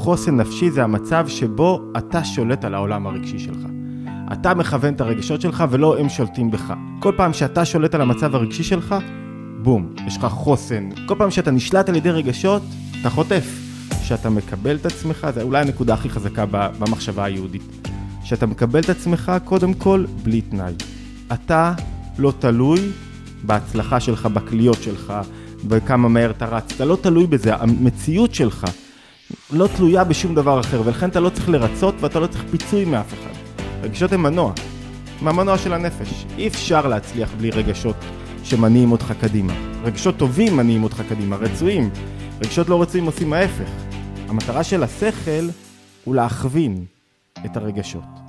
חוסן נפשי זה המצב שבו אתה שולט על העולם הרגשי שלך. אתה מכוון את הרגשות שלך ולא הם שולטים בך. כל פעם שאתה שולט על המצב הרגשי שלך, בום, יש לך חוסן. כל פעם שאתה נשלט על ידי רגשות, אתה חוטף. כשאתה מקבל את עצמך, זה אולי הנקודה הכי חזקה במחשבה היהודית. שאתה מקבל את עצמך, קודם כל, בלי תנאי. אתה לא תלוי בהצלחה שלך, בכליות שלך, וכמה מהר אתה רץ. אתה לא תלוי בזה, המציאות שלך לא תלויה בשום דבר אחר, ולכן אתה לא צריך לרצות ואתה לא צריך פיצוי מאף אחד. רגשות הם מנוע, הם המנוע של הנפש. אי אפשר להצליח בלי רגשות שמניעים אותך קדימה. רגשות טובים מניעים אותך קדימה, רצויים. רגשות לא רצויים עושים ההפך. המטרה של השכל הוא להכווין את הרגשות.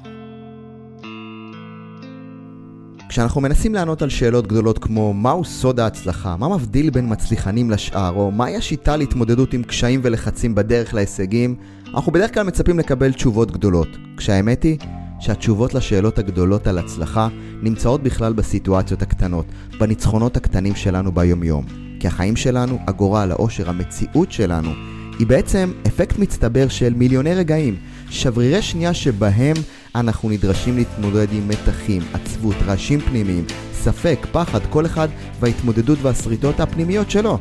כשאנחנו מנסים לענות על שאלות גדולות כמו מהו סוד ההצלחה, מה מבדיל בין מצליחנים לשאר, או מהי השיטה להתמודדות עם קשיים ולחצים בדרך להישגים, אנחנו בדרך כלל מצפים לקבל תשובות גדולות. כשהאמת היא שהתשובות לשאלות הגדולות על הצלחה נמצאות בכלל בסיטואציות הקטנות, בניצחונות הקטנים שלנו ביומיום. כי החיים שלנו, הגורל, העושר, המציאות שלנו, היא בעצם אפקט מצטבר של מיליוני רגעים, שברירי שנייה שבהם אנחנו נדרשים להתמודד עם מתחים, עצבות, רעשים פנימיים, ספק, פחד, כל אחד וההתמודדות והשריטות הפנימיות שלו.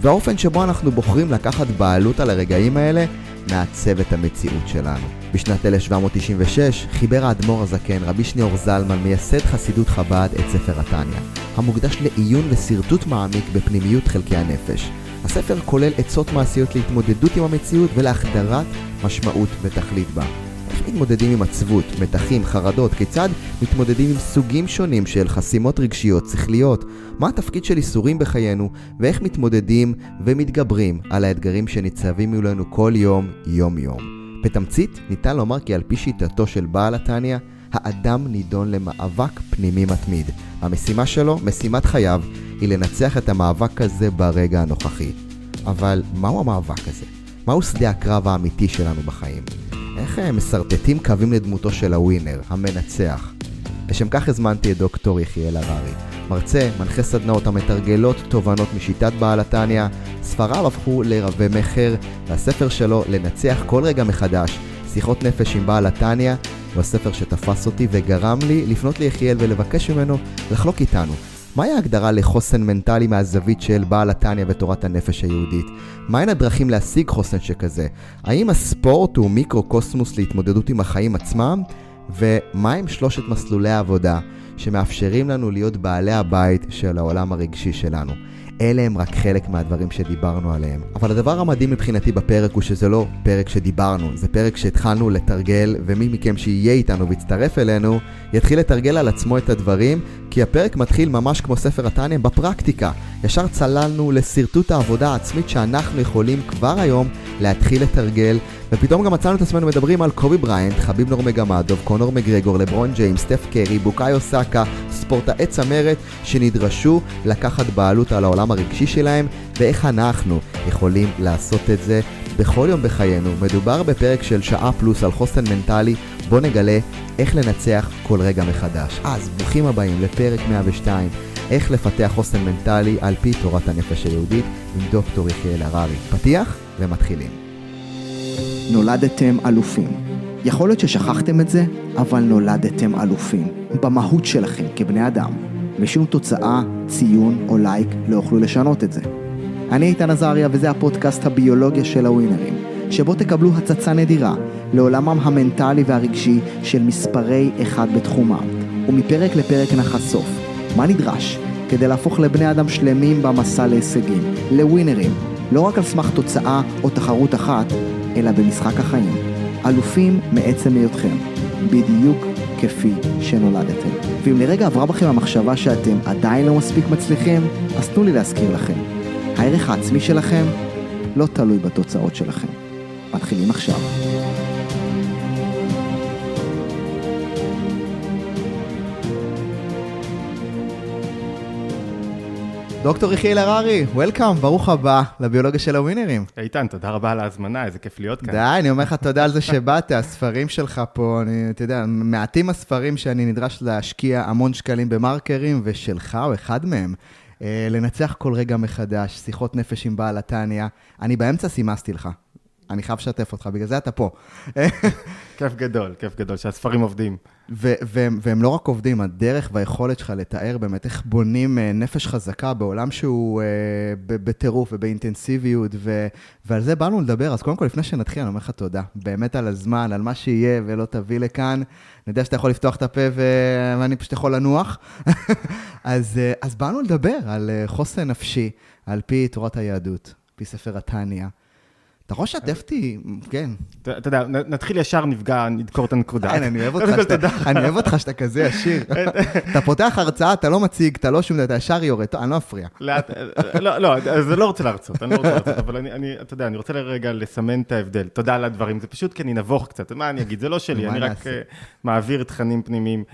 והאופן שבו אנחנו בוחרים לקחת בעלות על הרגעים האלה מעצב את המציאות שלנו. בשנת 1796 חיבר האדמו"ר הזקן, רבי שניאור זלמן, מייסד חסידות חב"ד את ספר התניא, המוקדש לעיון ושרטוט מעמיק בפנימיות חלקי הנפש. הספר כולל עצות מעשיות להתמודדות עם המציאות ולהחדרת משמעות ותכלית בה. מתמודדים עם עצבות, מתחים, חרדות, כיצד מתמודדים עם סוגים שונים של חסימות רגשיות, שכליות, מה התפקיד של איסורים בחיינו, ואיך מתמודדים ומתגברים על האתגרים שניצבים מולנו כל יום, יום-יום. בתמצית, ניתן לומר כי על פי שיטתו של בעל התניא, האדם נידון למאבק פנימי מתמיד. המשימה שלו, משימת חייו, היא לנצח את המאבק הזה ברגע הנוכחי. אבל מהו המאבק הזה? מהו שדה הקרב האמיתי שלנו בחיים? איך הם מסרטטים קווים לדמותו של הווינר, המנצח? לשם כך הזמנתי את דוקטור יחיאל הררי, מרצה, מנחה סדנאות המתרגלות תובנות משיטת בעל התניא, ספריו הפכו לרבי מכר, והספר שלו, לנצח כל רגע מחדש, שיחות נפש עם בעל התניא, הוא הספר שתפס אותי וגרם לי לפנות ליחיאל ולבקש ממנו לחלוק איתנו מהי ההגדרה לחוסן מנטלי מהזווית של בעל התניא ותורת הנפש היהודית? מהן הדרכים להשיג חוסן שכזה? האם הספורט הוא מיקרו-קוסמוס להתמודדות עם החיים עצמם? ומהם שלושת מסלולי העבודה שמאפשרים לנו להיות בעלי הבית של העולם הרגשי שלנו? אלה הם רק חלק מהדברים שדיברנו עליהם. אבל הדבר המדהים מבחינתי בפרק הוא שזה לא פרק שדיברנו, זה פרק שהתחלנו לתרגל, ומי מכם שיהיה איתנו ויצטרף אלינו, יתחיל לתרגל על עצמו את הדברים, כי הפרק מתחיל ממש כמו ספר התניא בפרקטיקה. ישר צללנו לשרטוט העבודה העצמית שאנחנו יכולים כבר היום להתחיל לתרגל, ופתאום גם מצאנו את עצמנו מדברים על קובי בריינט, חביב נורמגמדוב, קונור מגרגור, לברון ג'יימס, סטף קרי, בוקאיו סאקה, ספורטאי צמרת שנדרשו לקחת בעלות על העולם הרגשי שלהם, ואיך אנחנו יכולים לעשות את זה בכל יום בחיינו. מדובר בפרק של שעה פלוס על חוסן מנטלי, בוא נגלה איך לנצח כל רגע מחדש. אז ברוכים הבאים לפרק 102, איך לפתח חוסן מנטלי על פי תורת הנפש היהודית עם דוקטור יחיאל הררי. פתיח ומתחילים. נולדתם אלופים. יכול להיות ששכחתם את זה, אבל נולדתם אלופים. במהות שלכם כבני אדם. ושום תוצאה, ציון או לייק לא יוכלו לשנות את זה. אני איתן עזריה וזה הפודקאסט הביולוגיה של הווינרים, שבו תקבלו הצצה נדירה לעולמם המנטלי והרגשי של מספרי אחד בתחומם, ומפרק לפרק נחשוף מה נדרש כדי להפוך לבני אדם שלמים במסע להישגים, לווינרים, לא רק על סמך תוצאה או תחרות אחת, אלא במשחק החיים. אלופים מעצם היותכם, בדיוק כפי שנולדתם. ואם לרגע עברה בכם המחשבה שאתם עדיין לא מספיק מצליחים, אז תנו לי להזכיר לכם. הערך העצמי שלכם לא תלוי בתוצאות שלכם. מתחילים עכשיו. דוקטור יחיאל הררי, וולקאם, ברוך הבא לביולוגיה של הווינרים. איתן, תודה רבה על ההזמנה, איזה כיף להיות כאן. די, אני אומר לך תודה על זה שבאת, הספרים שלך פה, אני, אתה יודע, מעטים הספרים שאני נדרש להשקיע המון שקלים במרקרים, ושלך הוא אחד מהם. אה, לנצח כל רגע מחדש, שיחות נפש עם בעל התניא. אני באמצע סימסתי לך. אני חייב לשתף אותך, בגלל זה אתה פה. כיף גדול, כיף גדול, שהספרים עובדים. ו- והם, והם לא רק עובדים, הדרך והיכולת שלך לתאר באמת איך בונים אה, נפש חזקה בעולם שהוא אה, בטירוף ובאינטנסיביות, ו- ועל זה באנו לדבר. אז קודם כל, לפני שנתחיל, אני אומר לך תודה. באמת על הזמן, על מה שיהיה ולא תביא לכאן. אני יודע שאתה יכול לפתוח את הפה ו- ואני פשוט יכול לנוח. אז, אה, אז באנו לדבר על חוסן נפשי, על פי תורת היהדות, על פי ספר התניא. אתה לשתף אותי, כן. אתה יודע, נתחיל ישר, נפגע, נדקור את הנקודה. אין, אני אוהב אותך שאתה- כזה ישיר. אתה פותח הרצאה, אתה לא מציג, אתה לא שום דבר, אתה ישר יורד, אני לא אפריע. לא, לא, אז אני לא רוצה להרצות, אני לא רוצה להרצות, אבל אני, אתה יודע, אני רוצה לרגע לסמן את ההבדל. תודה על הדברים, זה פשוט כי אני נבוך קצת, מה אני אגיד, זה לא שלי, אני רק? אה, מעביר תכנים פנימיים.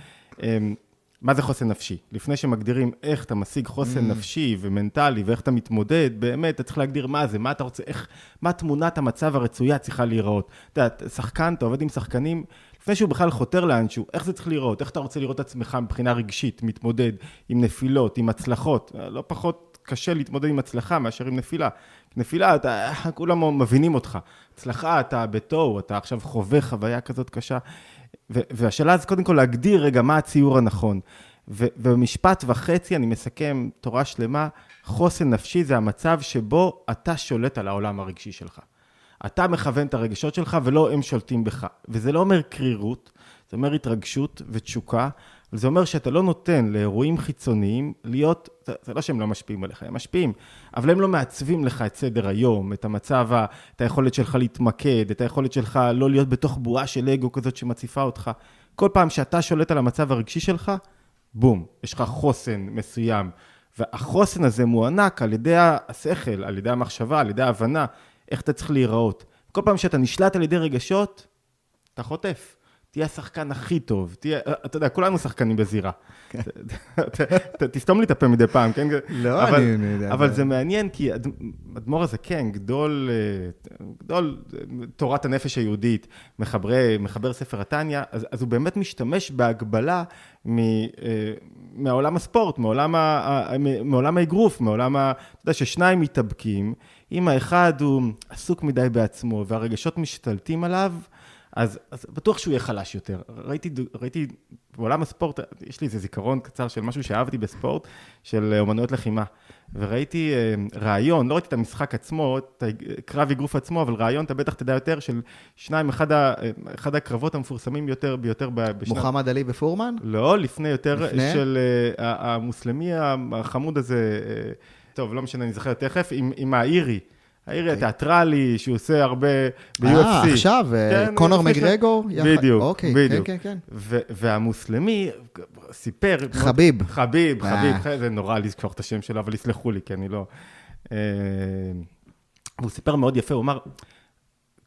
מה זה חוסן נפשי? לפני שמגדירים איך אתה משיג חוסן נפשי ומנטלי ואיך אתה מתמודד, באמת, אתה צריך להגדיר מה זה, מה אתה רוצה, איך, מה תמונת המצב הרצויה צריכה להיראות. אתה יודע, שחקן, אתה עובד עם שחקנים, לפני שהוא בכלל חותר לאנשהו, איך זה צריך להיראות? איך אתה רוצה לראות את עצמך מבחינה רגשית, מתמודד עם נפילות, עם הצלחות? לא פחות קשה להתמודד עם הצלחה מאשר עם נפילה. נפילה, אתה, כולם מבינים אותך. הצלחה, אתה בתוהו, אתה עכשיו חווה חוויה כזאת קשה. והשאלה אז קודם כל להגדיר רגע מה הציור הנכון. ובמשפט וחצי אני מסכם תורה שלמה, חוסן נפשי זה המצב שבו אתה שולט על העולם הרגשי שלך. אתה מכוון את הרגשות שלך ולא הם שולטים בך. וזה לא אומר קרירות, זה אומר התרגשות ותשוקה, וזה אומר שאתה לא נותן לאירועים חיצוניים להיות, זה, זה לא שהם לא משפיעים עליך, הם משפיעים, אבל הם לא מעצבים לך את סדר היום, את המצב, את היכולת שלך להתמקד, את היכולת שלך לא להיות בתוך בועה של אגו כזאת שמציפה אותך. כל פעם שאתה שולט על המצב הרגשי שלך, בום, יש לך חוסן מסוים. והחוסן הזה מוענק על ידי השכל, על ידי המחשבה, על ידי ההבנה, איך אתה צריך להיראות. כל פעם שאתה נשלט על ידי רגשות, אתה חוטף. תהיה השחקן הכי טוב, תהיה, אתה יודע, כולנו שחקנים בזירה. ת- תסתום לי את הפה מדי פעם, כן? לא, אני- יודע, אבל זה- מעניין, כי אד- אדמו"ר הזקן, גדול, אה, גדול אה, תורת הנפש היהודית, מחבר ספר התניא, אז, הוא באמת משתמש בהגבלה מ, אה, מעולם הספורט, מעולם האגרוף, מעולם ה... אתה יודע, ששניים מתאבקים, אם האחד הוא עסוק מדי בעצמו והרגשות משתלטים עליו, אז, אז בטוח שהוא יהיה חלש יותר. ראיתי, ראיתי בעולם הספורט, יש לי איזה זיכרון קצר של משהו שאהבתי בספורט, של אומנויות לחימה. וראיתי אה, רעיון, לא ראיתי את המשחק עצמו, את הקרב אגרוף עצמו, אבל רעיון, אתה בטח תדע יותר, של שניים, אחד, ה, אחד הקרבות המפורסמים יותר ביותר בשנת... מוחמד עלי ופורמן? לא, לפני יותר, לפני? של uh, המוסלמי החמוד הזה, uh, טוב, לא משנה, אני זוכר תכף, עם, עם האירי. האירי אוקיי. התיאטרלי, שהוא עושה הרבה ב-UFC. אה, עכשיו, אה, כן, קונור מגרגור? בדיוק, אוקיי, בדיוק. כן, כן, ו- והמוסלמי סיפר... חביב. חביב, אה. חביב, זה נורא לזכור את השם שלו, אבל יסלחו לי, כי אני לא... אה, והוא סיפר מאוד יפה, הוא אמר,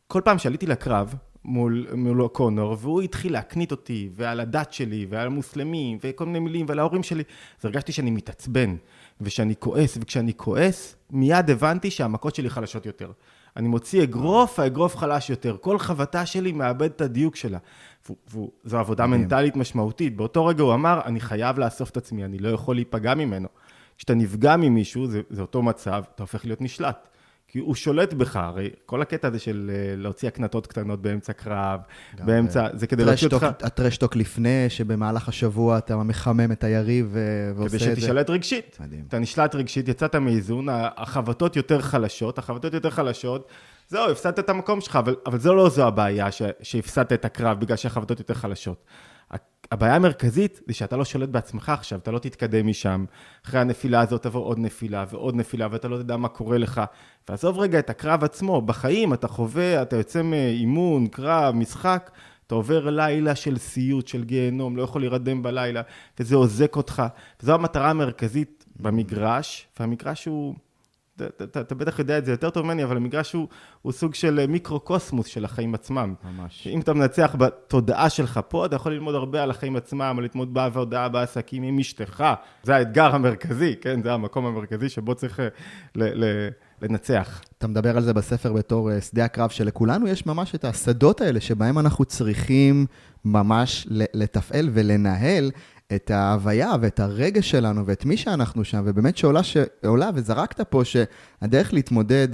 כל פעם שעליתי לקרב מול, מול קונור, והוא התחיל להקנית אותי, ועל הדת שלי, ועל המוסלמים, וכל מיני מילים, ועל ההורים שלי, אז הרגשתי שאני מתעצבן, ושאני כועס, וכשאני כועס, מיד הבנתי שהמכות שלי חלשות יותר. אני מוציא אגרוף, האגרוף חלש יותר. כל חבטה שלי מאבד את הדיוק שלה. וזו עבודה. מנטלית משמעותית. באותו רגע הוא אמר, אני חייב לאסוף את עצמי, אני לא יכול להיפגע ממנו. כשאתה נפגע ממישהו, זה, זה אותו מצב, אתה הופך להיות נשלט. כי הוא שולט בך, הרי כל הקטע הזה של אה, להוציא הקנטות קטנות באמצע קרב, באמצע, זה כדי להוציא אותך, הטרשטוק לפני, שבמהלך השבוע אתה מחמם את היריב אה, ועושה כדי את זה. שתשלט רגשית. מדהים. אתה נשלט רגשית, יצאת מאיזון, החבטות יותר חלשות, החבטות יותר חלשות, זהו, הפסדת את המקום שלך, אבל, אבל זו לא זו הבעיה, ש, שהפסדת את הקרב בגלל שהחבטות יותר חלשות. הבעיה המרכזית זה שאתה לא שולט בעצמך עכשיו, אתה לא תתקדם משם. אחרי הנפילה הזאת תבוא עוד נפילה ועוד נפילה, ואתה לא תדע מה קורה לך. ועזוב רגע את הקרב עצמו, בחיים אתה חווה, אתה יוצא מאימון, קרב, משחק, אתה עובר לילה של סיוט, של גיהנום, לא יכול להירדם בלילה, וזה אוזק אותך. וזו המטרה המרכזית במגרש, והמגרש הוא... אתה, אתה, אתה בטח יודע את זה יותר טוב ממני, אבל המגרש הוא, הוא סוג של מיקרו-קוסמוס של החיים עצמם. ממש. אם אתה מנצח בתודעה שלך פה, אתה יכול ללמוד הרבה על החיים עצמם, על להתמודד בעבודה, בעסקים עם אשתך. זה האתגר המרכזי, כן? זה המקום המרכזי שבו צריך אה, ל, ל, לנצח. אתה מדבר על זה בספר בתור אה, שדה הקרב, שלכולנו יש ממש את השדות האלה שבהם אנחנו צריכים ממש ל- לתפעל ולנהל את ההוויה ואת הרגש שלנו ואת מי שאנחנו שם, ובאמת שעולה, שעולה וזרקת פה שהדרך להתמודד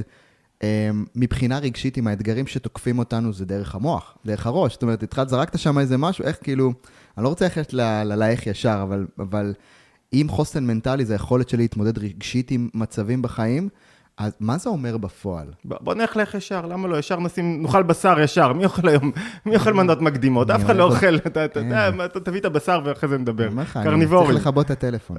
אמ, מבחינה רגשית, עם האתגרים שתוקפים אותנו, זה דרך המוח, דרך הראש. זאת אומרת, התחלת, זרקת שם איזה משהו, איך כאילו, אני לא רוצה ללכת ללאיך ישר, אבל, אבל אם חוסן מנטלי זה היכולת שלי להתמודד רגשית עם מצבים בחיים, אז מה זה אומר בפועל? בוא נלך לך ישר, למה לא? ישר נשים, נאכל בשר ישר, מי אוכל היום? מי אוכל מנות מקדימות? אף אחד לא אוכל, אתה יודע, אתה תביא את הבשר ואחרי זה נדבר. קרניבורי. אני צריך לכבות את הטלפון,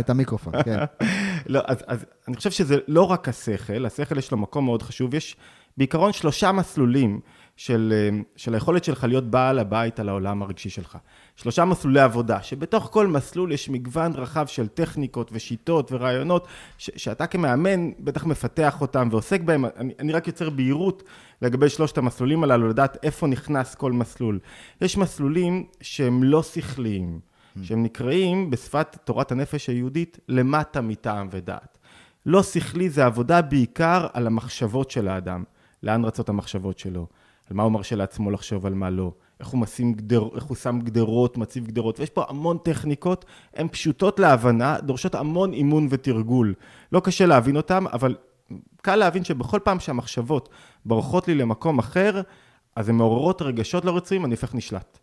את המיקרופון, כן. לא, אז אני חושב שזה לא רק השכל, השכל יש לו מקום מאוד חשוב, יש בעיקרון שלושה מסלולים. של, אה, של היכולת שלך להיות בעל הבית על העולם הרגשי שלך. שלושה מסלולי עבודה, שבתוך כל מסלול יש מגוון רחב של טכניקות ושיטות ורעיונות, ש, שאתה כמאמן בטח מפתח אותם ועוסק בהם. אני, אני רק יוצר בהירות לגבי שלושת המסלולים הללו, לדעת איפה נכנס כל מסלול. יש מסלולים שהם לא שכליים, שהם נקראים בשפת תורת הנפש היהודית למטה מטעם ודעת. לא שכלי זה עבודה בעיקר על המחשבות של האדם, לאן רצות המחשבות שלו. על מה הוא מרשה לעצמו לחשוב, על מה לא, איך הוא, גדר, איך הוא שם גדרות, מציב גדרות, ויש פה המון טכניקות, הן פשוטות להבנה, דורשות המון אימון ותרגול. לא קשה להבין אותן, אבל קל להבין שבכל פעם שהמחשבות ברחות לי למקום אחר, אז הן מעוררות רגשות לא רצויים, אני הופך נשלט.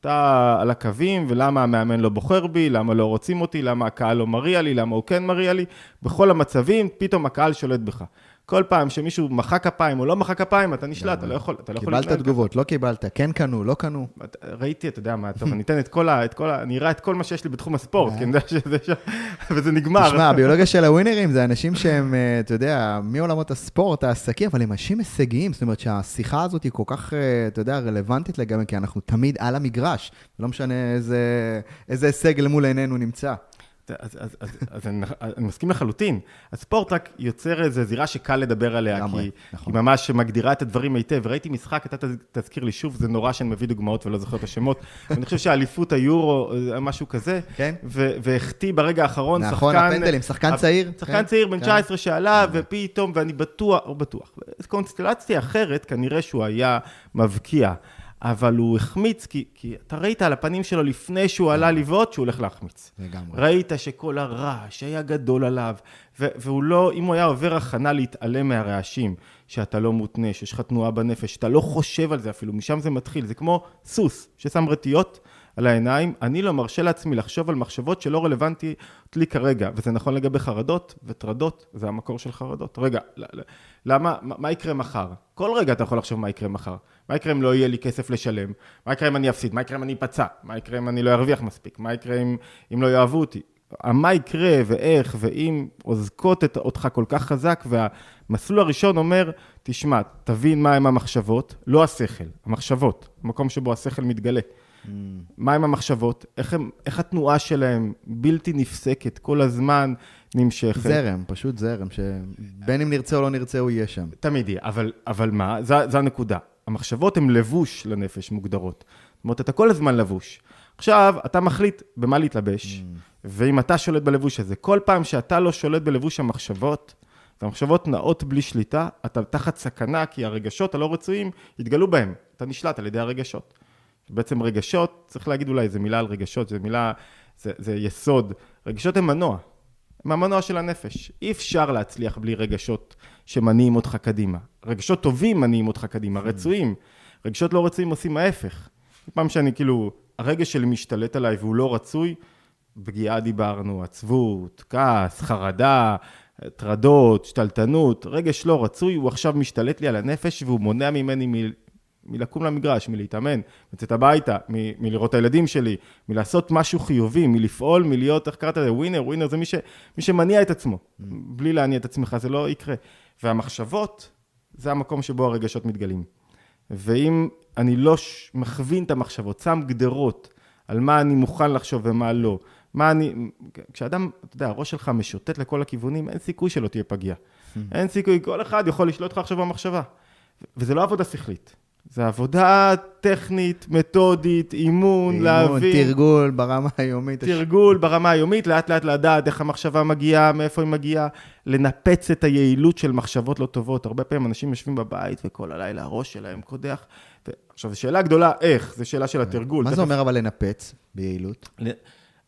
אתה על הקווים, ולמה המאמן לא בוחר בי, למה לא רוצים אותי, למה הקהל לא מריע לי, למה הוא כן מריע לי, בכל המצבים, פתאום הקהל שולט בך. כל פעם שמישהו מחא כפיים או לא מחא כפיים, אתה נשלט, אתה לא יכול, אתה לא יכול קיבלת תגובות, לא קיבלת, כן קנו, לא קנו. ראיתי, אתה יודע מה, טוב, אני אתן את כל ה... את כל ה אני אראה את כל מה שיש לי בתחום הספורט, כי אני יודע שזה שם, וזה נגמר. תשמע, הביולוגיה של הווינרים זה אנשים שהם, אה, אתה יודע, מעולמות הספורט, העסקים, אבל הם אנשים הישגיים, זאת אומרת שהשיחה הזאת היא כל כך, אה, אתה יודע, רלוונטית לגמרי, כי אנחנו תמיד על המגרש, לא משנה איזה הישג למול עינינו נמצא. אז, אז, אז, אז אני, אני מסכים לחלוטין. הספורט רק יוצר איזו זירה שקל לדבר עליה, כי נכון. היא ממש מגדירה את הדברים היטב. ראיתי משחק, אתה תזכיר לי שוב, זה נורא שאני מביא דוגמאות ולא זוכר את השמות. אני חושב שאליפות היורו, משהו כזה, כן? והחטיא ברגע האחרון נכון, שחקן... נכון, הפנדלים, שחקן צעיר. שחקן כן? צעיר, בן כן. 19 שעלה, כן. ופתאום, ואני בטוח, או בטוח, קונסטלציה אחרת, כנראה שהוא היה מבקיע. אבל הוא החמיץ, כי, כי אתה ראית על הפנים שלו לפני שהוא עלה לבעוט, שהוא הולך להחמיץ. לגמרי. ראית שכל הרעש היה גדול עליו, ו- והוא לא, אם הוא היה עובר הכנה להתעלם מהרעשים, שאתה לא מותנה, שיש לך תנועה בנפש, שאתה לא חושב על זה אפילו, משם זה מתחיל, זה כמו סוס ששם רטיות על העיניים, אני לא מרשה לעצמי לחשוב על מחשבות שלא רלוונטיות לי כרגע, וזה נכון לגבי חרדות וטרדות, זה המקור של חרדות. רגע, למה, מה יקרה מחר? כל רגע אתה יכול לחשוב מה יקרה מחר. מה יקרה אם לא יהיה לי כסף לשלם? מה יקרה אם אני אפסיד? מה יקרה אם אני אפצע? מה יקרה אם אני לא ארוויח מספיק? מה יקרה אם, אם לא יאהבו אותי? מה יקרה ואיך ואם עוזקות את, אותך כל כך חזק והמסלול הראשון אומר, תשמע, תבין מהם המחשבות, לא השכל, המחשבות, המקום שבו השכל מתגלה. מהם המחשבות, איך, הם, איך התנועה שלהם בלתי נפסקת, כל הזמן נמשכת. זרם, פשוט זרם, שבין אם נרצה או לא נרצה הוא יהיה שם. תמיד יהיה, אבל, אבל מה, זו הנקודה. המחשבות הן לבוש לנפש מוגדרות. זאת אומרת, אתה כל הזמן לבוש. עכשיו, אתה מחליט במה להתלבש, mm. ואם אתה שולט בלבוש הזה, כל פעם שאתה לא שולט בלבוש המחשבות, והמחשבות נעות בלי שליטה, אתה תחת סכנה, כי הרגשות הלא רצויים יתגלו בהם. אתה נשלט על ידי הרגשות. בעצם רגשות, צריך להגיד אולי, זו מילה על רגשות, זו מילה, זה, זה יסוד. רגשות הם מנוע, הם המנוע של הנפש. אי אפשר להצליח בלי רגשות שמניעים אותך קדימה. רגשות טובים מניעים אותך קדימה, mm. רצויים. רגשות לא רצויים עושים ההפך. פעם שאני כאילו, הרגש שלי משתלט עליי והוא לא רצוי, פגיעה דיברנו, עצבות, כעס, חרדה, טרדות, שתלטנות, רגש לא רצוי, הוא עכשיו משתלט לי על הנפש והוא מונע ממני. מלקום למגרש, מלהתאמן, לצאת הביתה, מ- מלראות את הילדים שלי, מלעשות משהו חיובי, מלפעול, מלהיות, איך קראת לזה? ווינר, ווינר זה מי, ש, מי שמניע את עצמו. Mm. בלי להניע את עצמך, זה לא יקרה. והמחשבות, זה המקום שבו הרגשות מתגלים. ואם אני לא מכווין את המחשבות, שם גדרות על מה אני מוכן לחשוב ומה לא, מה אני... כשאדם, אתה יודע, הראש שלך משוטט לכל הכיוונים, אין סיכוי שלא תהיה פגיע. Mm. אין סיכוי, כל אחד יכול לשלוט לך עכשיו במחשבה. וזה לא עבודה שכלית. זה עבודה טכנית, מתודית, אימון, אימון להבין. תרגול ברמה היומית. תרגול ברמה היומית, לאט לאט לדעת איך המחשבה מגיעה, מאיפה היא מגיעה, לנפץ את היעילות של מחשבות לא טובות. הרבה פעמים אנשים יושבים בבית וכל הלילה הראש שלהם קודח. ו... עכשיו, זו שאלה גדולה איך, זו שאלה של התרגול. מה תכף... זה אומר אבל לנפץ ביעילות?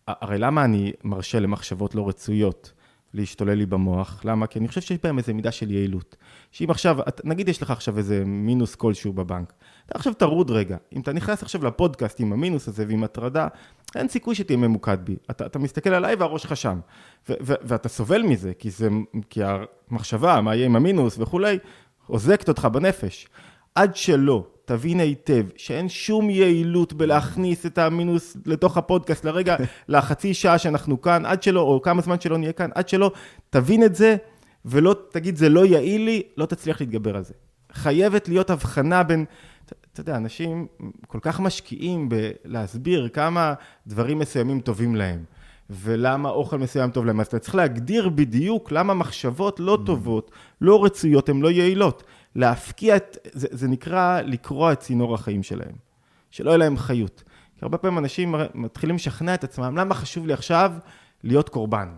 הרי למה אני מרשה למחשבות לא רצויות להשתולל לי במוח. למה? כי אני חושב שיש בהם איזו מידה של יעילות. שאם עכשיו, נגיד יש לך עכשיו איזה מינוס כלשהו בבנק, אתה עכשיו טרוד רגע. אם אתה נכנס עכשיו לפודקאסט עם המינוס הזה ועם הטרדה, אין סיכוי שתהיה ממוקד בי. אתה, אתה מסתכל עליי והראש שלך שם. ו- ו- ואתה סובל מזה, כי, זה, כי המחשבה, מה יהיה עם המינוס וכולי, עוזקת אותך בנפש. עד שלא תבין היטב שאין שום יעילות בלהכניס את המינוס לתוך הפודקאסט לרגע, לחצי שעה שאנחנו כאן, עד שלא, או כמה זמן שלא נהיה כאן, עד שלא תבין את זה, ולא תגיד זה לא יעיל לי, לא תצליח להתגבר על זה. חייבת להיות הבחנה בין, אתה- יודע, אנשים כל כך משקיעים בלהסביר כמה דברים מסוימים טובים להם. ולמה אוכל מסוים טוב להם, אז אתה צריך להגדיר בדיוק למה מחשבות לא טובות, לא רצויות, הן לא יעילות. להפקיע את, זה, זה נקרא לקרוע את צינור החיים שלהם, שלא יהיה להם חיות. כי הרבה פעמים אנשים מתחילים לשכנע את עצמם, למה חשוב לי עכשיו להיות קורבן?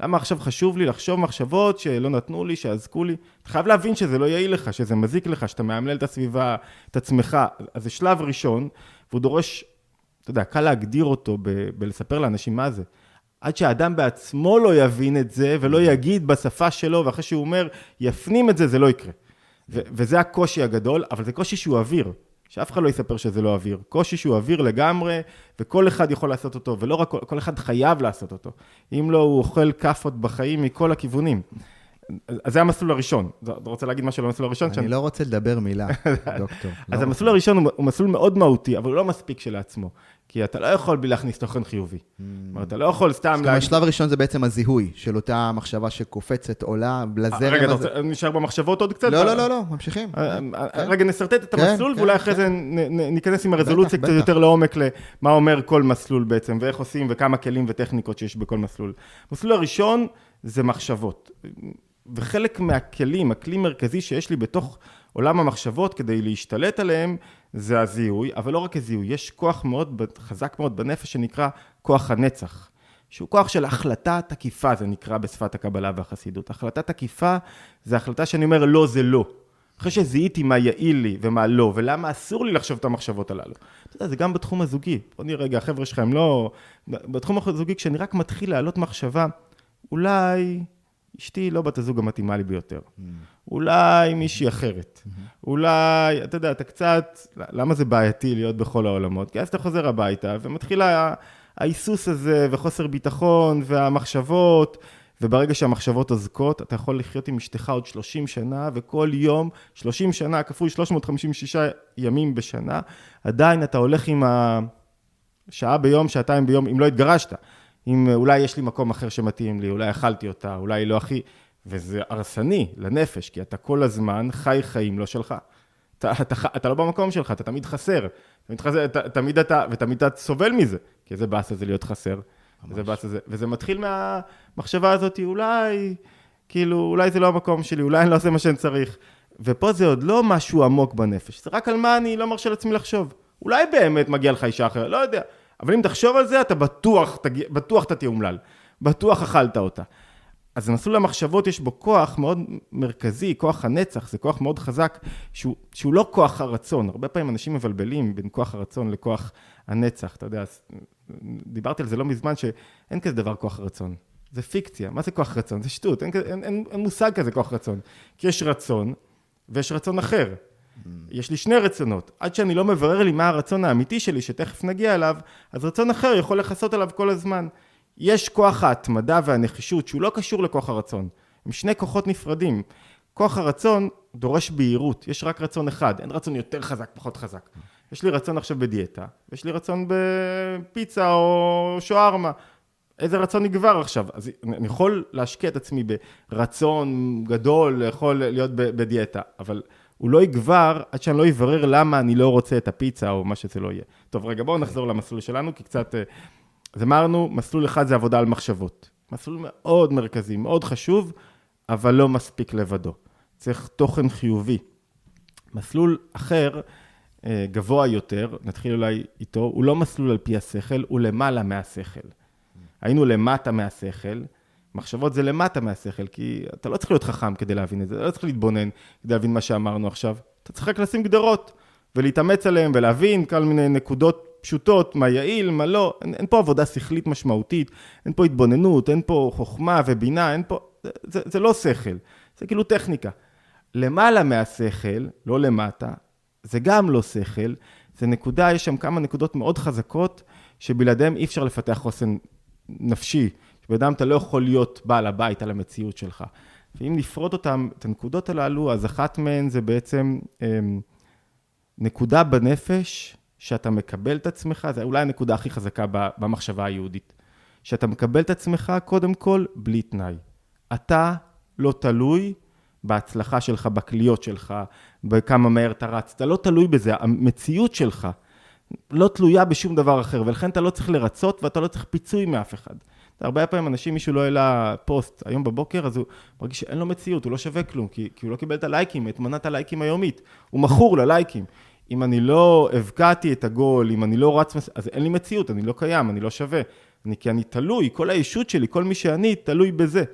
למה עכשיו חשוב לי לחשוב מחשבות שלא נתנו לי, שאזקו לי? אתה חייב להבין שזה לא יעיל לך, שזה מזיק לך, שאתה מאמלל את הסביבה, את עצמך. אז זה שלב ראשון, והוא דורש, אתה יודע, קל להגדיר אותו ב- בלספר לאנשים מה זה. עד שהאדם בעצמו לא יבין את זה, ולא יגיד בשפה שלו, ואחרי שהוא אומר, יפנים את זה, זה לא יקרה. ו- וזה הקושי הגדול, אבל זה קושי שהוא אוויר. שאף אחד לא יספר שזה לא אוויר. קושי שהוא אוויר לגמרי, וכל אחד יכול לעשות אותו, ולא רק כל, אחד חייב לעשות אותו. אם לא, הוא אוכל כאפות בחיים מכל הכיוונים. אז זה המסלול הראשון. אתה רוצה להגיד משהו על המסלול הראשון? אני לא רוצה לדבר מילה, דוקטור. אז לא המסלול הראשון הוא, הוא מסלול מאוד מהותי, אבל הוא לא מספיק כשלעצמו. כי אתה לא יכול בלי להכניס תוכן חיובי. אומרת, אתה לא יכול סתם זאת אומרת, השלב הראשון זה בעצם הזיהוי של אותה מחשבה שקופצת, עולה, לזרם אה, רגע, אתה. רוצה, נשאר במחשבות עוד קצת? לא, לא, לא, לא, ממשיכים. אה, כן. אה, רגע, נשרטט את כן, המסלול, כן, ואולי כן. אחרי זה ניכנס עם הרזולוציה קצת. יותר לעומק למה אומר כל מסלול בעצם, ואיך עושים, וכמה כלים וטכניקות שיש בכל מסלול. המסלול הראשון זה מחשבות. וחלק מהכלים, הכלי מרכזי שיש לי בתוך עולם המחשבות כדי להשתלט עליהם, זה הזיהוי, אבל לא רק הזיהוי, יש כוח מאוד חזק מאוד בנפש שנקרא כוח הנצח. שהוא כוח של החלטה תקיפה, זה נקרא בשפת הקבלה והחסידות. החלטה תקיפה זה החלטה שאני אומר לא זה לא. אחרי שזיהיתי מה יעיל לי ומה לא, ולמה אסור לי לחשוב את המחשבות הללו. אתה יודע, זה גם בתחום הזוגי. בוא נראה רגע, החבר'ה שלך הם לא... בתחום הזוגי, כשאני רק מתחיל להעלות מחשבה, אולי אשתי לא בת הזוג המתאימה לי ביותר. אולי מישהי אחרת. אולי, אתה יודע, אתה קצת... למה זה בעייתי להיות בכל העולמות? כי אז אתה חוזר הביתה, ומתחיל ההיסוס הזה, וחוסר ביטחון, והמחשבות, וברגע שהמחשבות אוזקות, אתה יכול לחיות עם אשתך עוד 30 שנה, וכל יום, 30 שנה כפול 356 ימים בשנה, עדיין אתה הולך עם השעה ביום, שעתיים ביום, אם לא התגרשת. אם אולי יש לי מקום אחר שמתאים לי, אולי אכלתי אותה, אולי לא הכי... וזה הרסני לנפש, כי אתה כל הזמן חי חיים לא שלך. אתה, אתה, אתה לא במקום שלך, אתה תמיד חסר. תמיד חסר, ת, תמיד אתה, ותמיד אתה סובל מזה, כי איזה באסה זה להיות חסר. איזה באסה זה, וזה מתחיל מהמחשבה הזאת, אולי, כאילו, אולי זה לא המקום שלי, אולי אני לא עושה מה שאני צריך. ופה זה עוד לא משהו עמוק בנפש, זה רק על מה אני לא מרשה לעצמי לחשוב. אולי באמת מגיע לך אישה אחרת, לא יודע. אבל אם תחשוב על זה, אתה בטוח, תגיע, בטוח אתה תהיה אומלל. בטוח אכלת אותה. אז מסלול המחשבות יש בו כוח מאוד מרכזי, כוח הנצח, זה כוח מאוד חזק, שהוא, שהוא לא כוח הרצון. הרבה פעמים אנשים מבלבלים בין כוח הרצון לכוח הנצח, אתה יודע, דיברתי על זה לא מזמן, שאין כזה דבר כוח רצון. זה פיקציה. מה זה כוח רצון? זה שטות, אין, אין, אין, אין מושג כזה כוח רצון. כי יש רצון, ויש רצון אחר. יש לי שני רצונות. עד שאני לא מברר לי מה הרצון האמיתי שלי, שתכף נגיע אליו, אז רצון אחר יכול לכסות עליו כל הזמן. יש כוח ההתמדה והנחישות שהוא לא קשור לכוח הרצון. הם שני כוחות נפרדים. כוח הרצון דורש בהירות, יש רק רצון אחד, אין רצון יותר חזק, פחות חזק. יש לי רצון עכשיו בדיאטה, ויש לי רצון בפיצה או שוארמה. איזה רצון יגבר עכשיו? אז אני יכול להשקיע את עצמי ברצון גדול, יכול להיות בדיאטה, אבל הוא לא יגבר עד שאני לא אברר למה אני לא רוצה את הפיצה או מה שזה לא יהיה. טוב, רגע, בואו נחזור למסלול שלנו, כי קצת... אה, אז אמרנו, מסלול אחד זה עבודה על מחשבות. מסלול מאוד מרכזי, מאוד חשוב, אבל לא מספיק לבדו. צריך תוכן חיובי. מסלול אחר, אה, גבוה יותר, נתחיל אולי איתו, הוא לא מסלול על פי השכל, הוא למעלה מהשכל. היינו למטה מהשכל, מחשבות זה למטה מהשכל, כי אתה לא צריך להיות חכם כדי להבין את זה, אתה לא צריך להתבונן כדי להבין מה שאמרנו עכשיו. אתה צריך רק לשים גדרות ולהתאמץ עליהן ולהבין כל מיני נקודות פשוטות, מה יעיל, מה לא, אין, אין פה עבודה שכלית משמעותית, אין פה התבוננות, אין פה חוכמה ובינה, אין פה, זה, זה, זה לא שכל, זה כאילו טכניקה. למעלה מהשכל, לא למטה, זה גם לא שכל, זה נקודה, יש שם כמה נקודות מאוד חזקות, שבלעדיהם אי אפשר לפתח חוסן נפשי. שבן אתה לא יכול להיות בעל הבית על המציאות שלך. ואם נפרוט אותם, את הנקודות הללו, אז אחת מהן זה בעצם אמ, נקודה בנפש, שאתה מקבל את עצמך, זה אולי הנקודה הכי חזקה במחשבה היהודית. שאתה מקבל את עצמך, קודם כל, בלי תנאי. אתה לא תלוי בהצלחה שלך, בקליות שלך, בכמה מהר אתה רץ, אתה לא תלוי בזה, המציאות שלך לא תלויה בשום דבר אחר, ולכן אתה לא צריך לרצות ואתה לא צריך פיצוי מאף אחד. הרבה פעמים אנשים, מישהו לא העלה פוסט היום בבוקר, אז הוא מרגיש שאין לו מציאות, הוא לא שווה כלום, כי, כי הוא לא קיבל את הלייקים, את מנת הלייקים היומית, הוא מכור ללייקים. אם אני לא הבקעתי את הגול, אם אני לא רץ, אז אין לי מציאות, אני לא קיים, אני לא שווה. אני, כי אני תלוי, כל הישות שלי, כל מי שאני, תלוי בזה.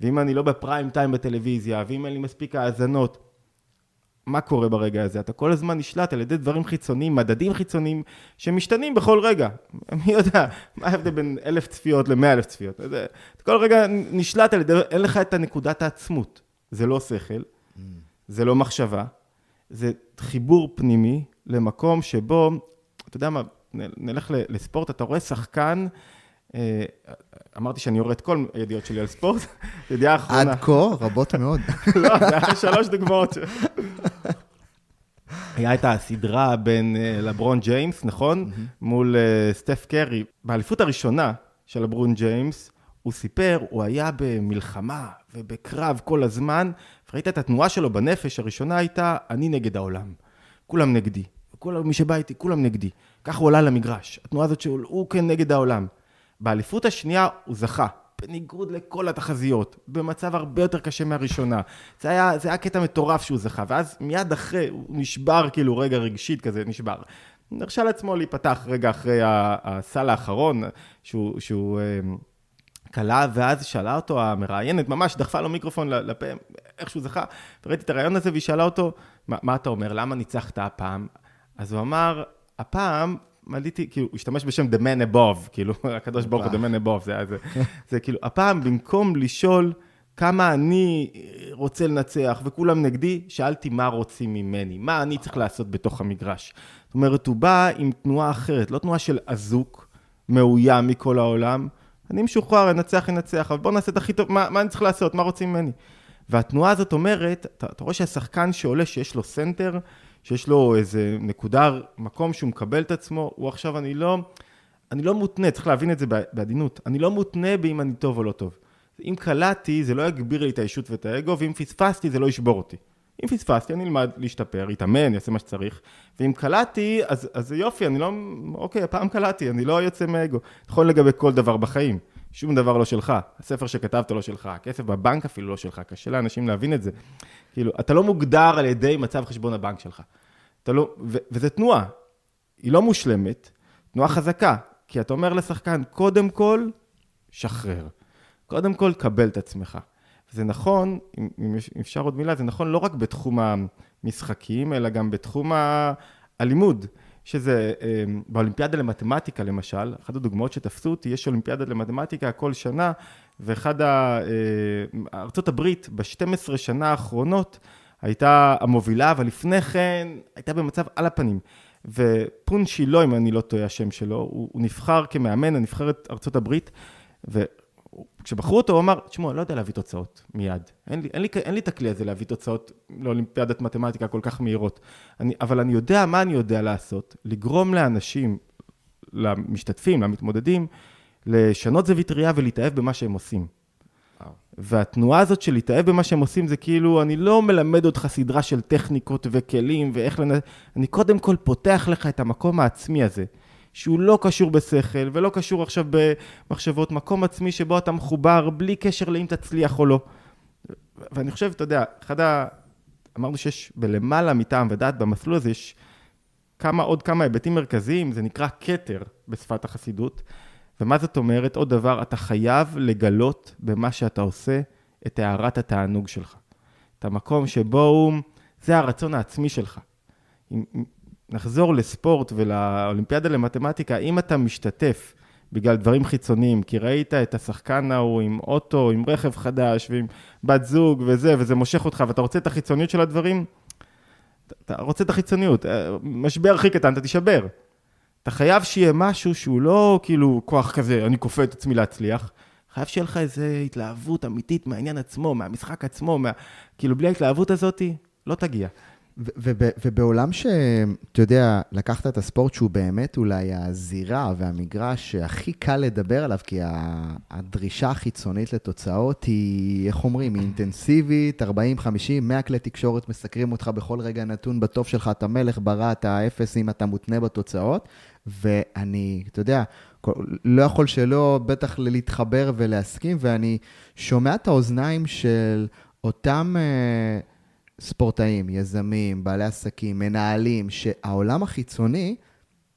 ואם אני לא בפריים טיים בטלוויזיה, ואם אין לי מספיק האזנות, מה קורה ברגע הזה? אתה כל הזמן נשלט על ידי דברים חיצוניים, מדדים חיצוניים, שמשתנים בכל רגע. מי יודע, מה ההבדל בין אלף צפיות למאה אלף צפיות? אתה כל רגע נשלט על ידי, אין לך את הנקודת העצמות. זה לא שכל, mm. זה לא מחשבה, זה חיבור פנימי למקום שבו, אתה יודע מה, נלך לספורט, אתה רואה שחקן, אה, אמרתי שאני יורד כל הידיעות שלי על ספורט, ידיעה אחרונה. עד כה, רבות מאוד. לא, זה היה שלוש דוגמאות. היה את הסדרה בין אה, לברון ג'יימס, נכון? מול אה, סטף קרי. באליפות הראשונה של לברון ג'יימס, הוא סיפר, הוא היה במלחמה ובקרב כל הזמן, וראית את התנועה שלו בנפש, הראשונה הייתה, אני נגד העולם. כולם נגדי. כל מי שבא איתי, כולם נגדי. ככה הוא עלה למגרש. התנועה הזאת שהוא כן נגד העולם. באליפות השנייה הוא זכה, בניגוד לכל התחזיות, במצב הרבה יותר קשה מהראשונה. זה היה, זה היה קטע מטורף שהוא זכה, ואז מיד אחרי, הוא נשבר כאילו רגע רגשית כזה, נשבר. נרשה לעצמו להיפתח רגע אחרי הסל האחרון, שהוא, שהוא כלה, ואז שאלה אותו המראיינת, ממש דחפה לו מיקרופון לפה, איך שהוא זכה, וראיתי את הרעיון הזה, והיא שאלה אותו, מה, מה אתה אומר, למה ניצחת הפעם? אז הוא אמר, הפעם מליתי, כאילו, הוא השתמש בשם The Man Above, כאילו, הקדוש ברוך הוא The Man Above, זה, זה, זה כאילו, הפעם במקום לשאול כמה אני רוצה לנצח וכולם נגדי, שאלתי מה רוצים ממני, מה אני צריך לעשות בתוך המגרש. זאת אומרת, הוא בא עם תנועה אחרת, לא תנועה של אזוק, מאוים מכל העולם, אני משוחרר, אנצח, אנצח, אבל בוא נעשה את הכי טוב, מה, מה אני צריך לעשות, מה רוצים ממני? והתנועה הזאת אומרת, אתה, אתה רואה שהשחקן שעולה, שיש לו center, שיש לו איזה נקודה, מקום שהוא מקבל את עצמו, הוא עכשיו, אני לא, אני לא מותנה, צריך להבין את זה בעדינות, אני לא מותנה באם אני טוב או לא טוב. אם קלטתי, זה לא יגביר לי את האישות ואת האגו, ואם פספסתי, זה לא ישבור אותי. אם פספסתי, אני אלמד להשתפר, להתאמן, אעשה מה שצריך, ואם קלטתי, אז, אז יופי, אני לא, אוקיי, הפעם קלטתי, אני לא יוצא מאגו. נכון לגבי כל דבר בחיים, שום דבר לא שלך, הספר שכתבת לא שלך, הכסף בבנק אפילו לא שלך, קשה לאנשים להבין את זה. כאילו, אתה לא מוגדר על ידי מצב חשבון הבנק שלך. אתה לא, ו, וזה תנועה, היא לא מושלמת, תנועה חזקה, כי אתה אומר לשחקן, קודם כל, שחרר. קודם כל, קבל את עצמך. זה נכון, אם אפשר עוד מילה, זה נכון לא רק בתחום המשחקים, אלא גם בתחום הלימוד. שזה אמ, באולימפיאדה למתמטיקה למשל, אחת הדוגמאות שתפסו אותי, יש אולימפיאדה למתמטיקה כל שנה, ואחד ה... אה, ארצות הברית ב-12 שנה האחרונות הייתה המובילה, אבל לפני כן הייתה במצב על הפנים. ופון שילו, אם אני לא טועה השם שלו, הוא, הוא נבחר כמאמן הנבחרת ארצות הברית, וכשבחרו אותו הוא אמר, תשמעו, אני לא יודע להביא תוצאות מיד. אין לי, אין, לי, אין לי את הכלי הזה להביא תוצאות לאולימפיאדת מתמטיקה כל כך מהירות. אני, אבל אני יודע מה אני יודע לעשות, לגרום לאנשים, למשתתפים, למתמודדים, לשנות זווית ראייה ולהתאהב במה שהם עושים. והתנועה הזאת של להתאהב במה שהם עושים זה כאילו, אני לא מלמד אותך סדרה של טכניקות וכלים ואיך לנ... אני קודם כל פותח לך את המקום העצמי הזה. שהוא לא קשור בשכל ולא קשור עכשיו במחשבות, מקום עצמי שבו אתה מחובר בלי קשר לאם תצליח או לא. ואני חושב, אתה יודע, אחד ה... אמרנו שיש בלמעלה מטעם ודעת, במסלול הזה יש כמה, עוד כמה היבטים מרכזיים, זה נקרא כתר בשפת החסידות. ומה זאת אומרת? עוד דבר, אתה חייב לגלות במה שאתה עושה את הערת התענוג שלך. את המקום שבו הוא, זה הרצון העצמי שלך. אם, נחזור לספורט ולאולימפיאדה למתמטיקה, אם אתה משתתף בגלל דברים חיצוניים, כי ראית את השחקן ההוא עם אוטו, עם רכב חדש ועם בת זוג וזה, וזה מושך אותך, ואתה רוצה את החיצוניות של הדברים, אתה רוצה את החיצוניות. אה, משבר הכי קטן, אתה תישבר. אתה חייב שיהיה משהו שהוא לא כאילו כוח כזה, אני כופה את עצמי להצליח. חייב שיהיה לך איזו התלהבות אמיתית מהעניין עצמו, מהמשחק עצמו, מה... כאילו בלי ההתלהבות הזאת, לא תגיע. ובעולם שאתה יודע, לקחת את הספורט שהוא באמת אולי הזירה והמגרש שהכי קל לדבר עליו, כי הדרישה החיצונית לתוצאות היא, איך אומרים, היא אינטנסיבית, 40, 50, 100 כלי תקשורת מסקרים אותך בכל רגע נתון בטוב שלך, אתה מלך, ברא, אתה אפס אם אתה מותנה בתוצאות. ואני, אתה יודע, לא יכול שלא בטח להתחבר ולהסכים, ואני שומע את האוזניים של אותם... Uh, ספורטאים, יזמים, בעלי עסקים, מנהלים, שהעולם החיצוני,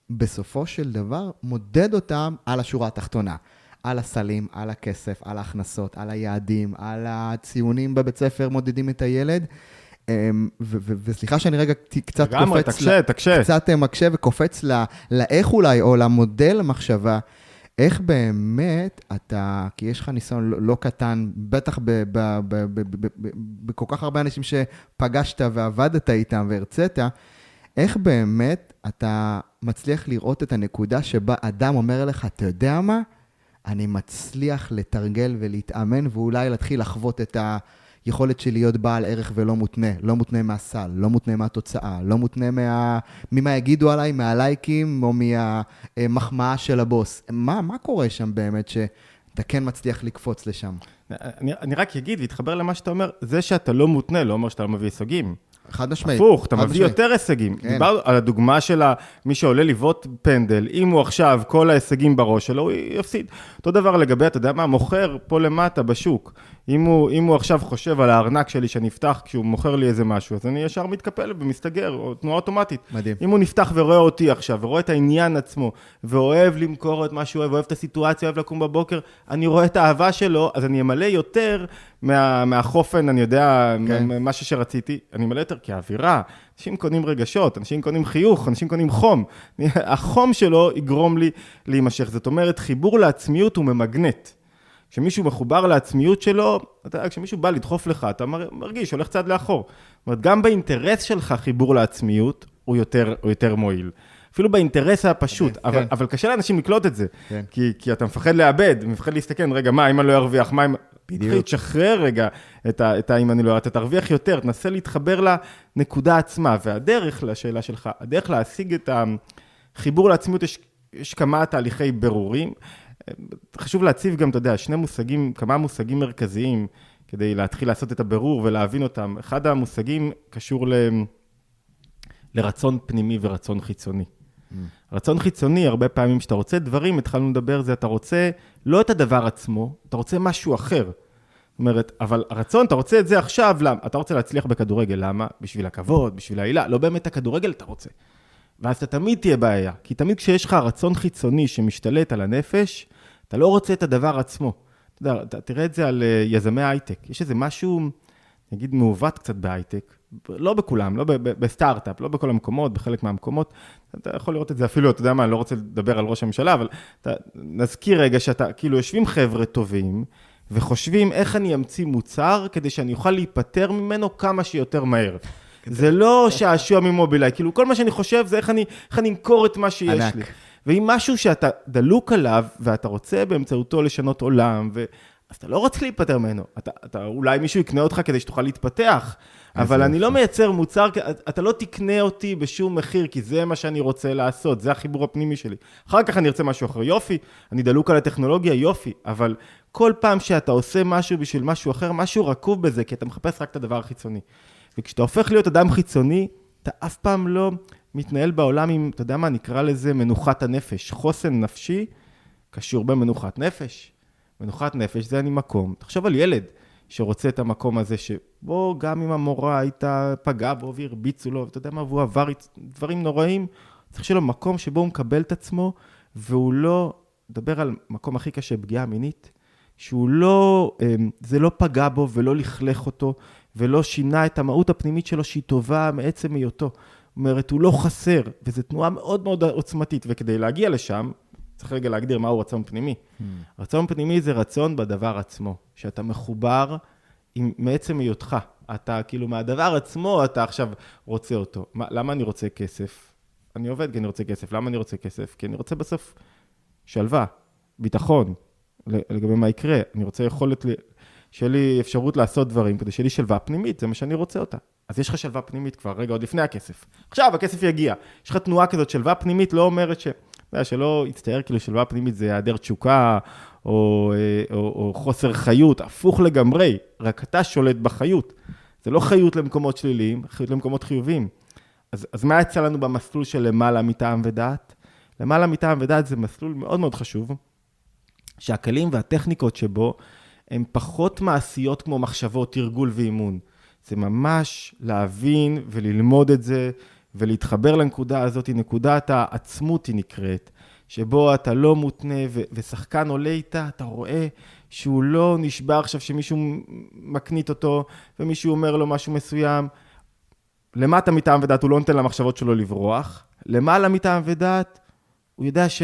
בסופו של דבר, מודד אותם על השורה התחתונה. על הסלים, על הכסף, על ההכנסות, על היעדים, על הציונים בבית ספר, מודדים את הילד. אמ, וסליחה שאני רגע קצת קופץ... לגמרי, תקשה, תקשה. קצת מקשה וקופץ לאיך אולי, או למודל מחשבה. איך באמת אתה, כי יש לך ניסיון לא, לא קטן, בטח בכל כך הרבה אנשים שפגשת ועבדת איתם והרצית, איך באמת אתה מצליח לראות את הנקודה שבה אדם אומר לך, אתה יודע מה? אני מצליח לתרגל ולהתאמן ואולי להתחיל לחוות את ה... יכולת של להיות בעל ערך ולא מותנה, לא מותנה מהסל, לא מותנה מהתוצאה, לא מותנה מה... ממה יגידו עליי, מהלייקים או מהמחמאה של הבוס. מה, מה קורה שם באמת שאתה כן מצליח לקפוץ לשם? אני, אני רק אגיד ואתחבר למה שאתה אומר, זה שאתה לא מותנה לא אומר שאתה לא מביא הישגים. חד משמעית. הפוך, אתה מביא. יותר הישגים. כן. דיברנו על הדוגמה של מי שעולה לבעוט פנדל, אם הוא עכשיו, כל ההישגים בראש שלו, הוא יפסיד. אותו דבר לגבי, אתה יודע מה, מוכר פה למטה בשוק. אם הוא, אם הוא עכשיו חושב על הארנק שלי שנפתח כשהוא מוכר לי איזה משהו, אז אני ישר מתקפל ומסתגר, או תנועה אוטומטית. מדהים. אם הוא נפתח ורואה אותי עכשיו, ורואה את העניין עצמו, ואוהב למכור את מה שהוא אוהב, אוהב את הסיטואציה, אוהב לקום בבוקר, אני רואה את האהבה שלו, אז אני אמלא יותר מה, מהחופן, אני יודע, כן. משהו שרציתי, אני אמלא יותר כאווירה. אנשים קונים רגשות, אנשים קונים חיוך, אנשים קונים חום. החום שלו יגרום לי להימשך. זאת אומרת, חיבור לעצמיות הוא ממגנט. כשמישהו מחובר לעצמיות שלו, אתה כשמישהו בא לדחוף לך, אתה מרגיש, הולך צעד לאחור. זאת אומרת, גם באינטרס שלך חיבור לעצמיות, הוא יותר, הוא יותר מועיל. אפילו באינטרס הפשוט, okay, כן, אבל, כן. אבל קשה לאנשים לקלוט את זה. כן. כי, כי אתה מפחד לאבד, מפחד להסתכן, רגע, מה, אם אני לא ארוויח, מה אם... בדיוק. תשחרר רגע את, ה, את האם אני לא... אתה תרוויח יותר, תנסה להתחבר לנקודה עצמה. והדרך, לשאלה שלך, הדרך להשיג את החיבור לעצמיות, יש, יש כמה תהליכי ברורים. חשוב להציב גם, אתה יודע, שני מושגים, כמה מושגים מרכזיים כדי להתחיל לעשות את הבירור ולהבין אותם. אחד המושגים קשור ל... לרצון פנימי ורצון חיצוני. Mm. רצון חיצוני, הרבה פעמים כשאתה רוצה דברים, התחלנו לדבר, זה אתה רוצה לא את הדבר עצמו, אתה רוצה משהו אחר. זאת אומרת, אבל הרצון, אתה רוצה את זה עכשיו, למה? אתה רוצה להצליח בכדורגל, למה? בשביל הכבוד, בשביל העילה, לא באמת הכדורגל אתה רוצה. ואז אתה תמיד תהיה בעיה, כי תמיד כשיש לך רצון חיצוני שמשתלט על הנפש, אתה לא רוצה את הדבר עצמו. אתה יודע, תראה את זה על אה, יזמי הייטק. יש איזה משהו, נגיד, מעוות קצת בהייטק, לא בכולם, לא בסטארט-אפ, לא בכל המקומות, בחלק מהמקומות. אתה יכול לראות את זה אפילו, אתה יודע מה, אני לא רוצה לדבר על ראש הממשלה, אבל אתה, נזכיר רגע שאתה, כאילו, יושבים חבר'ה טובים, וחושבים איך אני אמציא מוצר כדי שאני אוכל להיפטר ממנו כמה שיותר מהר. זה לא שעשוע ממובילאיי, כאילו, כל מה שאני חושב זה איך אני, איך אני אמכור את מה שיש ענק. לי. ואם משהו שאתה דלוק עליו, ואתה רוצה באמצעותו לשנות עולם, ו... אז אתה לא רוצה להיפטר ממנו. אתה, אתה, אולי מישהו יקנה אותך כדי שתוכל להתפתח, אבל אני לא מייצר מוצר, אתה לא תקנה אותי בשום מחיר, כי זה מה שאני רוצה לעשות, זה החיבור הפנימי שלי. אחר כך אני ארצה משהו אחר, יופי, אני דלוק על הטכנולוגיה, יופי, אבל כל פעם שאתה עושה משהו בשביל משהו אחר, משהו רקוב בזה, כי אתה מחפש רק את הדבר החיצוני. וכשאתה הופך להיות אדם חיצוני, אתה אף פעם לא מתנהל בעולם עם, אתה יודע מה, נקרא לזה מנוחת הנפש. חוסן נפשי קשור במנוחת נפש. מנוחת נפש זה אני מקום. תחשוב על ילד שרוצה את המקום הזה, שבו גם אם המורה הייתה פגעה בו והרביצו לו, ואתה יודע מה, והוא עבר דברים נוראים, צריך שיהיה לו מקום שבו הוא מקבל את עצמו, והוא לא, נדבר על מקום הכי קשה, פגיעה מינית, שהוא לא, אמ, זה לא פגע בו ולא לכלך אותו, ולא שינה את המהות הפנימית שלו שהיא טובה מעצם היותו. אומרת, הוא לא חסר, וזו תנועה מאוד מאוד עוצמתית, וכדי להגיע לשם, צריך רגע להגדיר מהו רצון פנימי. Mm. רצון פנימי זה רצון בדבר עצמו, שאתה מחובר עם, מעצם היותך. אתה כאילו מהדבר עצמו, אתה עכשיו רוצה אותו. מה, למה אני רוצה כסף? אני עובד כי אני רוצה כסף. למה אני רוצה כסף? כי אני רוצה בסוף שלווה, ביטחון, לגבי מה יקרה. אני רוצה יכולת, שיהיה לי אפשרות לעשות דברים, כדי שיהיה לי שלווה פנימית, זה מה שאני רוצה אותה. אז יש לך שלווה פנימית כבר, רגע, עוד לפני הכסף. עכשיו, הכסף יגיע. יש לך תנועה כזאת, שלווה פנימית לא אומרת ש... אתה יודע, שלא יצטייר כאילו שלווה פנימית זה היעדר תשוקה, או, או, או חוסר חיות, הפוך לגמרי, רק אתה שולט בחיות. זה לא חיות למקומות שליליים, חיות למקומות חיוביים. אז, אז מה יצא לנו במסלול של למעלה מטעם ודעת? למעלה מטעם ודעת זה מסלול מאוד מאוד חשוב, שהכלים והטכניקות שבו הן פחות מעשיות כמו מחשבות, תרגול ואימון. זה ממש להבין וללמוד את זה ולהתחבר לנקודה הזאת, נקודת העצמות היא נקראת, שבו אתה לא מותנה ו- ושחקן עולה איתה, אתה רואה שהוא לא נשבר עכשיו שמישהו מקנית אותו ומישהו אומר לו משהו מסוים. למטה מטעם ודעת הוא לא נותן למחשבות שלו לברוח, למעלה מטעם ודעת הוא יודע ש...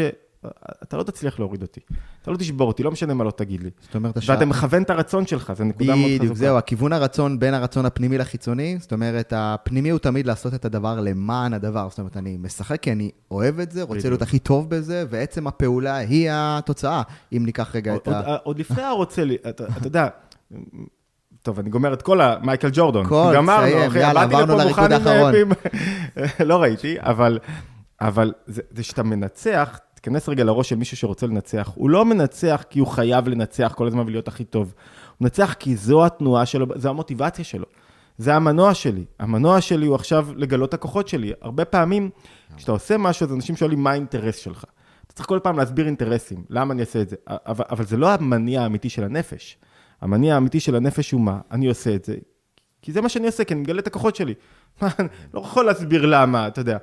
אתה לא תצליח להוריד אותי. אתה לא תשבור אותי, לא משנה מה לא תגיד לי. זאת אומרת, השעה... ואתה מכוון את הרצון שלך, זו נקודה מאוד חזקה. בדיוק, זהו, הכיוון הרצון בין הרצון הפנימי לחיצוני, זאת אומרת, הפנימי הוא תמיד לעשות את הדבר למען הדבר. זאת אומרת, אני משחק כי אני אוהב את זה, רוצה להיות הכי טוב בזה, ועצם הפעולה היא התוצאה, אם ניקח רגע את ה... עוד לפני הרוצה לי, אתה יודע... טוב, אני גומר את כל המייקל ג'ורדון. כל, תסיים, יאללה, עברנו לריקוד האחרון. לא ראיתי, אבל זה שאתה מנצח, תיכנס רגע לראש של מישהו שרוצה לנצח. הוא לא מנצח כי הוא חייב לנצח כל הזמן ולהיות הכי טוב. הוא מנצח כי זו התנועה שלו, זו המוטיבציה שלו. זה המנוע שלי. המנוע שלי הוא עכשיו לגלות הכוחות שלי. הרבה פעמים, כשאתה עושה משהו, אז אנשים שואלים מה האינטרס שלך. אתה צריך כל פעם להסביר אינטרסים, למה אני אעשה את זה. אבל, אבל זה לא המניע האמיתי של הנפש. המניע האמיתי של הנפש הוא מה? אני עושה את זה כי זה מה שאני עושה, כי אני מגלה את הכוחות שלי. אני לא יכול להסביר למה, אתה יודע.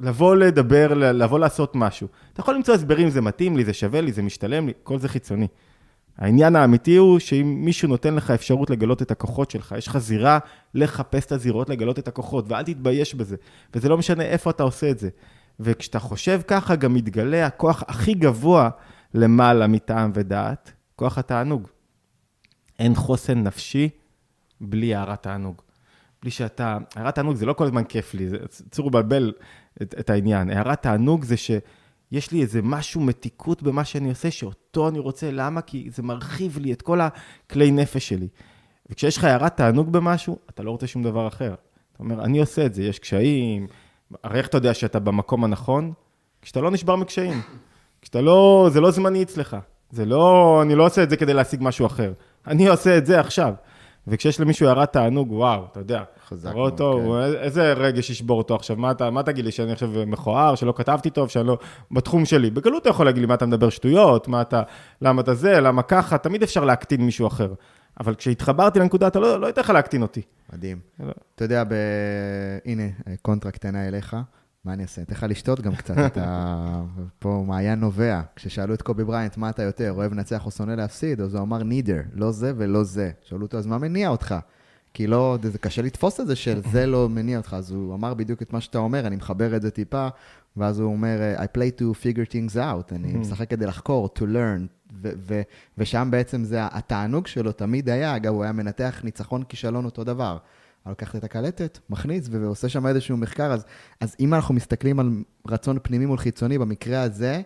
לבוא לדבר, לבוא לעשות משהו. אתה יכול למצוא הסברים, זה מתאים לי, זה שווה לי, זה משתלם לי, כל זה חיצוני. העניין האמיתי הוא שאם מישהו נותן לך אפשרות לגלות את הכוחות שלך, יש לך זירה לחפש את הזירות, לגלות את הכוחות, ואל תתבייש בזה. וזה לא משנה איפה אתה עושה את זה. וכשאתה חושב ככה, גם מתגלה הכוח הכי גבוה למעלה מטעם ודעת, כוח התענוג. אין חוסן נפשי בלי הערת תענוג. בלי שאתה, הערת תענוג זה לא כל הזמן כיף לי, צור לבלבל את, את העניין. הערת תענוג זה שיש לי איזה משהו, מתיקות במה שאני עושה, שאותו אני רוצה, למה? כי זה מרחיב לי את כל הכלי נפש שלי. וכשיש לך הערת תענוג במשהו, אתה לא רוצה שום דבר אחר. אתה אומר, אני עושה את זה, יש קשיים, הרי איך אתה יודע שאתה במקום הנכון? כשאתה לא נשבר מקשיים. כשאתה לא, זה לא זמני אצלך. זה לא, אני לא עושה את זה כדי להשיג משהו אחר. אני עושה את זה עכשיו. וכשיש למישהו הערת תענוג, וואו, אתה יודע. חזק מאוד, אותו, כן. איזה רגש ישבור אותו עכשיו? מה, אתה, מה תגיד לי, שאני עכשיו מכוער, שלא כתבתי טוב, שאני לא... בתחום שלי. בקלות אתה יכול להגיד לי, מה אתה מדבר שטויות, מה אתה... למה אתה זה, למה ככה, תמיד אפשר להקטין מישהו אחר. אבל כשהתחברתי לנקודה, אתה לא, לא יותר לך להקטין אותי. מדהים. לא. אתה יודע, ב... הנה, קונטרה קטנה אליך. מה אני אעשה? אתן לך לשתות גם קצת, אתה... פה מעיין נובע. כששאלו את קובי בריינט, מה אתה יותר, אוהב לנצח או שונא להפסיד, אז הוא אמר נידר, לא זה ולא זה. שאלו אותו, אז מה מניע אותך? כי לא, זה קשה לתפוס את זה של זה לא מניע אותך, אז הוא אמר בדיוק את מה שאתה אומר, אני מחבר את זה טיפה, ואז הוא אומר, I play to figure things out, אני משחק כדי לחקור, to learn, ו- ו- ושם בעצם זה התענוג שלו תמיד היה, אגב, הוא היה מנתח ניצחון כישלון אותו דבר. לקחת את הקלטת, מכניס ועושה שם איזשהו מחקר, אז, אז אם אנחנו מסתכלים על רצון פנימי מול חיצוני, במקרה הזה,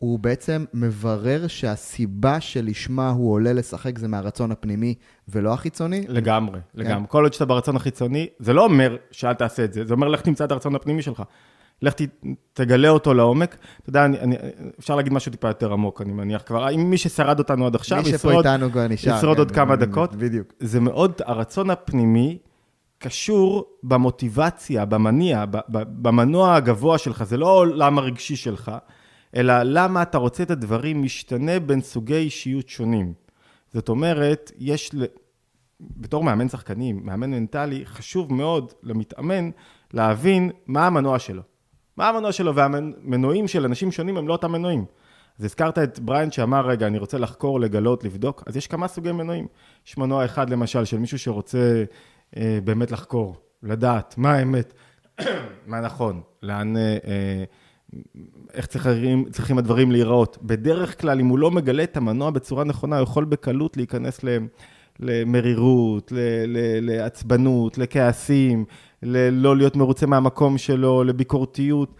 הוא בעצם מברר שהסיבה שלשמה הוא עולה לשחק זה מהרצון הפנימי ולא החיצוני? לגמרי, כן. לגמרי. כל עוד שאתה ברצון החיצוני, זה לא אומר שאל תעשה את זה, זה אומר לך תמצא את הרצון הפנימי שלך. לך ת, תגלה אותו לעומק. אתה יודע, אני, אני, אפשר להגיד משהו טיפה יותר עמוק, אני מניח כבר. אם מי ששרד אותנו עד עכשיו, ישרוד, ישרוד כן, עוד כמה דקות. בדיוק. זה מאוד, הרצון הפנימי קשור במוטיבציה, במניע, במנוע הגבוה שלך, זה לא העולם הרגשי שלך, אלא למה אתה רוצה את הדברים משתנה בין סוגי אישיות שונים. זאת אומרת, יש, בתור מאמן שחקנים, מאמן מנטלי, חשוב מאוד למתאמן להבין מה המנוע שלו. מה המנוע שלו, והמנועים של אנשים שונים הם לא אותם מנועים. אז הזכרת את בריין שאמר, רגע, אני רוצה לחקור, לגלות, לבדוק, אז יש כמה סוגי מנועים. יש מנוע אחד, למשל, של מישהו שרוצה באמת לחקור, לדעת מה האמת. מה נכון, לאן, אה, אה, איך צריכים, צריכים הדברים להיראות. בדרך כלל, אם הוא לא מגלה את המנוע בצורה נכונה, הוא יכול בקלות להיכנס ל... למרירות, ל- ל- לעצבנות, לכעסים, ללא להיות מרוצה מהמקום שלו, לביקורתיות.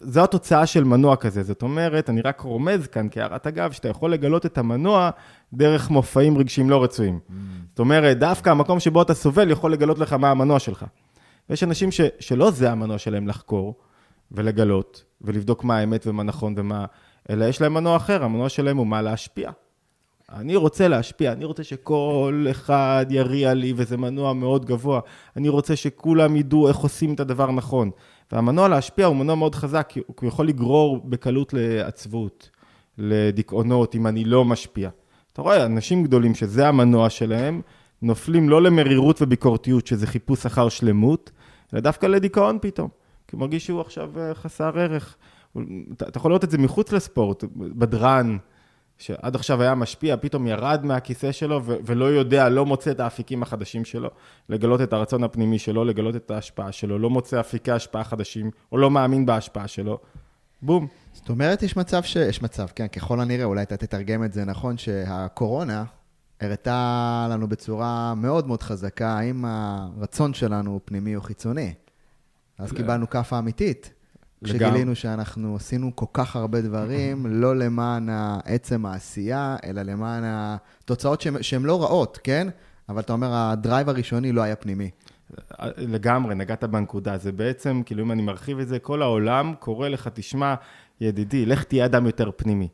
זו התוצאה של מנוע כזה. זאת אומרת, אני רק רומז כאן כהערת אגב, שאתה יכול לגלות את המנוע דרך מופעים רגשיים לא רצויים. Mm. זאת אומרת, דווקא המקום שבו אתה סובל יכול לגלות לך מה המנוע שלך. יש אנשים ש, שלא זה המנוע שלהם לחקור ולגלות ולבדוק מה האמת ומה נכון ומה... אלא יש להם מנוע אחר, המנוע שלהם הוא מה להשפיע. אני רוצה להשפיע, אני רוצה שכל אחד יריע לי, וזה מנוע מאוד גבוה. אני רוצה שכולם ידעו איך עושים את הדבר נכון. והמנוע להשפיע הוא מנוע מאוד חזק, כי הוא יכול לגרור בקלות לעצבות, לדיכאונות, אם אני לא משפיע. אתה רואה, אנשים גדולים שזה המנוע שלהם, נופלים לא למרירות וביקורתיות, שזה חיפוש אחר שלמות, אלא דווקא לדיכאון פתאום. כי הוא מרגיש שהוא עכשיו אה, חסר ערך. אתה יכול לראות את זה מחוץ לספורט, בדרן. שעד עכשיו היה משפיע, פתאום ירד מהכיסא שלו ולא יודע, לא מוצא את האפיקים החדשים שלו, לגלות את הרצון הפנימי שלו, לגלות את ההשפעה שלו, לא מוצא אפיקי השפעה חדשים, או לא מאמין בהשפעה שלו, בום. זאת אומרת, יש מצב ש... יש מצב, כן, ככל הנראה, אולי אתה תתרגם את זה נכון, שהקורונה הראתה לנו בצורה מאוד מאוד חזקה, האם הרצון שלנו פנימי או חיצוני. אז קיבלנו כאפה אמיתית. כשגילינו שאנחנו עשינו כל כך הרבה דברים, לא למען עצם העשייה, אלא למען התוצאות שהן לא רעות, כן? אבל אתה אומר, הדרייב הראשוני לא היה פנימי. לגמרי, נגעת בנקודה. זה בעצם, כאילו, אם אני מרחיב את זה, כל העולם קורא לך, תשמע, ידידי, לך תהיה אדם יותר פנימי.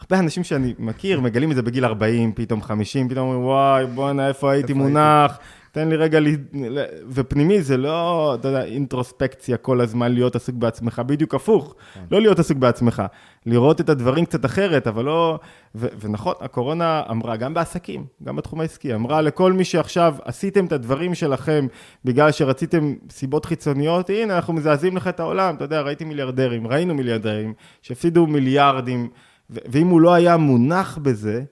הרבה אנשים שאני מכיר מגלים את זה בגיל 40, פתאום 50, פתאום אומרים, וואי, בואנה, איפה הייתי מונח? תן לי רגע, לי... ופנימי זה לא, אתה יודע, אינטרוספקציה כל הזמן להיות עסוק בעצמך, בדיוק הפוך, כן. לא להיות עסוק בעצמך, לראות את הדברים קצת אחרת, אבל לא... ו... ונכון, הקורונה אמרה, גם בעסקים, גם בתחום העסקי, אמרה לכל מי שעכשיו עשיתם את הדברים שלכם בגלל שרציתם סיבות חיצוניות, הנה, אנחנו מזעזעים לך את העולם, אתה יודע, ראיתי מיליארדרים, ראינו מיליארדרים, שהפסידו מיליארדים, ו... ואם הוא לא היה מונח בזה,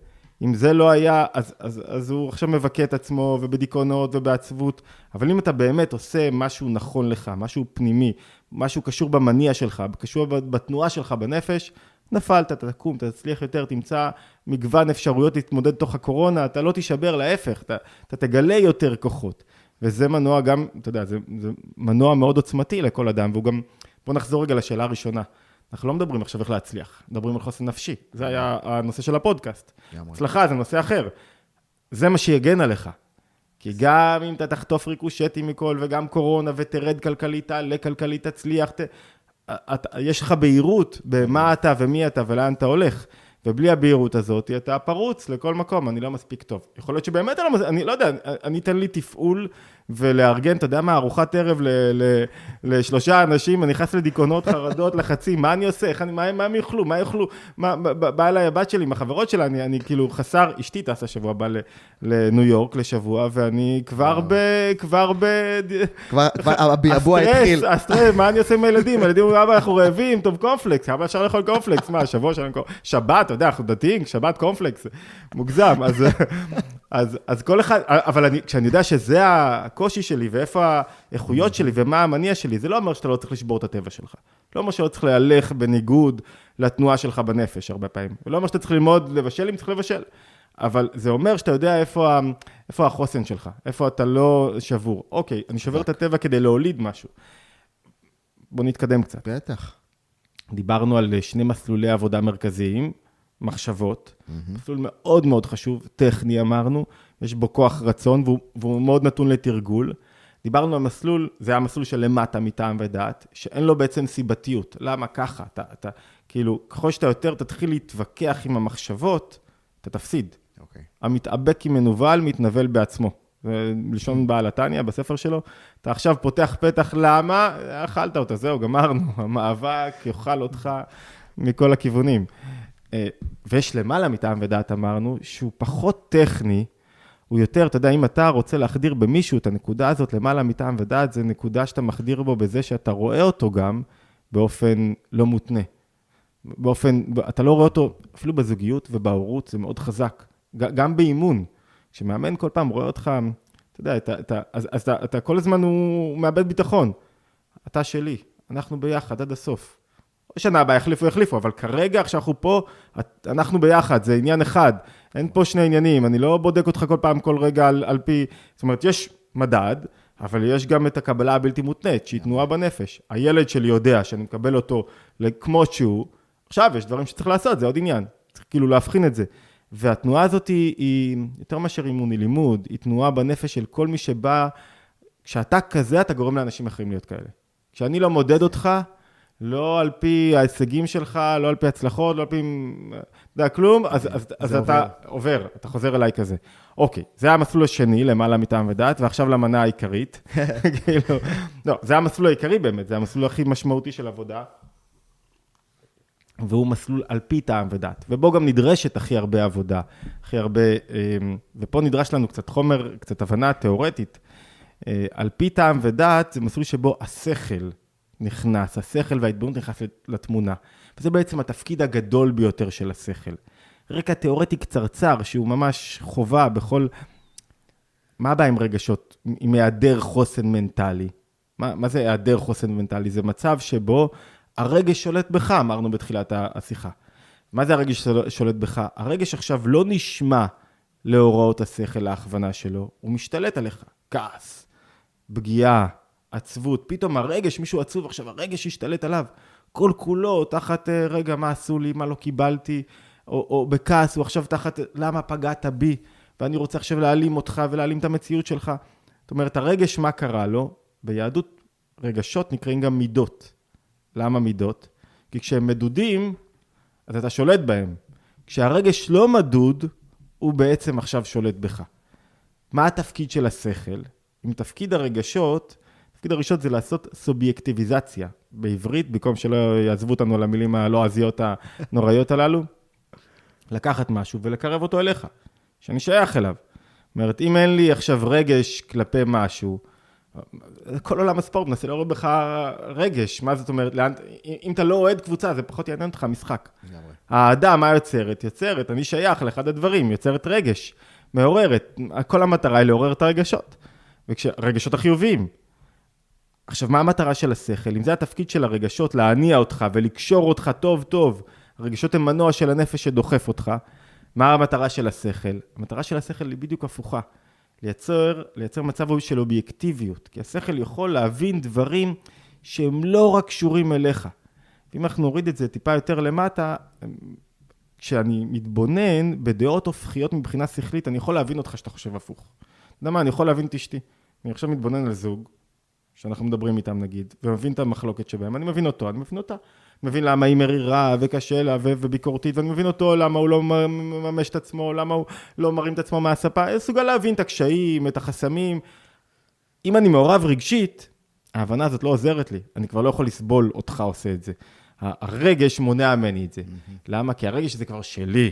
אם זה לא היה, אז, אז, אז הוא עכשיו מבכה את עצמו ובדיכאונות ובעצבות, אבל אם אתה באמת עושה משהו נכון לך, משהו פנימי, משהו קשור במניע שלך, קשור בתנועה שלך בנפש, נפלת, אתה תקום, אתה תצליח יותר, תמצא מגוון אפשרויות להתמודד תוך הקורונה, אתה לא תישבר, להפך, אתה, אתה תגלה יותר כוחות. וזה מנוע גם, אתה יודע, זה, זה מנוע מאוד עוצמתי לכל אדם, והוא גם, בוא נחזור רגע לשאלה הראשונה. אנחנו לא מדברים עכשיו איך להצליח, מדברים על חוסן נפשי. זה היה הנושא של הפודקאסט. הצלחה זה נושא אחר. זה מה שיגן עליך. כי גם אם אתה תחטוף ריקושטים מכל, וגם קורונה, ותרד כלכלית, תעלה כלכלית, תצליח, ת... את, יש לך בהירות במה אתה ומי אתה ולאן אתה הולך. ובלי הבהירות הזאת, אתה פרוץ לכל מקום, אני לא מספיק טוב. יכול להיות שבאמת אני לא, אני לא יודע, אני אתן לי תפעול ולארגן, אתה יודע מה, ארוחת ערב ל, ל, לשלושה אנשים, אני נכנס לדיכאונות, חרדות, לחצים, מה אני עושה, איך אני, מה, מה הם יאכלו, מה יאכלו, מה, באה אליי הבת שלי עם החברות שלה, אני, אני כאילו חסר, אשתי טסה שבוע הבא לניו יורק לשבוע, ואני כבר ב... כבר ב... כבר, כבר הביעבוע התחיל. הסטרס, מה אני עושה עם הילדים? הילדים אומרים, אבא, אנחנו רעבים, טוב קורנפלקס, אבא אפשר לאכול קורנפלקס, מה, שבוע שלנו קורנפלקס, שבת, אתה יודע, אנחנו דתיים, שבת קורנפלקס, מוגזם, אז... אז, אז כל אחד, אבל אני, כשאני יודע שזה הקושי שלי ואיפה האיכויות שלי ומה המניע שלי, זה לא אומר שאתה לא צריך לשבור את הטבע שלך. לא אומר שלא צריך להלך בניגוד לתנועה שלך בנפש הרבה פעמים. ולא אומר שאתה צריך ללמוד לבשל אם צריך לבשל. אבל זה אומר שאתה יודע איפה, איפה החוסן שלך, איפה אתה לא שבור. אוקיי, אני שובר את הטבע כדי להוליד משהו. בוא נתקדם קצת. בטח. דיברנו על שני מסלולי עבודה מרכזיים. מחשבות, mm-hmm. מסלול מאוד מאוד חשוב, טכני אמרנו, יש בו כוח רצון והוא, והוא מאוד נתון לתרגול. דיברנו על מסלול, זה היה מסלול של למטה מטעם ודעת, שאין לו בעצם סיבתיות. למה ככה? אתה, אתה, כאילו, ככל שאתה יותר תתחיל להתווכח עם המחשבות, אתה תפסיד. Okay. אוקיי. המתאבק עם מנוול, מתנבל בעצמו. זה לשון בעל התניא בספר שלו. אתה עכשיו פותח פתח, למה? אכלת אותה, זהו, גמרנו. המאבק יאכל אותך מכל הכיוונים. אה, ויש למעלה מטעם ודעת אמרנו, שהוא פחות טכני, הוא יותר, אתה יודע, אם אתה רוצה להחדיר במישהו את הנקודה הזאת למעלה מטעם ודעת, זה נקודה שאתה מחדיר בו בזה שאתה רואה אותו גם באופן לא מותנה. באופן, אתה לא רואה אותו, אפילו בזוגיות ובהורות, זה מאוד חזק. גם באימון, כשמאמן כל פעם רואה אותך, אתה יודע, אתה, אתה, אז, אז אתה, אתה כל הזמן הוא מאבד ביטחון. אתה שלי, אנחנו ביחד עד הסוף. שנה הבאה יחליפו, יחליפו, אבל כרגע, כשאנחנו פה, אנחנו ביחד, זה עניין אחד. אין פה שני עניינים, אני לא בודק אותך כל פעם, כל רגע על, על פי... זאת אומרת, יש מדד, אבל יש גם את הקבלה הבלתי מותנית, שהיא תנועה בנפש. הילד שלי יודע שאני מקבל אותו כמו שהוא, עכשיו יש דברים שצריך לעשות, זה עוד עניין. צריך כאילו להבחין את זה. והתנועה הזאת היא, היא יותר מאשר אימוני לימוד, היא תנועה בנפש של כל מי שבא, כשאתה כזה, אתה גורם לאנשים אחרים להיות כאלה. כשאני לא מודד אותך, לא על פי ההישגים שלך, לא על פי הצלחות, לא על פי... אתה יודע, כלום, אז, אז, אז אתה עובר, אתה חוזר אליי כזה. אוקיי, זה המסלול השני, למעלה מטעם ודעת, ועכשיו למנה העיקרית. כאילו, לא, זה המסלול העיקרי באמת, זה המסלול הכי משמעותי של עבודה. והוא מסלול על פי טעם ודת, ובו גם נדרשת הכי הרבה עבודה, הכי הרבה, אמ, ופה נדרש לנו קצת חומר, קצת הבנה תיאורטית. אה, על פי טעם ודת זה מסלול שבו השכל נכנס, השכל וההתבוננות נכנס לתמונה. וזה בעצם התפקיד הגדול ביותר של השכל. רקע תיאורטי קצרצר, שהוא ממש חובה בכל... מה הבעיה עם רגשות, עם היעדר חוסן מנטלי? מה, מה זה היעדר חוסן מנטלי? זה מצב שבו הרגש שולט בך, אמרנו בתחילת השיחה. מה זה הרגש שולט בך? הרגש עכשיו לא נשמע להוראות השכל, להכוונה שלו, הוא משתלט עליך. כעס, פגיעה, עצבות, פתאום הרגש, מישהו עצוב עכשיו, הרגש השתלט עליו. כל כולו תחת, אה, רגע, מה עשו לי, מה לא קיבלתי, או, או בכעס, הוא עכשיו תחת, למה פגעת בי, ואני רוצה עכשיו להעלים אותך ולהעלים את המציאות שלך. זאת אומרת, הרגש, מה קרה לו? ביהדות רגשות נקראים גם מידות. למה מידות? כי כשהם מדודים, אז אתה שולט בהם. כשהרגש לא מדוד, הוא בעצם עכשיו שולט בך. מה התפקיד של השכל? אם תפקיד הרגשות, תפקיד הרגשות זה לעשות סובייקטיביזציה. בעברית, במקום שלא יעזבו אותנו על המילים הלועזיות הנוראיות הללו, לקחת משהו ולקרב אותו אליך, שאני שייך אליו. זאת אומרת, אם אין לי עכשיו רגש כלפי משהו, כל עולם הספורט מנסה לראות בך רגש, מה זאת אומרת, לאן, אם אתה לא אוהד קבוצה, זה פחות יעניין אותך משחק. האדם, מה יוצרת? יוצרת, אני שייך לאחד הדברים, יוצרת רגש, מעוררת. כל המטרה היא לעורר את הרגשות, רגשות החיוביים. עכשיו, מה המטרה של השכל? אם זה התפקיד של הרגשות, להניע אותך ולקשור אותך טוב טוב, הרגשות הם מנוע של הנפש שדוחף אותך, מה המטרה של השכל? המטרה של השכל היא בדיוק הפוכה. לייצר, לייצר מצב של אובייקטיביות, כי השכל יכול להבין דברים שהם לא רק קשורים אליך. ואם אנחנו נוריד את זה טיפה יותר למטה, כשאני מתבונן בדעות הופכיות מבחינה שכלית, אני יכול להבין אותך שאתה חושב הפוך. אתה יודע מה, אני יכול להבין את אשתי. אני עכשיו מתבונן על זוג, שאנחנו מדברים איתם נגיד, ומבין את המחלוקת שבהם, אני מבין אותו, אני מבין אותה. מבין למה היא מרירה וקשה לה וביקורתית, ואני מבין אותו למה הוא לא מממש את עצמו, למה הוא לא מרים את עצמו מהספה, אני מסוגל להבין את הקשיים, את החסמים. אם אני מעורב רגשית, ההבנה הזאת לא עוזרת לי, אני כבר לא יכול לסבול אותך עושה את זה. הרגש מונע ממני את זה. Mm-hmm. למה? כי הרגש זה כבר שלי.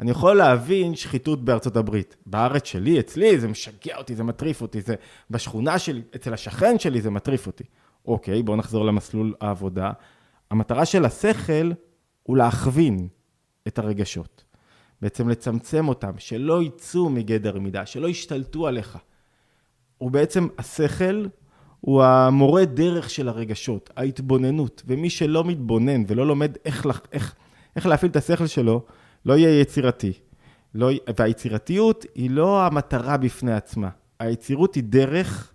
אני יכול להבין שחיתות בארצות הברית. בארץ שלי, אצלי, זה משגע אותי, זה מטריף אותי, זה בשכונה שלי, אצל השכן שלי, זה מטריף אותי. אוקיי, בואו נחזור למסלול העבודה. המטרה של השכל הוא להכווין את הרגשות. בעצם לצמצם אותם, שלא יצאו מגדר מידה, שלא ישתלטו עליך. הוא בעצם, השכל הוא המורה דרך של הרגשות, ההתבוננות. ומי שלא מתבונן ולא לומד איך, איך, איך להפעיל את השכל שלו, לא יהיה יצירתי. לא, והיצירתיות היא לא המטרה בפני עצמה. היצירות היא דרך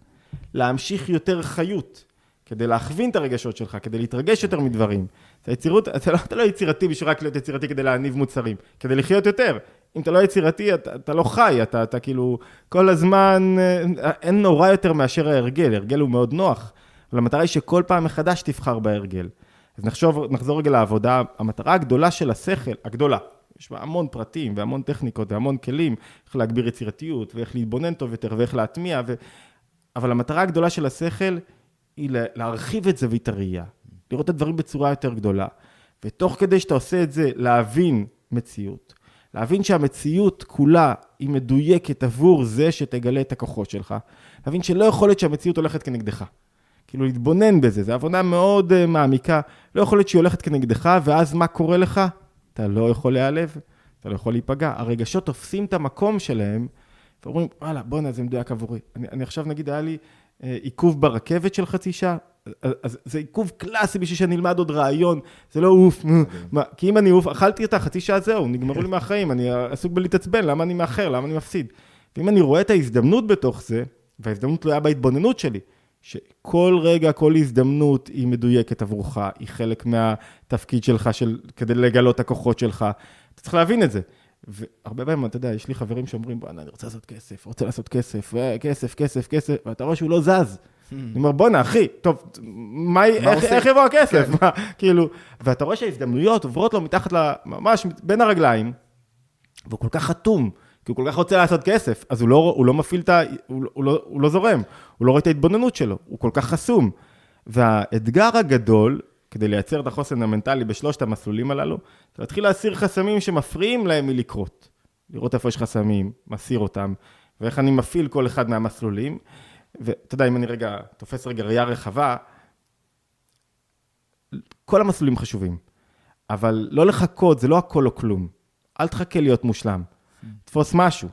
להמשיך יותר חיות. כדי להכווין את הרגשות שלך, כדי להתרגש יותר מדברים. היצירות, אתה לא, אתה לא יצירתי בשביל רק להיות יצירתי כדי להניב מוצרים, כדי לחיות יותר. אם אתה לא יצירתי, אתה, אתה לא חי, אתה, אתה כאילו כל הזמן, אה, אין נורא יותר מאשר ההרגל, הרגל הוא מאוד נוח, אבל המטרה היא שכל פעם מחדש תבחר בהרגל. אז נחשוב, נחזור רגע לעבודה, המטרה הגדולה של השכל, הגדולה, יש בה המון פרטים והמון טכניקות והמון כלים, איך להגביר יצירתיות ואיך להתבונן טוב יותר ואיך להטמיע, ו... אבל המטרה הגדולה של השכל היא להרחיב את זווית הראייה, לראות את הדברים בצורה יותר גדולה, ותוך כדי שאתה עושה את זה, להבין מציאות. להבין שהמציאות כולה היא מדויקת עבור זה שתגלה את הכוחות שלך. להבין שלא יכול להיות שהמציאות הולכת כנגדך. כאילו להתבונן בזה, זו עבודה מאוד uh, מעמיקה. לא יכול להיות שהיא הולכת כנגדך, ואז מה קורה לך? אתה לא יכול להיעלב, אתה לא יכול להיפגע. הרגשות תופסים את המקום שלהם, ואומרים, וואלה, בואנה, זה מדויק עבורי. אני, אני עכשיו, נגיד, היה לי אה, עיכוב ברכבת של חצי שעה, אז, אז זה עיכוב קלאסי בשביל שאני אלמד עוד רעיון, זה לא אוף, מה, כי אם אני אוף, אכלתי אותה חצי שעה זהו, נגמרו לי מהחיים, אני עסוק בלהתעצבן, למה אני מאחר, למה אני מפסיד? ואם אני רואה את ההזדמנות בתוך זה, וההזדמנות תלויה בהתבוננות שלי, שכל רגע, כל הזדמנות היא מדויקת עבורך, היא חלק מהתפקיד שלך של, כדי לגלות את הכוחות שלך. אתה צריך להבין את זה. והרבה פעמים, אתה יודע, יש לי חברים שאומרים, בואנה, אני רוצה לעשות כסף, רוצה לעשות כסף, אה, כסף, כסף, כסף, ואתה רואה שהוא לא זז. אני אומר, בואנה, אחי, טוב, מה, איך, איך יבוא הכסף? מה, כאילו, ואתה רואה שההזדמנויות עוברות לו מתחת ל... ממש בין הרגליים, והוא כל כך אטום, כי הוא כל כך רוצה לעשות כסף, אז הוא לא, הוא לא מפעיל את ה... הוא, הוא, לא, הוא לא זורם, הוא לא רואה את ההתבוננות שלו, הוא כל כך חסום. והאתגר הגדול, כדי לייצר את החוסן המנטלי בשלושת המסלולים הללו, זה להתחיל להסיר חסמים שמפריעים להם מלקרות. לראות איפה יש חסמים, מסיר אותם, ואיך אני מפעיל כל אחד מהמסלולים. ואתה יודע, אם אני רגע תופס רגע ראייה רחבה, כל המסלולים חשובים, אבל לא לחכות, זה לא הכל או כלום. אל תחכה להיות מושלם. תפוס משהו,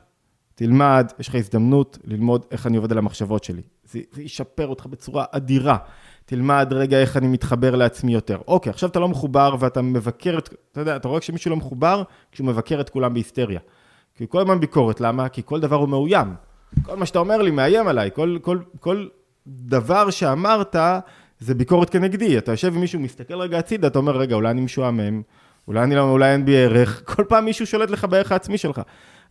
תלמד, יש לך הזדמנות ללמוד איך אני עובד על המחשבות שלי. זה, זה ישפר אותך בצורה אדירה. תלמד רגע איך אני מתחבר לעצמי יותר. אוקיי, עכשיו אתה לא מחובר ואתה מבקר את, אתה יודע, אתה רואה כשמישהו לא מחובר, כשהוא מבקר את כולם בהיסטריה. כי כל הזמן ביקורת, למה? כי כל דבר הוא מאוים. כל מה שאתה אומר לי מאיים עליי, כל, כל, כל דבר שאמרת זה ביקורת כנגדי. אתה יושב עם מישהו, מסתכל רגע הצידה, אתה אומר, רגע, אולי אני משועמם, אולי, אני, לא, אולי אין בי ערך, כל פעם מישהו שולט לך בערך העצמי שלך.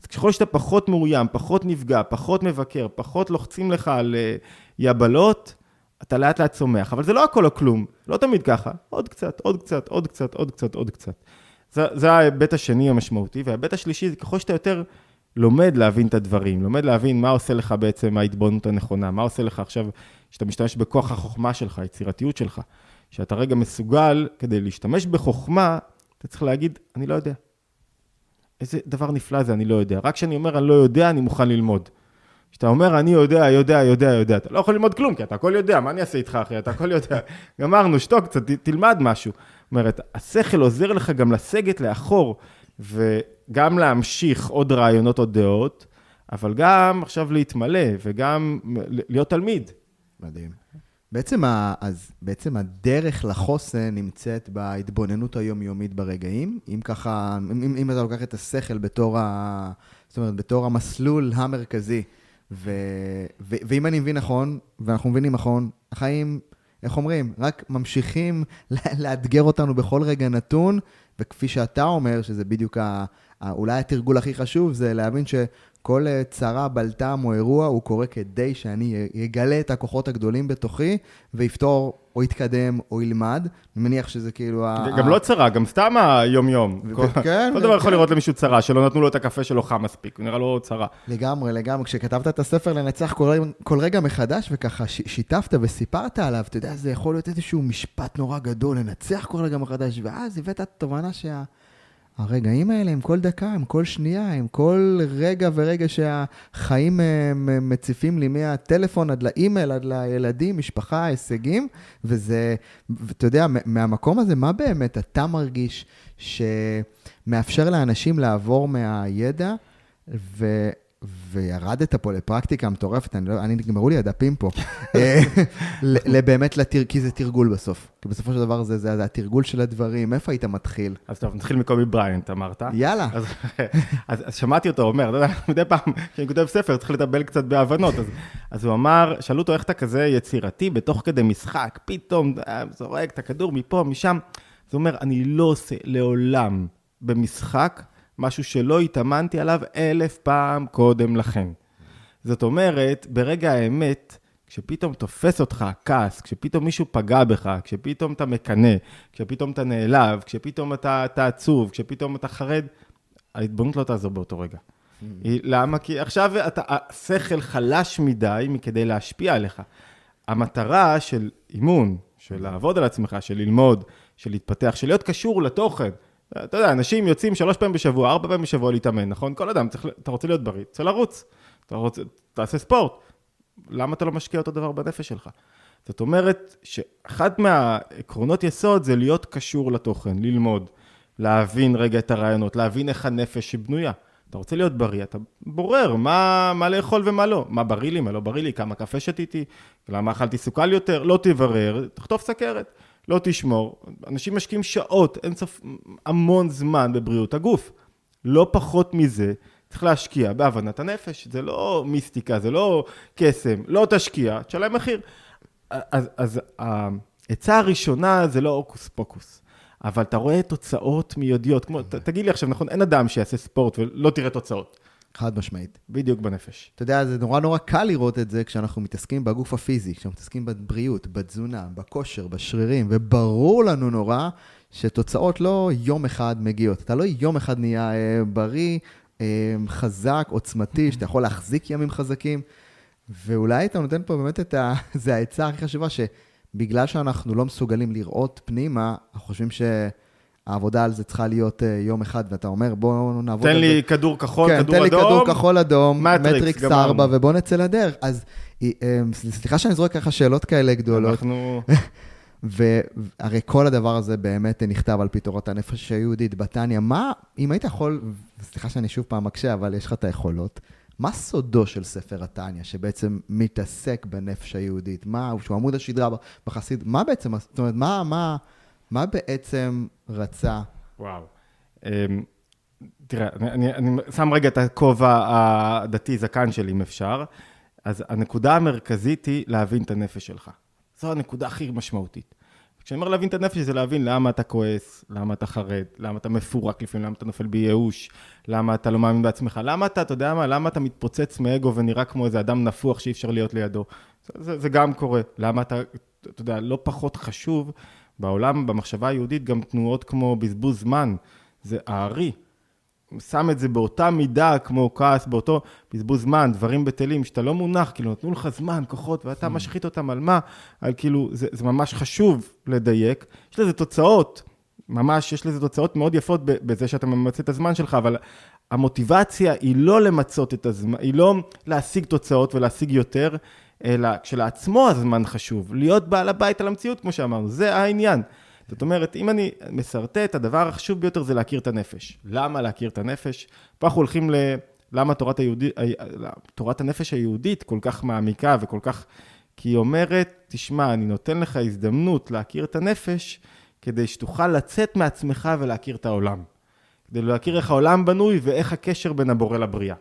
אז ככל שאתה פחות מאוים, פחות נפגע, פחות מבקר, פחות לוחצים לך על uh, יבלות, אתה לאט לאט צומח. אבל זה לא הכל או כלום, לא תמיד ככה. עוד קצת, עוד קצת, עוד קצת, עוד קצת, עוד קצת. זה, זה ההיבט השני המשמעותי, וההיבט השלישי זה ככל שאתה יותר לומד להבין את הדברים, לומד להבין מה עושה לך בעצם ההתבוננות הנכונה, מה עושה לך עכשיו, שאתה משתמש בכוח החוכמה שלך, היצירתיות שלך, שאתה רגע מסוגל, כדי להשתמש בחוכמה, אתה צריך להגיד, אני לא יודע. איזה דבר נפלא זה, אני לא יודע. רק כשאני אומר, אני לא יודע, אני מוכן ללמוד. כשאתה אומר, אני יודע, יודע, יודע, יודע, אתה לא יכול ללמוד כלום, כי אתה הכל יודע, מה אני אעשה איתך, אחי? אתה הכל יודע. גמרנו, שתוק קצת, תלמד משהו. זאת אומרת, השכל עוזר לך גם לסגת לאחור, וגם להמשיך עוד רעיונות, עוד דעות, אבל גם עכשיו להתמלא, וגם להיות תלמיד. מדהים. בעצם, ה, אז בעצם הדרך לחוסן נמצאת בהתבוננות היומיומית ברגעים. אם ככה, אם, אם אתה לוקח את השכל בתור, ה, זאת אומרת, בתור המסלול המרכזי, ו, ו, ואם אני מבין נכון, ואנחנו מבינים נכון, החיים, איך אומרים, רק ממשיכים לאתגר אותנו בכל רגע נתון, וכפי שאתה אומר, שזה בדיוק ה, ה, אולי התרגול הכי חשוב, זה להבין ש... כל אה, צרה, בלטם או אירוע הוא קורה כדי שאני אגלה את הכוחות הגדולים בתוכי ויפתור או יתקדם או ילמד. אני מניח שזה כאילו ה... גם לא צרה, גם סתם היום-יום. כן. כל דבר יכול לראות למישהו צרה, שלא נתנו לו את הקפה שלו חם מספיק, הוא נראה לו צרה. לגמרי, לגמרי. כשכתבת את הספר לנצח כל רגע מחדש וככה שיתפת וסיפרת עליו, אתה יודע, זה יכול להיות איזשהו משפט נורא גדול, לנצח כל רגע מחדש, ואז הבאת תובנה שה... הרגעים האלה הם כל דקה, הם כל שנייה, הם כל רגע ורגע שהחיים אה, מציפים לי מהטלפון עד לאימייל, עד לילדים, משפחה, הישגים, וזה, ואתה יודע, מהמקום הזה, מה באמת אתה מרגיש שמאפשר לאנשים לעבור מהידע ו... וירדת פה לפרקטיקה מטורפת, אני, לא, אני נגמרו לי הדפים פה, אה, לבאמת, לתר, כי זה תרגול בסוף. כי בסופו של דבר זה, זה, זה התרגול של הדברים, איפה היית מתחיל? אז טוב, נתחיל מקובי בריינט, אמרת. יאללה. אז, אז, אז שמעתי אותו אומר, אתה יודע, מדי פעם כשאני כותב ספר צריך לטבל קצת בהבנות, אז, אז הוא אמר, שאלו אותו איך אתה כזה יצירתי בתוך כדי משחק, פתאום אה, זורק את הכדור מפה, משם. אז הוא אומר, אני לא עושה לעולם במשחק, משהו שלא התאמנתי עליו אלף פעם קודם לכן. זאת אומרת, ברגע האמת, כשפתאום תופס אותך הכעס, כשפתאום מישהו פגע בך, כשפתאום אתה מקנא, כשפתאום אתה נעלב, כשפתאום אתה, אתה עצוב, כשפתאום אתה חרד, ההתבוננות לא תעזור באותו רגע. Mm-hmm. למה? כי עכשיו אתה, השכל חלש מדי מכדי להשפיע עליך. המטרה של אימון, של לעבוד על עצמך, של ללמוד, של להתפתח, של להיות קשור לתוכן, אתה יודע, אנשים יוצאים שלוש פעמים בשבוע, ארבע פעמים בשבוע להתאמן, נכון? כל אדם, צריך, אתה רוצה להיות בריא, צריך לרוץ. אתה רוצה, תעשה ספורט. למה אתה לא משקיע אותו דבר בנפש שלך? זאת אומרת שאחד מהעקרונות יסוד זה להיות קשור לתוכן, ללמוד, להבין רגע את הרעיונות, להבין איך הנפש בנויה. אתה רוצה להיות בריא, אתה בורר מה, מה לאכול ומה לא. מה בריא לי, מה לא בריא לי, כמה קפה שתיתי, למה אכלתי סוכל יותר, לא תברר, תחטוף סכרת. לא תשמור. אנשים משקיעים שעות, אין סוף, המון זמן בבריאות הגוף. לא פחות מזה, צריך להשקיע בהבנת הנפש. זה לא מיסטיקה, זה לא קסם. לא תשקיע, תשלם מחיר. אז, אז העצה הראשונה זה לא הוקוס פוקוס. אבל אתה רואה תוצאות מיידיות, כמו, ת, תגיד לי עכשיו, נכון, אין אדם שיעשה ספורט ולא תראה תוצאות. חד משמעית. בדיוק בנפש. אתה יודע, זה נורא נורא קל לראות את זה כשאנחנו מתעסקים בגוף הפיזי, כשאנחנו מתעסקים בבריאות, בתזונה, בכושר, בשרירים, וברור לנו נורא שתוצאות לא יום אחד מגיעות. אתה לא יום אחד נהיה אה, בריא, אה, חזק, עוצמתי, שאתה יכול להחזיק ימים חזקים, ואולי אתה נותן פה באמת את ה... זה העצה הכי חשובה, שבגלל שאנחנו לא מסוגלים לראות פנימה, אנחנו חושבים ש... העבודה על זה צריכה להיות uh, יום אחד, ואתה אומר, בואו נעבוד על זה. תן לי כדור כחול, כן, כדור אדום. כן, תן לי כדור כחול אדום, מטריקס, מטריקס גמרנו. 4, ובואו נצא לדרך. אז אה, אה, סליחה שאני זורק ככה שאלות כאלה גדולות, אנחנו... והרי כל הדבר הזה באמת נכתב על פי תורת הנפש היהודית בתניא. מה, אם היית יכול, סליחה שאני שוב פעם מקשה, אבל יש לך את היכולות, מה סודו של ספר התניא, שבעצם מתעסק בנפש היהודית? מה, שהוא עמוד השדרה בחסיד, מה בעצם, זאת אומרת, מה, מה, מה בעצם רצה? וואו. אמ, תראה, אני, אני, שם רגע את הכובע הדתי זקן שלי, אם אפשר. אז הנקודה המרכזית היא להבין את הנפש שלך. זו הנקודה הכי משמעותית. כשאני אומר להבין את הנפש, זה להבין למה אתה כועס, למה אתה חרד, למה אתה מפורק לפעמים, למה אתה נופל בייאוש, למה אתה לא מאמין בעצמך, למה אתה, אתה יודע מה, למה אתה מתפוצץ מאגו ונראה כמו איזה אדם נפוח שאי אפשר להיות לידו. זה, זה, זה גם קורה. למה אתה, אתה יודע, לא פחות חשוב, בעולם, במחשבה היהודית, גם תנועות כמו בזבוז זמן. זה הארי. שם את זה באותה מידה כמו כעס, באותו בזבוז זמן, דברים בטלים, שאתה לא מונח, כאילו נתנו לך זמן, כוחות, ואתה משחית אותם על מה? על כאילו, זה, זה ממש חשוב לדייק. יש לזה תוצאות, ממש יש לזה תוצאות מאוד יפות בזה שאתה ממצה את הזמן שלך, אבל המוטיבציה היא לא למצות את הזמן, היא לא להשיג תוצאות ולהשיג יותר, אלא כשלעצמו הזמן חשוב, להיות בעל הבית על המציאות, כמו שאמרנו, זה העניין. זאת אומרת, אם אני מסרטט, הדבר החשוב ביותר זה להכיר את הנפש. למה להכיר את הנפש? פה אנחנו הולכים ל... למה תורת, היהודי, תורת הנפש היהודית כל כך מעמיקה וכל כך... כי היא אומרת, תשמע, אני נותן לך הזדמנות להכיר את הנפש, כדי שתוכל לצאת מעצמך ולהכיר את העולם. כדי להכיר איך העולם בנוי ואיך הקשר בין הבורא לבריאה.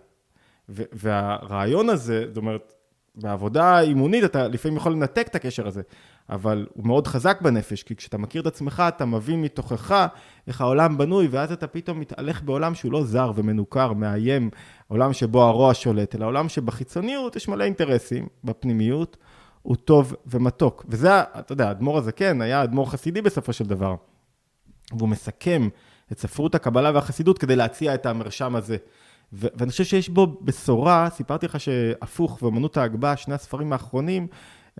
והרעיון הזה, זאת אומרת, בעבודה אימונית אתה לפעמים יכול לנתק את הקשר הזה, אבל הוא מאוד חזק בנפש, כי כשאתה מכיר את עצמך, אתה מבין מתוכך איך העולם בנוי, ואז אתה פתאום מתהלך בעולם שהוא לא זר ומנוכר, מאיים, עולם שבו הרוע שולט, אלא עולם שבחיצוניות יש מלא אינטרסים, בפנימיות הוא טוב ומתוק. וזה, אתה יודע, האדמו"ר הזקן היה אדמו"ר חסידי בסופו של דבר, והוא מסכם את ספרות הקבלה והחסידות כדי להציע את המרשם הזה. ו- ואני חושב שיש בו בשורה, סיפרתי לך שהפוך ואמנות ההגבהה, שני הספרים האחרונים,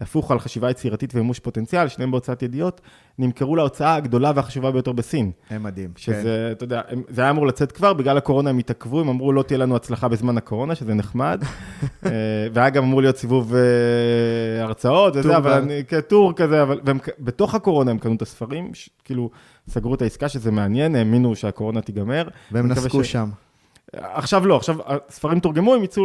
הפוך על חשיבה יצירתית ומימוש פוטנציאל, שניהם בהוצאת ידיעות, נמכרו להוצאה הגדולה והחשובה ביותר בסין. הם מדהים. שזה, כן. אתה יודע, זה היה אמור לצאת כבר, בגלל הקורונה הם התעכבו, הם אמרו לא תהיה לנו הצלחה בזמן הקורונה, שזה נחמד. והיה גם אמור להיות סיבוב הרצאות וזה, אבל אני, כטור כזה, אבל, ובתוך הקורונה הם קנו את הספרים, כאילו, סגרו את העסקה, שזה מעניין, האמינו שהקורונה תיגמר. והם נסקו שם. עכשיו לא, עכשיו הספרים תורגמו, הם יצאו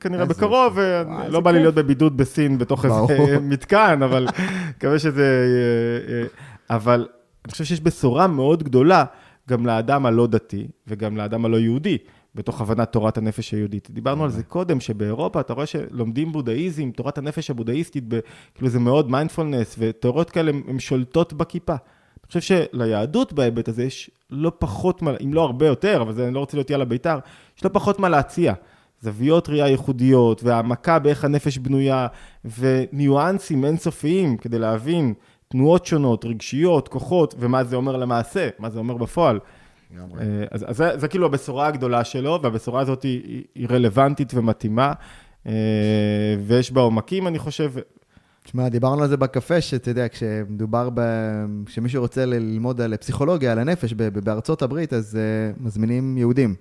כנראה בקרוב, ולא בא לי להיות בבידוד בסין בתוך איזה מתקן, אבל מקווה שזה... אבל אני חושב שיש בשורה מאוד גדולה גם לאדם הלא דתי וגם לאדם הלא יהודי, בתוך הבנת תורת הנפש היהודית. דיברנו על זה קודם, שבאירופה אתה רואה שלומדים בודהיזם, תורת הנפש הבודהיסטית, כאילו זה מאוד מיינדפולנס, ותיאוריות כאלה הן שולטות בכיפה. אני חושב שליהדות בהיבט הזה יש לא פחות מה, אם לא הרבה יותר, אבל זה, אני לא רוצה להיות יאללה בית"ר, יש לא פחות מה להציע. זוויות ראייה ייחודיות, והעמקה באיך הנפש בנויה, וניואנסים אינסופיים כדי להבין תנועות שונות, רגשיות, כוחות, ומה זה אומר למעשה, מה זה אומר בפועל. אז, אז זה, זה כאילו הבשורה הגדולה שלו, והבשורה הזאת היא, היא רלוונטית ומתאימה, ויש בה עומקים, אני חושב, תשמע, דיברנו על זה בקפה, שאתה יודע, כשמדובר ב... כשמישהו רוצה ללמוד על פסיכולוגיה, על הנפש בארצות הברית, אז uh, מזמינים יהודים.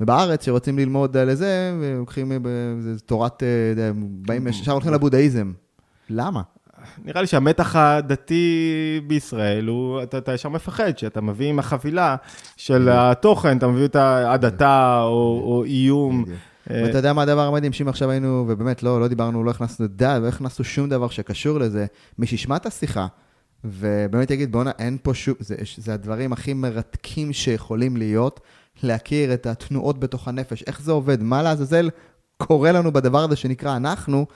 ובארץ, שרוצים ללמוד על זה, לוקחים תורת, uh, באים, ישר הולכים לבודהיזם. למה? נראה לי שהמתח הדתי בישראל הוא, אתה, אתה ישר מפחד, שאתה מביא עם החבילה של התוכן, אתה מביא את ההדתה או, או איום. בדיוק. ואתה יודע מה הדבר המדהים, שאם עכשיו היינו, ובאמת לא, לא דיברנו, לא הכנסנו דת, לא הכנסנו שום דבר שקשור לזה, מי שישמע את השיחה, ובאמת יגיד, בואנה, אין פה שום, זה, זה הדברים הכי מרתקים שיכולים להיות, להכיר את התנועות בתוך הנפש, איך זה עובד, מה לעזאזל קורה לנו בדבר הזה שנקרא אנחנו,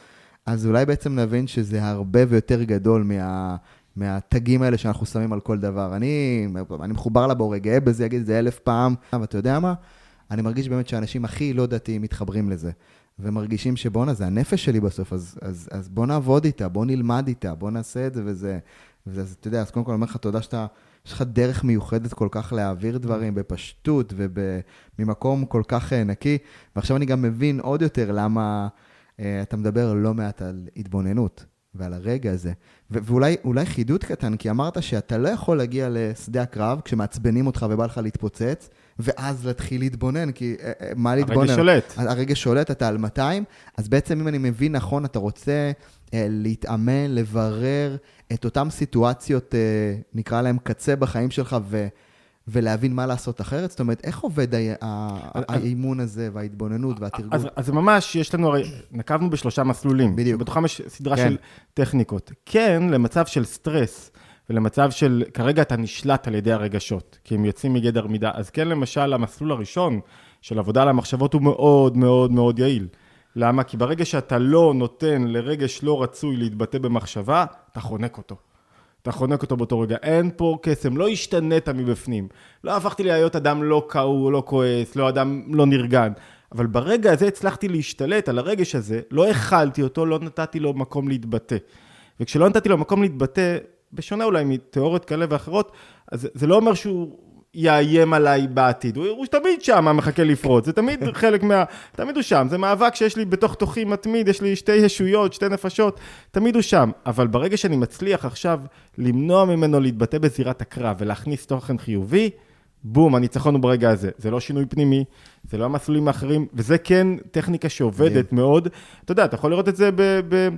אז אולי בעצם נבין שזה הרבה ויותר גדול מה... מהתגים האלה שאנחנו שמים על כל דבר. אני, אני מחובר לבורא, גאה בזה, אגיד את זה אלף פעם, ואתה יודע מה? אני מרגיש באמת שאנשים הכי לא דתיים מתחברים לזה. ומרגישים שבואנה, זה הנפש שלי בסוף, אז, אז, אז בוא נעבוד איתה, בוא נלמד איתה, בוא נעשה את זה וזה. ואז אתה יודע, אז קודם כל אני אומר לך תודה שאתה, יש לך דרך מיוחדת כל כך להעביר דברים בפשטות וממקום כל כך אה, נקי. ועכשיו אני גם מבין עוד יותר למה uh, אתה מדבר לא מעט על התבוננות ועל הרגע הזה. ו- ואולי חידוד קטן, כי אמרת שאתה לא יכול להגיע לשדה הקרב כשמעצבנים אותך ובא לך להתפוצץ, ואז להתחיל להתבונן, כי אה, אה, מה להתבונן? הרגע שולט. הרגע שולט, אתה על 200, אז בעצם אם אני מבין נכון, אתה רוצה אה, להתאמן, לברר את אותן סיטואציות, נקרא להן קצה בחיים שלך, ו... ולהבין מה לעשות אחרת? זאת אומרת, איך עובד האימון הזה וההתבוננות והתרגול? אז, אז ממש, יש לנו, הרי, נקבנו בשלושה מסלולים. בדיוק. בתוכם יש סדרה כן. של טכניקות. כן, למצב של סטרס, ולמצב של, כרגע אתה נשלט על ידי הרגשות, כי הם יוצאים מגדר מידה. אז כן, למשל, המסלול הראשון של עבודה על המחשבות הוא מאוד מאוד מאוד יעיל. למה? כי ברגע שאתה לא נותן לרגש לא רצוי להתבטא במחשבה, אתה חונק אותו. אתה חונק אותו באותו רגע. אין פה קסם, לא השתנית מבפנים. לא הפכתי להיות אדם לא כעור, לא כועס, לא אדם לא נרגן. אבל ברגע הזה הצלחתי להשתלט על הרגש הזה, לא הכלתי אותו, לא נתתי לו מקום להתבטא. וכשלא נתתי לו מקום להתבטא, בשונה אולי מתיאוריות כאלה ואחרות, אז זה לא אומר שהוא יאיים עליי בעתיד, הוא, הוא תמיד שם מחכה לפרוץ, זה תמיד חלק מה... תמיד הוא שם, זה מאבק שיש לי בתוך תוכי מתמיד, יש לי שתי ישויות, שתי נפשות, תמיד הוא שם. אבל ברגע שאני מצליח עכשיו למנוע ממנו להתבטא בזירת הקרב ולהכניס תוכן חיובי, בום, הניצחון הוא ברגע הזה. זה לא שינוי פנימי, זה לא המסלולים האחרים, וזה כן טכניקה שעובדת מאוד. אתה יודע, אתה יכול לראות את זה ב... ב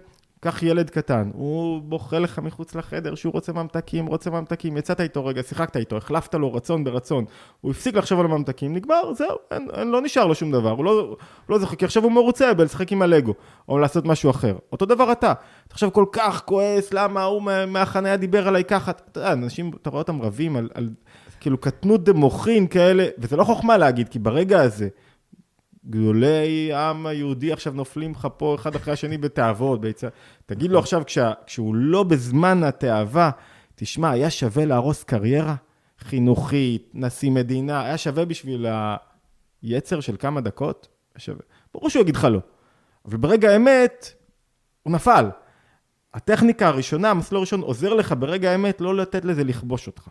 קח ילד קטן, הוא בוכה לך מחוץ לחדר שהוא רוצה ממתקים, רוצה ממתקים, יצאת איתו רגע, שיחקת איתו, החלפת לו רצון ברצון, הוא הפסיק לחשוב על הממתקים, נגמר, זהו, אין, אין, לא נשאר לו שום דבר, הוא לא, לא זוכר, כי עכשיו הוא מרוצה בלשחק עם הלגו, או לעשות משהו אחר. אותו דבר אתה, אתה עכשיו כל כך כועס, למה ההוא מה- מהחניה דיבר עליי ככה, אתה יודע, אנשים, אתה רואה אותם רבים על, על כאילו קטנות דמוכין כאלה, וזה לא חוכמה להגיד, כי ברגע הזה, גדולי העם היהודי עכשיו נופלים לך פה אחד אחרי השני בתאוות, ביצה. תגיד לו עכשיו, כשה, כשהוא לא בזמן התאווה, תשמע, היה שווה להרוס קריירה חינוכית, נשיא מדינה, היה שווה בשביל היצר של כמה דקות? היה שווה. ברור שהוא יגיד לך לא. אבל ברגע האמת, הוא נפל. הטכניקה הראשונה, המסלול הראשון, עוזר לך ברגע האמת לא לתת לזה לכבוש אותך.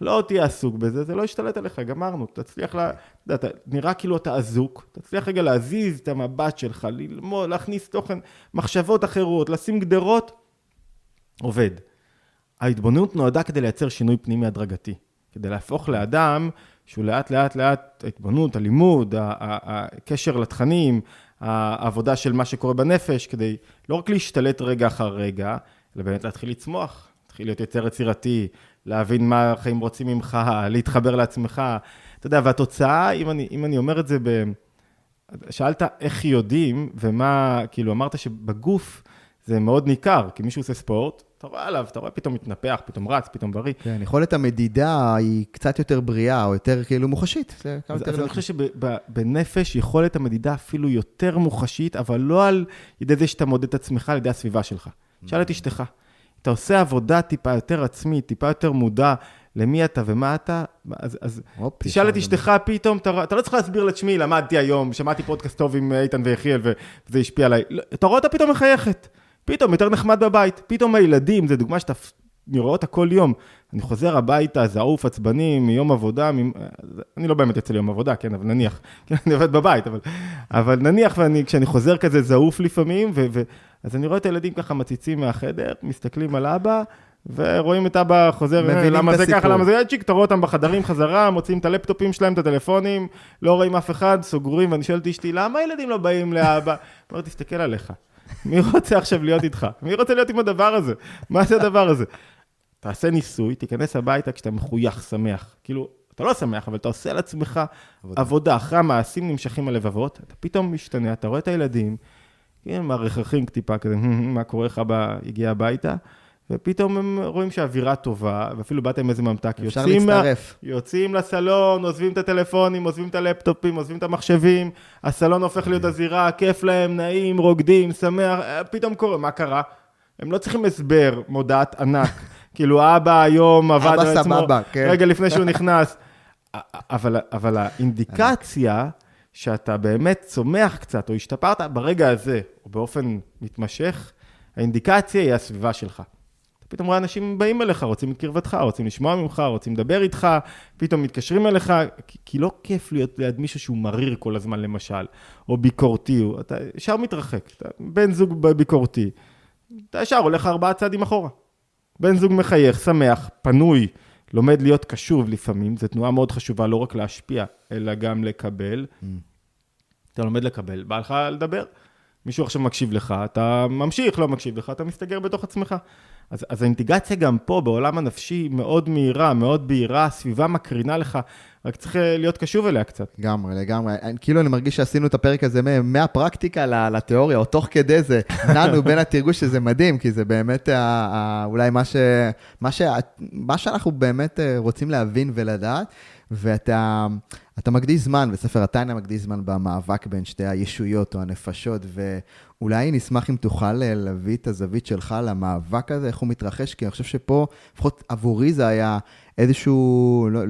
לא תהיה עסוק בזה, זה לא ישתלט עליך, גמרנו. תצליח, לה, אתה יודע, נראה כאילו אתה אזוק, תצליח רגע להזיז את המבט שלך, ללמוד, להכניס תוכן, מחשבות אחרות, לשים גדרות, עובד. ההתבוננות נועדה כדי לייצר שינוי פנימי הדרגתי. כדי להפוך לאדם שהוא לאט לאט לאט, ההתבוננות, הלימוד, הקשר לתכנים, העבודה של מה שקורה בנפש, כדי לא רק להשתלט רגע אחר רגע, אלא באמת להתחיל לצמוח, להתחיל להיות יותר יצירתי, להבין מה החיים רוצים ממך, להתחבר לעצמך. אתה יודע, והתוצאה, אם אני, אם אני אומר את זה ב... שאלת איך יודעים, ומה, כאילו, אמרת שבגוף זה מאוד ניכר, כי מישהו עושה ספורט, אתה רואה עליו, אתה רואה פתאום מתנפח, פתאום רץ, פתאום בריא. כן, יכולת המדידה היא קצת יותר בריאה, או יותר כאילו מוחשית. אז, יותר אז אני חושב שבנפש יכולת המדידה אפילו יותר מוחשית, אבל לא על ידי זה שאתה מודד את עצמך על ידי הסביבה שלך. תשאל את אשתך. אתה עושה עבודה טיפה יותר עצמית, טיפה יותר מודע למי אתה ומה אתה, אז, אז הופ, תשאל את אשתך פתאום, אתה, אתה לא צריך להסביר לתשמעי, למדתי היום, שמעתי פודקאסט טוב עם איתן ויחיאל וזה השפיע עליי. לא, אתה רואה אותה פתאום מחייכת, פתאום יותר נחמד בבית, פתאום הילדים, זו דוגמה שאתה, אני רואה אותה כל יום. אני חוזר הביתה, זעוף, עצבני, מיום עבודה, מ... אני לא באמת יוצא ליום עבודה, כן, אבל נניח, כן, אני עובד בבית, אבל, אבל נניח ואני, כשאני חוזר כזה זעוף לפעמים, ו, ו, אז אני רואה את הילדים ככה מציצים מהחדר, מסתכלים על אבא, ורואים את אבא חוזר, מבינים למה זה ככה. למה זה צ'יק, אתה רואה אותם בחדרים חזרה, מוציאים את הלפטופים שלהם, את הטלפונים, לא רואים אף אחד, סוגרים, ואני שואל את אשתי, למה הילדים לא באים לאבא? היא אומרת, תסתכל עליך. מי רוצה עכשיו להיות איתך? מי רוצה להיות עם הדבר הזה? מה זה הדבר הזה? תעשה ניסוי, תיכנס הביתה כשאתה מחוייך, שמח. כאילו, אתה לא שמח, אבל אתה עושה על עצמך עבודה. עבודה. אחרי המעשים נמשכים הלבבות, אתה פתאום משתנה, אתה רואה את הילדים, כן, מרחחים טיפה כזה, מה קורה לך, הגיע הביתה, ופתאום הם רואים שהאווירה טובה, ואפילו באת עם איזה ממתק, אפשר להצטרף. מה, יוצאים לסלון, עוזבים את הטלפונים, עוזבים את הלפטופים, עוזבים את המחשבים, הסלון הופך להיות הזירה, כיף להם, נעים, רוקדים, שמח, פתאום קורה, מה קרה? הם לא צריכים הסבר, מודעת ענק. כאילו, אבא היום עבד על עצמו, סבבה, כן. רגע לפני שהוא נכנס. אבל, אבל האינדיקציה שאתה באמת צומח קצת, או השתפרת ברגע הזה, או באופן מתמשך, האינדיקציה היא הסביבה שלך. פתאום רואה אנשים באים אליך, רוצים את קרבתך, רוצים לשמוע ממך, רוצים לדבר איתך, פתאום מתקשרים אליך, כי, כי לא כיף להיות ליד מישהו שהוא מריר כל הזמן, למשל, או ביקורתי, או, אתה ישר מתרחק, אתה בן זוג ביקורתי, אתה ישר הולך ארבעה צעדים אחורה. בן זוג מחייך, שמח, פנוי, לומד להיות קשוב לפעמים, זו תנועה מאוד חשובה לא רק להשפיע, אלא גם לקבל. Mm. אתה לומד לקבל, בא לך לדבר. מישהו עכשיו מקשיב לך, אתה ממשיך, לא מקשיב לך, אתה מסתגר בתוך עצמך. אז, אז האינטגרציה גם פה, בעולם הנפשי, מאוד מהירה, מאוד בהירה, הסביבה מקרינה לך, רק צריך אה, להיות קשוב אליה קצת. לגמרי, לגמרי. כאילו אני מרגיש שעשינו את הפרק הזה מהפרקטיקה לתיאוריה, או תוך כדי זה, נענו בין התרגוש, שזה מדהים, כי זה באמת אולי מה, ש, מה, ש, מה שאנחנו באמת אה, רוצים להבין ולדעת. ואתה מקדיש זמן, וספר התניא מקדיש זמן במאבק בין שתי הישויות או הנפשות, ואולי נשמח אם תוכל אה, להביא את הזווית שלך למאבק הזה, איך הוא מתרחש, כי אני חושב שפה, לפחות עבורי זה היה איזשהו, לא,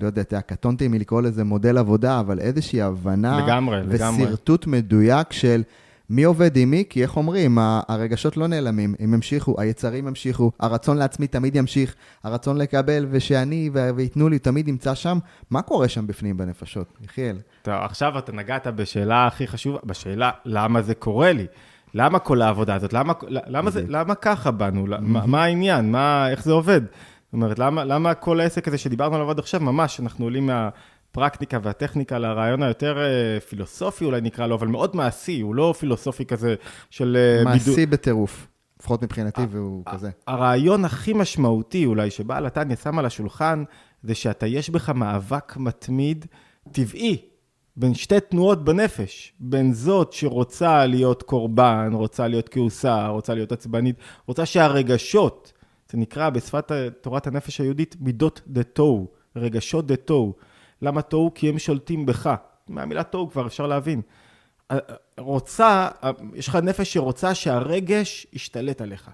לא יודע, אתה קטונתי מלקרוא לזה מודל עבודה, אבל איזושהי הבנה, לגמרי, לגמרי. ושרטוט מדויק של... מי עובד עם מי? כי איך אומרים, הרגשות לא נעלמים, הם ימשיכו, היצרים ימשיכו, הרצון לעצמי תמיד ימשיך, הרצון לקבל ושאני וייתנו לי תמיד ימצא שם. מה קורה שם בפנים בנפשות? יחיאל. טוב, עכשיו אתה נגעת בשאלה הכי חשובה, בשאלה למה זה קורה לי. למה כל העבודה הזאת? למה, למה, זה, למה ככה באנו? מה, מה העניין? מה, איך זה עובד? זאת אומרת, למה, למה כל העסק הזה שדיברנו עליו עד עכשיו, ממש, אנחנו עולים מה... הפרקטיקה והטכניקה לרעיון היותר אה, פילוסופי אולי נקרא לו, אבל מאוד מעשי, הוא לא פילוסופי כזה של... אה, מעשי בידו... בטירוף, לפחות מבחינתי, והוא כזה. הרעיון הכי משמעותי אולי שבעל התניא שם על השולחן, זה שאתה, יש בך מאבק מתמיד, טבעי, בין שתי תנועות בנפש, בין זאת שרוצה להיות קורבן, רוצה להיות כעוסה, רוצה להיות עצבנית, רוצה שהרגשות, זה נקרא בשפת תורת הנפש היהודית מידות דה תוהו, רגשות דה תוהו. למה תוהו? כי הם שולטים בך. מהמילה תוהו כבר אפשר להבין. רוצה, יש לך נפש שרוצה שהרגש ישתלט עליך.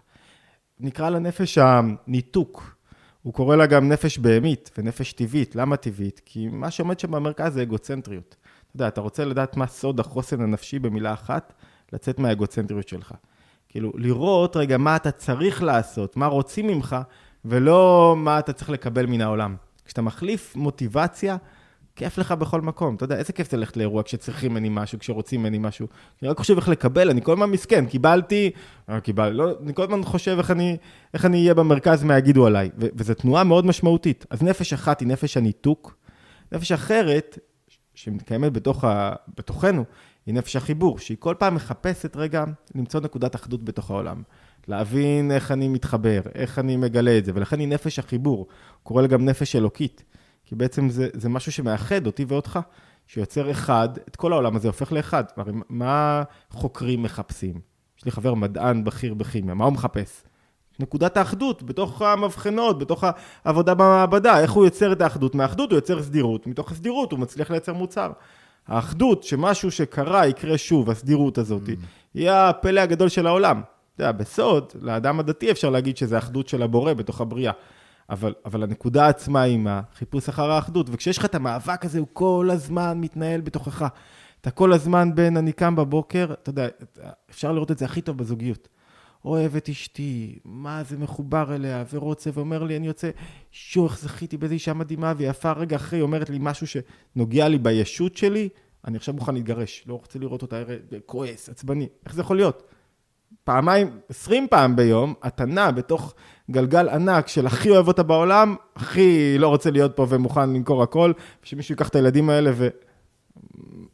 נקרא לה נפש הניתוק. הוא קורא לה גם נפש בהמית ונפש טבעית. למה טבעית? כי מה שעומד שם במרכז זה אגוצנטריות. אתה יודע, אתה רוצה לדעת מה סוד החוסן הנפשי במילה אחת? לצאת מהאגוצנטריות שלך. כאילו, לראות רגע מה אתה צריך לעשות, מה רוצים ממך, ולא מה אתה צריך לקבל מן העולם. כשאתה מחליף מוטיבציה, כיף לך בכל מקום. אתה יודע, איזה כיף זה ללכת לאירוע כשצריכים ממני משהו, כשרוצים ממני משהו. אני רק חושב איך לקבל, אני כל הזמן מסכן, קיבלתי, אה, קיבל, לא, אני כל הזמן חושב איך אני, איך אני אהיה במרכז, מה יגידו עליי. וזו תנועה מאוד משמעותית. אז נפש אחת היא נפש הניתוק, נפש אחרת, שמתקיימת בתוך ה... בתוכנו, היא נפש החיבור, שהיא כל פעם מחפשת רגע למצוא נקודת אחדות בתוך העולם. להבין איך אני מתחבר, איך אני מגלה את זה, ולכן היא נפש החיבור. קורא לה גם נפש אלוקית. כי בעצם זה, זה משהו שמאחד אותי ואותך, שיוצר אחד, את כל העולם הזה הופך לאחד. הרי מה חוקרים מחפשים? יש לי חבר מדען בכיר בכימיה, מה הוא מחפש? נקודת האחדות בתוך המבחנות, בתוך העבודה במעבדה, איך הוא יוצר את האחדות? מהאחדות הוא יוצר סדירות, מתוך הסדירות הוא מצליח לייצר מוצר. האחדות, שמשהו שקרה יקרה שוב, הסדירות הזאת, mm. היא הפלא הגדול של העולם. אתה יודע, בסוד, לאדם הדתי אפשר להגיד שזה אחדות של הבורא בתוך הבריאה. אבל, אבל הנקודה עצמה היא מה? חיפוש אחר האחדות. וכשיש לך את המאבק הזה, הוא כל הזמן מתנהל בתוכך. אתה כל הזמן בין אני קם בבוקר, אתה יודע, אפשר לראות את זה הכי טוב בזוגיות. אוהב את אשתי, מה זה מחובר אליה, ורוצה, ואומר לי, אני יוצא, שו, איך זכיתי באיזה אישה מדהימה ויפה, רגע אחרי אומרת לי משהו שנוגע לי בישות שלי, אני עכשיו מוכן להתגרש, לא רוצה לראות אותה, כועס, עצבני, איך זה יכול להיות? פעמיים, עשרים פעם ביום, אתה נע בתוך גלגל ענק של הכי אוהב אותה בעולם, הכי לא רוצה להיות פה ומוכן למכור הכל, ושמישהו ייקח את הילדים האלה ו...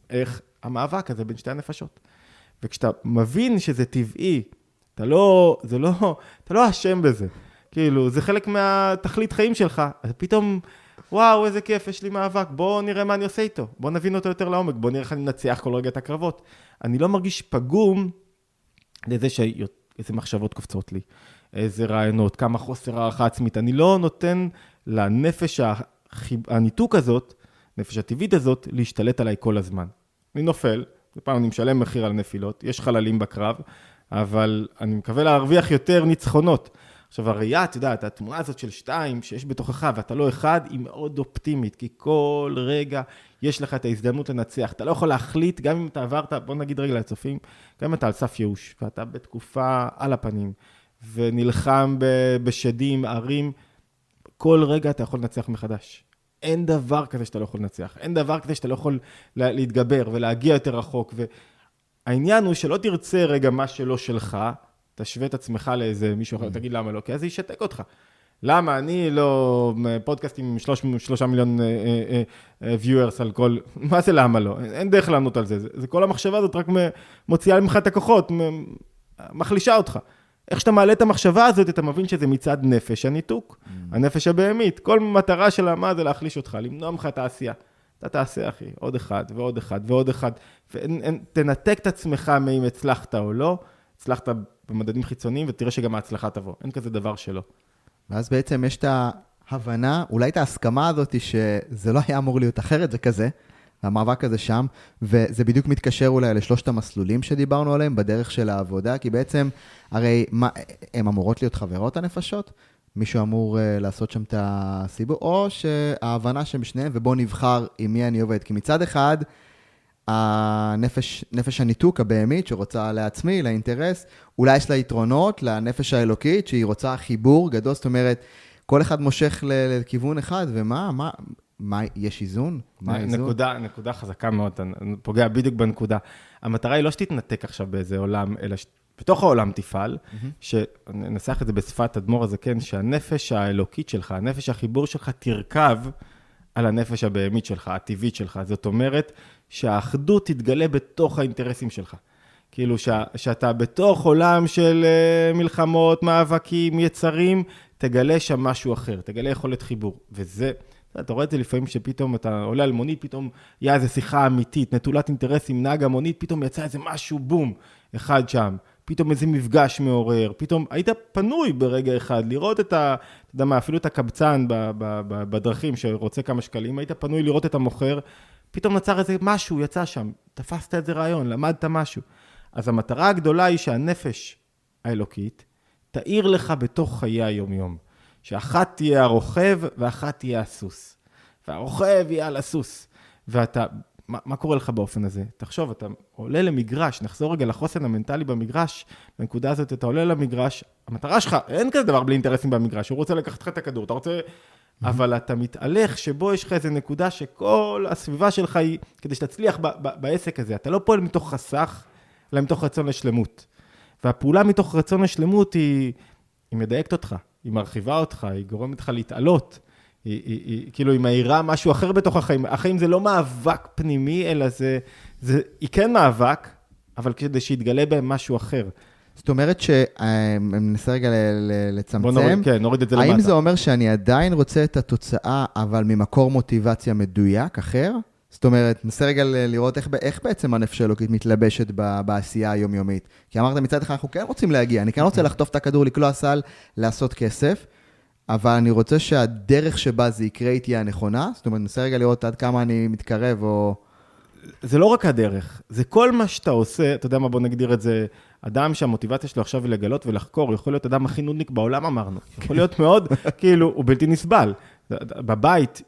איך המאבק הזה בין שתי הנפשות. וכשאתה מבין שזה טבעי, אתה לא, זה לא, אתה לא אשם בזה. כאילו, זה חלק מהתכלית חיים שלך, אז פתאום, וואו, איזה כיף, יש לי מאבק, בואו נראה מה אני עושה איתו, בואו נבין אותו יותר לעומק, בואו נראה איך אני מנצח כל רגע את הקרבות. אני לא מרגיש פגום לזה שאיזה מחשבות קופצות לי, איזה רעיונות, כמה חוסר הערכה עצמית. אני לא נותן לנפש. הניתוק הזאת, נפש הטבעית הזאת, להשתלט עליי כל הזמן. אני נופל, ופעם אני משלם מחיר על נפילות, יש חללים בקרב, אבל אני מקווה להרוויח יותר ניצחונות. עכשיו, הראייה, את יודעת, התמונה הזאת של שתיים, שיש בתוכך ואתה לא אחד, היא מאוד אופטימית, כי כל רגע יש לך את ההזדמנות לנצח. אתה לא יכול להחליט, גם אם אתה עברת, בוא נגיד רגע לצופים, גם אם אתה על סף ייאוש, ואתה בתקופה על הפנים, ונלחם בשדים, ערים, כל רגע אתה יכול לנצח מחדש. אין דבר כזה שאתה לא יכול לנצח. אין דבר כזה שאתה לא יכול להתגבר ולהגיע יותר רחוק. והעניין הוא שלא תרצה רגע מה שלא שלך, תשווה את עצמך לאיזה מישהו אחר, mm. תגיד למה לא, כי אז זה ישתק אותך. למה אני לא פודקאסטים עם שלוש, שלושה מיליון ויוארס uh, uh, uh, על כל, מה זה למה לא? אין דרך לענות על זה. זה, זה כל המחשבה הזאת רק מוציאה ממך את הכוחות, מחלישה אותך. איך שאתה מעלה את המחשבה הזאת, אתה מבין שזה מצד נפש הניתוק, mm. הנפש הבהמית. כל מטרה שלה, מה זה להחליש אותך, למנוע ממך את העשייה. אתה תעשה, אחי, עוד אחד ועוד אחד ועוד אחד, ותנתק את עצמך מאם הצלחת או לא, הצלחת במדדים חיצוניים, ותראה שגם ההצלחה תבוא. אין כזה דבר שלא. ואז בעצם יש את ההבנה, אולי את ההסכמה הזאת שזה לא היה אמור להיות אחרת, זה כזה, המאבק הזה שם, וזה בדיוק מתקשר אולי לשלושת המסלולים שדיברנו עליהם בדרך של העבודה, כי בעצם, הרי מה, הן אמורות להיות חברות הנפשות? מישהו אמור uh, לעשות שם את הסיבוב, או שההבנה שהם שניהם, ובואו נבחר עם מי אני עובד. כי מצד אחד, הנפש, נפש הניתוק הבהמית שרוצה לעצמי, לאינטרס, אולי יש לה יתרונות לנפש האלוקית שהיא רוצה חיבור גדול, זאת אומרת, כל אחד מושך לכיוון אחד, ומה, מה, מה, יש איזון? מה האיזון? נקודה, נקודה חזקה מאוד, אתה פוגע בדיוק בנקודה. המטרה היא לא שתתנתק עכשיו באיזה עולם, אלא שבתוך העולם תפעל, mm-hmm. שננסח את זה בשפת אדמו"ר הזקן, שהנפש האלוקית שלך, הנפש החיבור שלך תרכב על הנפש הבהמית שלך, הטבעית שלך. זאת אומרת, שהאחדות תתגלה בתוך האינטרסים שלך. כאילו ש, שאתה בתוך עולם של uh, מלחמות, מאבקים, יצרים, תגלה שם משהו אחר, תגלה יכולת חיבור. וזה, אתה רואה את זה לפעמים שפתאום אתה עולה על מונית, פתאום היה איזו שיחה אמיתית, נטולת אינטרסים, נהג המונית, פתאום יצא איזה משהו, בום, אחד שם. פתאום איזה מפגש מעורר, פתאום היית פנוי ברגע אחד לראות את ה... אתה יודע מה, אפילו את הקבצן בדרכים שרוצה כמה שקלים, היית פנוי לראות את המוכר, פתאום נוצר איזה משהו, יצא שם, תפסת איזה רעיון, למדת משהו. אז המטרה הגדולה היא שהנפש האלוקית תאיר לך בתוך חיי היום-יום. שאחת תהיה הרוכב ואחת תהיה הסוס. והרוכב יהיה על הסוס. ואתה, מה, מה קורה לך באופן הזה? תחשוב, אתה עולה למגרש, נחזור רגע לחוסן המנטלי במגרש, בנקודה הזאת אתה עולה למגרש, המטרה שלך, אין כזה דבר בלי אינטרסים במגרש, הוא רוצה לקחת לך את הכדור, אתה רוצה אבל אתה מתהלך שבו יש לך איזו נקודה שכל הסביבה שלך היא, כדי שתצליח ב- ב- בעסק הזה, אתה לא פועל מתוך חסך, אלא מתוך רצון לשלמות. והפעולה מתוך רצון לשלמות היא, היא מדייקת אותך, היא מרחיבה אותך, היא גורמת לך להתעלות. היא, היא, היא, כאילו, היא מאירה משהו אחר בתוך החיים. החיים זה לא מאבק פנימי, אלא זה, זה, היא כן מאבק, אבל כדי שיתגלה בהם משהו אחר. זאת אומרת ננסה רגע לצמצם. בוא נוריד, כן, נוריד את זה למטה. האם זה אומר שאני עדיין רוצה את התוצאה, אבל ממקור מוטיבציה מדויק, אחר? זאת אומרת, ננסה רגע לראות איך, איך בעצם הנפש האלוקית מתלבשת בעשייה היומיומית. כי אמרת מצד אחד, אנחנו כן רוצים להגיע, אני כן רוצה לחטוף את הכדור, לקלוע סל, לעשות כסף, אבל אני רוצה שהדרך שבה זה יקרה היא תהיה הנכונה. זאת אומרת, ננסה רגע לראות עד כמה אני מתקרב, או... זה לא רק הדרך, זה כל מה שאתה עושה, אתה יודע מה, בוא נגדיר את זה, אדם שהמוטיבציה שלו עכשיו היא לגלות ולחקור, יכול להיות אדם הכי נודניק בעולם אמרנו, יכול להיות מאוד, כאילו, הוא בלתי נסבל. בבית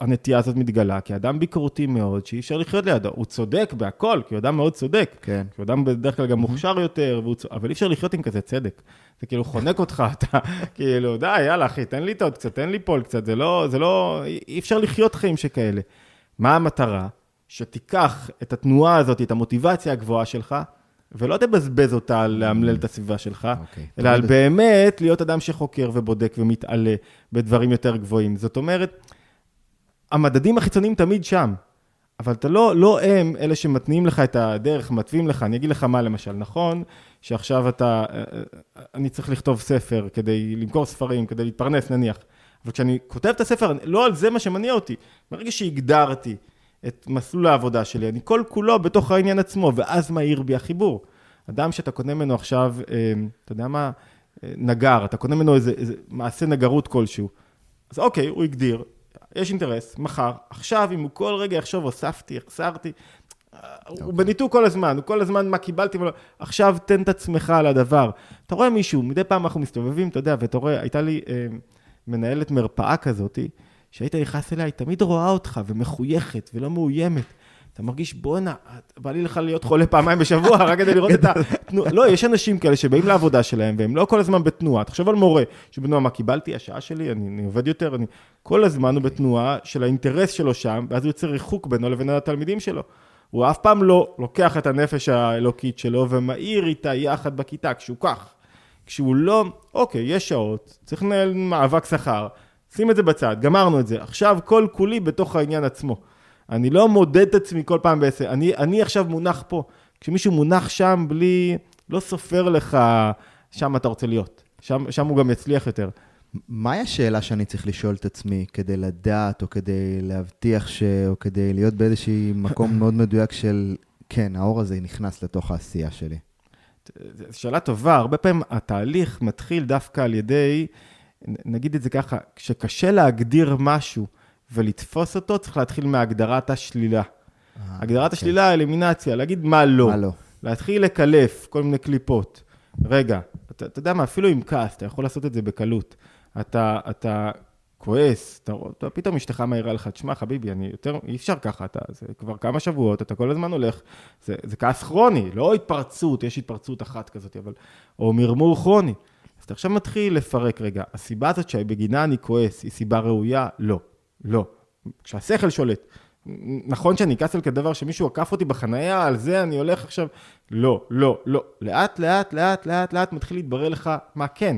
הנטייה הזאת מתגלה, כי אדם ביקורתי מאוד, שאי אפשר לחיות לידו. הוא צודק בהכל, כי הוא אדם מאוד צודק. כן. כי הוא אדם בדרך כלל גם מוכשר יותר, צ... אבל אי אפשר לחיות עם כזה צדק. זה כאילו חונק אותך, אתה כאילו, די, יאללה, אחי, תן לי טעות קצת, תן לי פול קצת, זה לא, זה לא, אי אפשר לחיות חיים שכאלה. מה המטרה? שתיקח את התנועה הזאת, את המוטיבציה הגבוהה שלך, ולא תבזבז אותה על לאמלל את הסביבה שלך, okay, אוקיי, אלא על באמת להיות אדם שחוקר ובודק ומתעלה בדברים יותר גבוהים. זאת אומרת, המדדים החיצוניים תמיד שם, אבל אתה לא, לא הם אלה שמתניעים לך את הדרך, מתווים לך. אני אגיד לך מה למשל, נכון שעכשיו אתה, אה, אה, אני צריך לכתוב ספר כדי למכור ספרים, כדי להתפרנס נניח, אבל כשאני כותב את הספר, לא על זה מה שמניע אותי. ברגע שהגדרתי את מסלול העבודה שלי, אני כל כולו בתוך העניין עצמו, ואז מהיר בי החיבור. אדם שאתה קונה ממנו עכשיו, אה, אתה יודע מה, נגר, אתה קונה ממנו איזה, איזה מעשה נגרות כלשהו. אז אוקיי, הוא הגדיר, יש אינטרס, מחר, עכשיו, אם הוא כל רגע יחשוב, הוספתי, החסרתי, הוא אוקיי. בניתוק כל הזמן, הוא כל הזמן מה קיבלתי, ולא... עכשיו תן את עצמך על הדבר. אתה רואה מישהו, מדי פעם אנחנו מסתובבים, אתה יודע, ואתה רואה, הייתה לי אה, מנהלת מרפאה כזאתי, שהיית נכנס אליה, היא תמיד רואה אותך ומחויכת ולא מאוימת. אתה מרגיש, בואנה, בא לי לך להיות חולה פעמיים בשבוע, רק כדי לראות את התנועה. לא, יש אנשים כאלה שבאים לעבודה שלהם, והם לא כל הזמן בתנועה. תחשוב על מורה, שבתנועה, מה קיבלתי, השעה שלי, אני, אני עובד יותר, אני... כל הזמן הוא בתנועה של האינטרס שלו שם, ואז הוא יוצר ריחוק בינו לבין התלמידים שלו. הוא אף פעם לא לוקח את הנפש האלוקית שלו ומאיר איתה יחד בכיתה, כשהוא כך. כשהוא לא, אוקיי, יש שעות, צריך לנהל מאבק שכר, שים את זה בצד, גמרנו את זה. עכשיו כל כולי בתוך העניין עצמו. אני לא מודד את עצמי כל פעם בעשר. אני, אני עכשיו מונח פה. כשמישהו מונח שם בלי, לא סופר לך, שם אתה רוצה להיות. שם, שם הוא גם יצליח יותר. מהי השאלה שאני צריך לשאול את עצמי כדי לדעת, או כדי להבטיח ש... או כדי להיות באיזשהו מקום מאוד מדויק של, כן, האור הזה נכנס לתוך העשייה שלי? זו שאלה טובה. הרבה פעמים התהליך מתחיל דווקא על ידי, נגיד את זה ככה, כשקשה להגדיר משהו, ולתפוס אותו, צריך להתחיל מהגדרת השלילה. אה, הגדרת אוקיי. השלילה, אלימינציה, להגיד מה לא. מה לא. להתחיל לקלף כל מיני קליפות. רגע, אתה, אתה יודע מה, אפילו עם כעס, אתה יכול לעשות את זה בקלות. אתה, אתה כועס, אתה, אתה פתאום אשתך מעירה לך, תשמע חביבי, אני יותר, אי אפשר ככה, אתה, זה כבר כמה שבועות, אתה כל הזמן הולך, זה, זה כעס כרוני, לא התפרצות, יש התפרצות אחת כזאת, אבל, או מרמור כרוני. אז אתה עכשיו מתחיל לפרק, רגע, הסיבה הזאת שבגינה אני כועס, היא סיבה ראויה? לא. לא. כשהשכל שולט. נכון שאני אכעס על כדבר שמישהו עקף אותי בחנייה, על זה אני הולך עכשיו... לא, לא, לא. לאט, לאט, לאט, לאט, לאט מתחיל להתברר לך מה כן.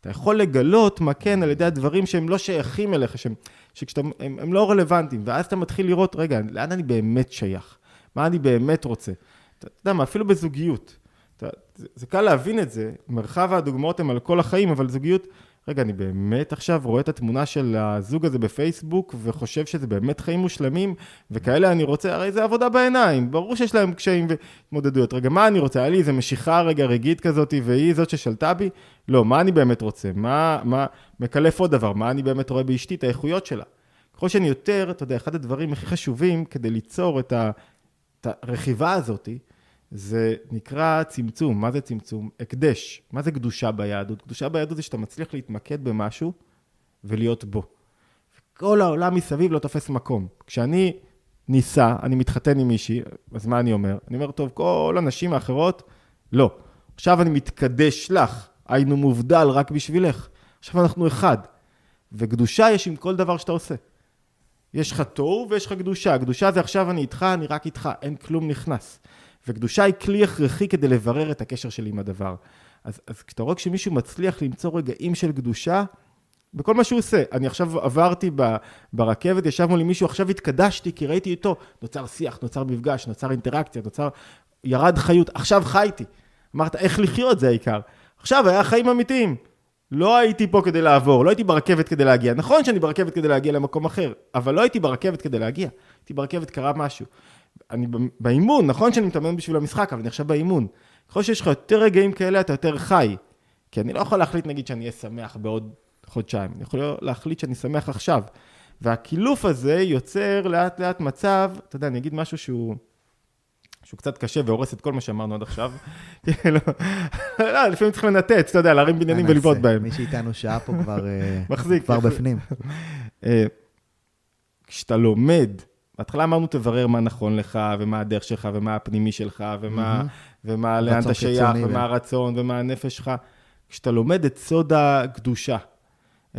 אתה יכול לגלות מה כן על ידי הדברים שהם לא שייכים אליך, שהם, שכשאתה, הם, הם לא רלוונטיים, ואז אתה מתחיל לראות, רגע, לאן אני באמת שייך? מה אני באמת רוצה? אתה יודע מה, אפילו בזוגיות. אתה, זה, זה קל להבין את זה, מרחב הדוגמאות הם על כל החיים, אבל זוגיות, רגע, אני באמת עכשיו רואה את התמונה של הזוג הזה בפייסבוק וחושב שזה באמת חיים מושלמים וכאלה אני רוצה, הרי זה עבודה בעיניים, ברור שיש להם קשיים והתמודדויות. רגע, מה אני רוצה? היה לי איזה משיכה רגע רגעית כזאת והיא זאת ששלטה בי? לא, מה אני באמת רוצה? מה, מה, מקלף עוד דבר, מה אני באמת רואה באשתי, את האיכויות שלה. ככל שאני יותר, אתה יודע, אחד הדברים הכי חשובים כדי ליצור את, הרכיבה הזאתי, זה נקרא צמצום. מה זה צמצום? הקדש. מה זה קדושה ביהדות? קדושה ביהדות זה שאתה מצליח להתמקד במשהו ולהיות בו. כל העולם מסביב לא תופס מקום. כשאני ניסה, אני מתחתן עם מישהי, אז מה אני אומר? אני אומר, טוב, כל הנשים האחרות, לא. עכשיו אני מתקדש לך, היינו מובדל רק בשבילך. עכשיו אנחנו אחד. וקדושה יש עם כל דבר שאתה עושה. יש לך תוהו ויש לך קדושה. קדושה זה עכשיו אני איתך, אני רק איתך, אין כלום נכנס. וקדושה היא כלי הכרחי כדי לברר את הקשר שלי עם הדבר. אז, אז כשאתה רואה כשמישהו מצליח למצוא רגעים של קדושה, בכל מה שהוא עושה. אני עכשיו עברתי ב, ברכבת, ישב מולי מישהו, עכשיו התקדשתי כי ראיתי איתו, נוצר שיח, נוצר מפגש, נוצר אינטראקציה, נוצר... ירד חיות, עכשיו חייתי. אמרת, איך לחיות זה העיקר. עכשיו היה חיים אמיתיים. לא הייתי פה כדי לעבור, לא הייתי ברכבת כדי להגיע. נכון שאני ברכבת כדי להגיע למקום אחר, אבל לא הייתי ברכבת כדי להגיע. הייתי ברכבת, קרה משהו. אני באימון, נכון שאני מתאמן בשביל המשחק, אבל אני עכשיו באימון. ככל שיש לך יותר רגעים כאלה, אתה יותר חי. כי אני לא יכול להחליט, נגיד, שאני אהיה שמח בעוד חודשיים. אני יכול להחליט שאני שמח עכשיו. והקילוף הזה יוצר לאט לאט מצב, אתה יודע, אני אגיד משהו שהוא... שהוא קצת קשה והורס את כל מה שאמרנו עד עכשיו. כאילו, לא, לפעמים צריך לנתץ, אתה יודע, להרים בניינים ולבעוט בהם. מי שאיתנו שעה פה כבר אה, מחזיק. כבר בפנים. אה, כשאתה לומד בהתחלה אמרנו תברר מה נכון לך, ומה הדרך שלך, ומה הפנימי שלך, ומה, mm-hmm. ומה לאן אתה שייך, ומה הרצון, ומה הנפש שלך. כשאתה לומד את סוד הקדושה,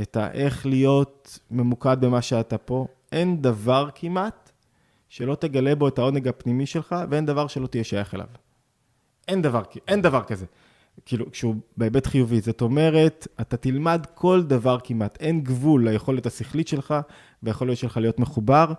את האיך להיות ממוקד במה שאתה פה, אין דבר כמעט שלא תגלה בו את העונג הפנימי שלך, ואין דבר שלא תהיה שייך אליו. אין דבר, אין דבר כזה. כאילו, כשהוא בהיבט חיובי. זאת אומרת, אתה תלמד כל דבר כמעט, אין גבול ליכולת השכלית שלך, והיכולת שלך להיות מחובר,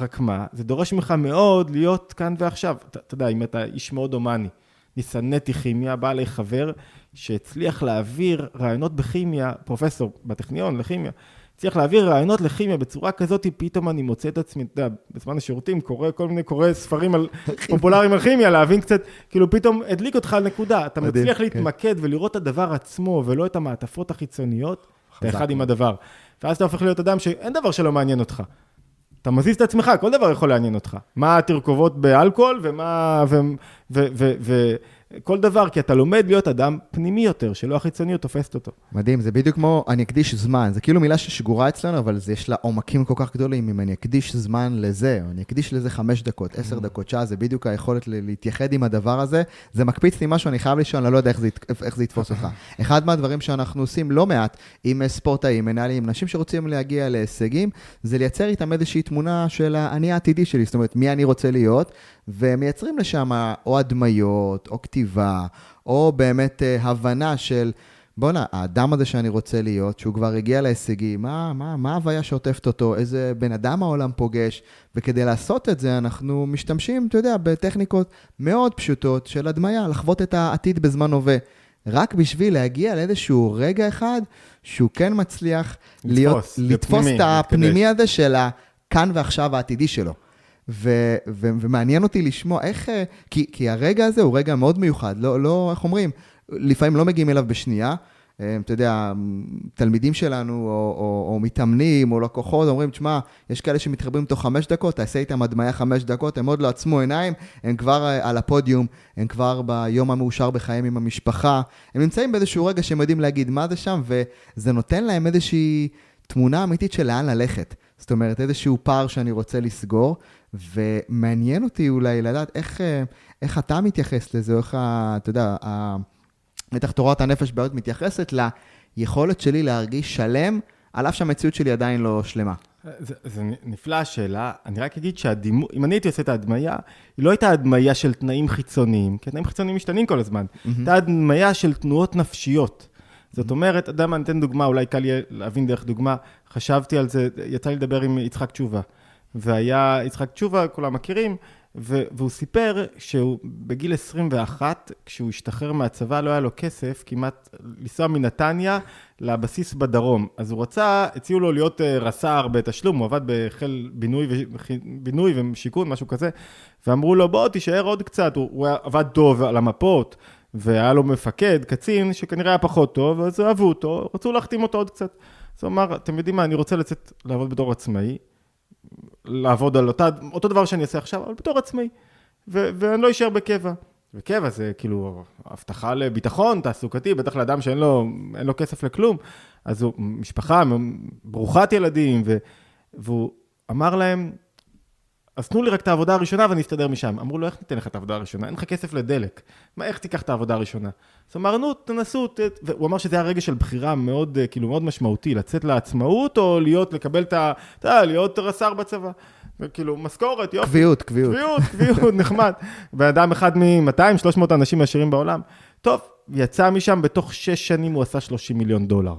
רק מה, זה דורש ממך מאוד להיות כאן ועכשיו. אתה, אתה יודע, אם אתה איש מאוד הומני, אני שנאתי כימיה, בא אליי חבר שהצליח להעביר רעיונות בכימיה, פרופסור בטכניון לכימיה, הצליח להעביר רעיונות לכימיה בצורה כזאת, פתאום אני מוצא את עצמי, אתה יודע, בזמן השירותים, קורא כל מיני, קורא ספרים על, פופולריים על כימיה, להבין קצת, כאילו פתאום הדליק אותך על נקודה. אתה מדהים, מצליח כן. להתמקד ולראות את הדבר עצמו, ולא את המעטפות החיצוניות, אתה אחד עם. הדבר. ואז אתה הופך להיות אדם שאין דבר שלא מעניין אותך. אתה מזיז את עצמך, כל דבר יכול לעניין אותך. מה התרכובות באלכוהול ומה... ו... ו... ו... ו... כל דבר, כי אתה לומד להיות אדם פנימי יותר, שלא החיצוניות תופסת אותו. מדהים, זה בדיוק כמו אני אקדיש זמן, זה כאילו מילה ששגורה אצלנו, אבל זה, יש לה עומקים כל כך גדולים, אם אני אקדיש זמן לזה, או אני אקדיש לזה חמש דקות, Mm. עשר דקות, שעה, זה בדיוק היכולת להתייחד עם הדבר הזה. זה מקפיץ לי משהו, אני חייב לשאול, אני לא יודע איך זה, איך זה יתפוס אותך. אחד מהדברים שאנחנו עושים לא מעט עם אה, ספורטאים, מנהלים, אנשים שרוצים להגיע להישגים, זה לייצר איתם איזושהי תמונה של האני העתידי שלי, זאת אומרת, מי אני רוצה להיות, ומייצרים לשם או הדמיות, או כתיבה, או באמת אה, הבנה של, בואנה, האדם הזה שאני רוצה להיות, שהוא כבר הגיע להישגים, מה, מה, מה ההוויה שעוטפת אותו, איזה בן אדם העולם פוגש, וכדי לעשות את זה, אנחנו משתמשים, אתה יודע, בטכניקות מאוד פשוטות של הדמיה, לחוות את העתיד בזמן הווה. רק בשביל להגיע לאיזשהו רגע אחד שהוא כן מצליח לתפוס, להיות לתפוס את הפנימי. הזה של הכאן ועכשיו העתידי שלו. ו- ו- ומעניין אותי לשמוע איך, אה, כי, כי הרגע הזה הוא רגע מאוד מיוחד, לא, לא, איך אומרים, לפעמים לא מגיעים אליו בשנייה. אה, אתה יודע, תלמידים שלנו, או, או, או מתאמנים, או לקוחות, אומרים, תשמע, יש כאלה שמתחברים תוך חמש דקות, תעשה איתם הדמיה חמש דקות, הם עוד לא עצמו עיניים, הם כבר אה, על הפודיום, הם כבר ביום המאושר בחיים עם המשפחה, הם נמצאים באיזשהו רגע שהם יודעים להגיד מה זה שם, וזה נותן להם איזושהי תמונה אמיתית של לאן ללכת. זאת אומרת, איזשהו פער שאני רוצה לסגור, ומעניין אותי אולי לדעת איך, אה, איך אתה מתייחס לזה, או איך, אתה יודע, בטח תורת הנפש בעיות מתייחסת ליכולת שלי להרגיש שלם, על אף שהמציאות שלי עדיין לא שלמה. זה, זה נפלא השאלה, אני רק אגיד שהדימוי, אם אני הייתי עושה את ההדמיה, היא לא הייתה הדמיה של תנאים חיצוניים, כי תנאים חיצוניים משתנים כל הזמן, הייתה הדמיה של תנועות נפשיות. זאת אומרת, אתה יודע מה, אני אתן דוגמה, אולי קל יהיה להבין דרך דוגמה, חשבתי על זה, יצא לי לדבר עם יצחק תשובה, והיה יצחק תשובה, כולם מכירים, ו- והוא סיפר שהוא בגיל 21, כשהוא השתחרר מהצבא, לא היה לו כסף כמעט לנסוע מנתניה לבסיס בדרום. אז הוא רצה, הציעו לו להיות אה, רס"ר בתשלום, הוא עבד בחיל בינוי, ו- בינוי ושיכון, משהו כזה, ואמרו לו, בוא, תישאר עוד קצת, הוא, הוא עבד טוב על המפות, והיה לו מפקד, קצין, שכנראה היה פחות טוב, אז אהבו אותו, רצו להחתים אותו עוד קצת. אז הוא אמר, אתם יודעים מה, אני רוצה לצאת לעבוד בתור עצמאי, לעבוד על אותה, אותו דבר שאני אעשה עכשיו, אבל בתור עצמאי, ו- ואני לא אשאר בקבע. וקבע זה כאילו הבטחה לביטחון תעסוקתי, בטח לאדם שאין לו, לו כסף לכלום, אז הוא משפחה ברוכת ילדים, ו- והוא אמר להם, אז תנו לי רק את העבודה הראשונה ואני אסתדר משם. אמרו לו, איך ניתן לך את העבודה הראשונה? אין לך כסף לדלק. מה, איך תיקח את העבודה הראשונה? אז אמרנו, תנסו, ת... והוא אמר שזה היה רגע של בחירה מאוד, אה, כאילו, מאוד משמעותי, לצאת לעצמאות או להיות, לקבל את ה... אתה יודע, להיות רס"ר בצבא. וכאילו, משכורת, יופי. קביעות, קביעות. קביעות, קביעות, נחמד. בן אדם אחד מ-200-300 אנשים עשירים בעולם. טוב, יצא משם, בתוך שש שנים הוא עשה 30 מיליון דולר.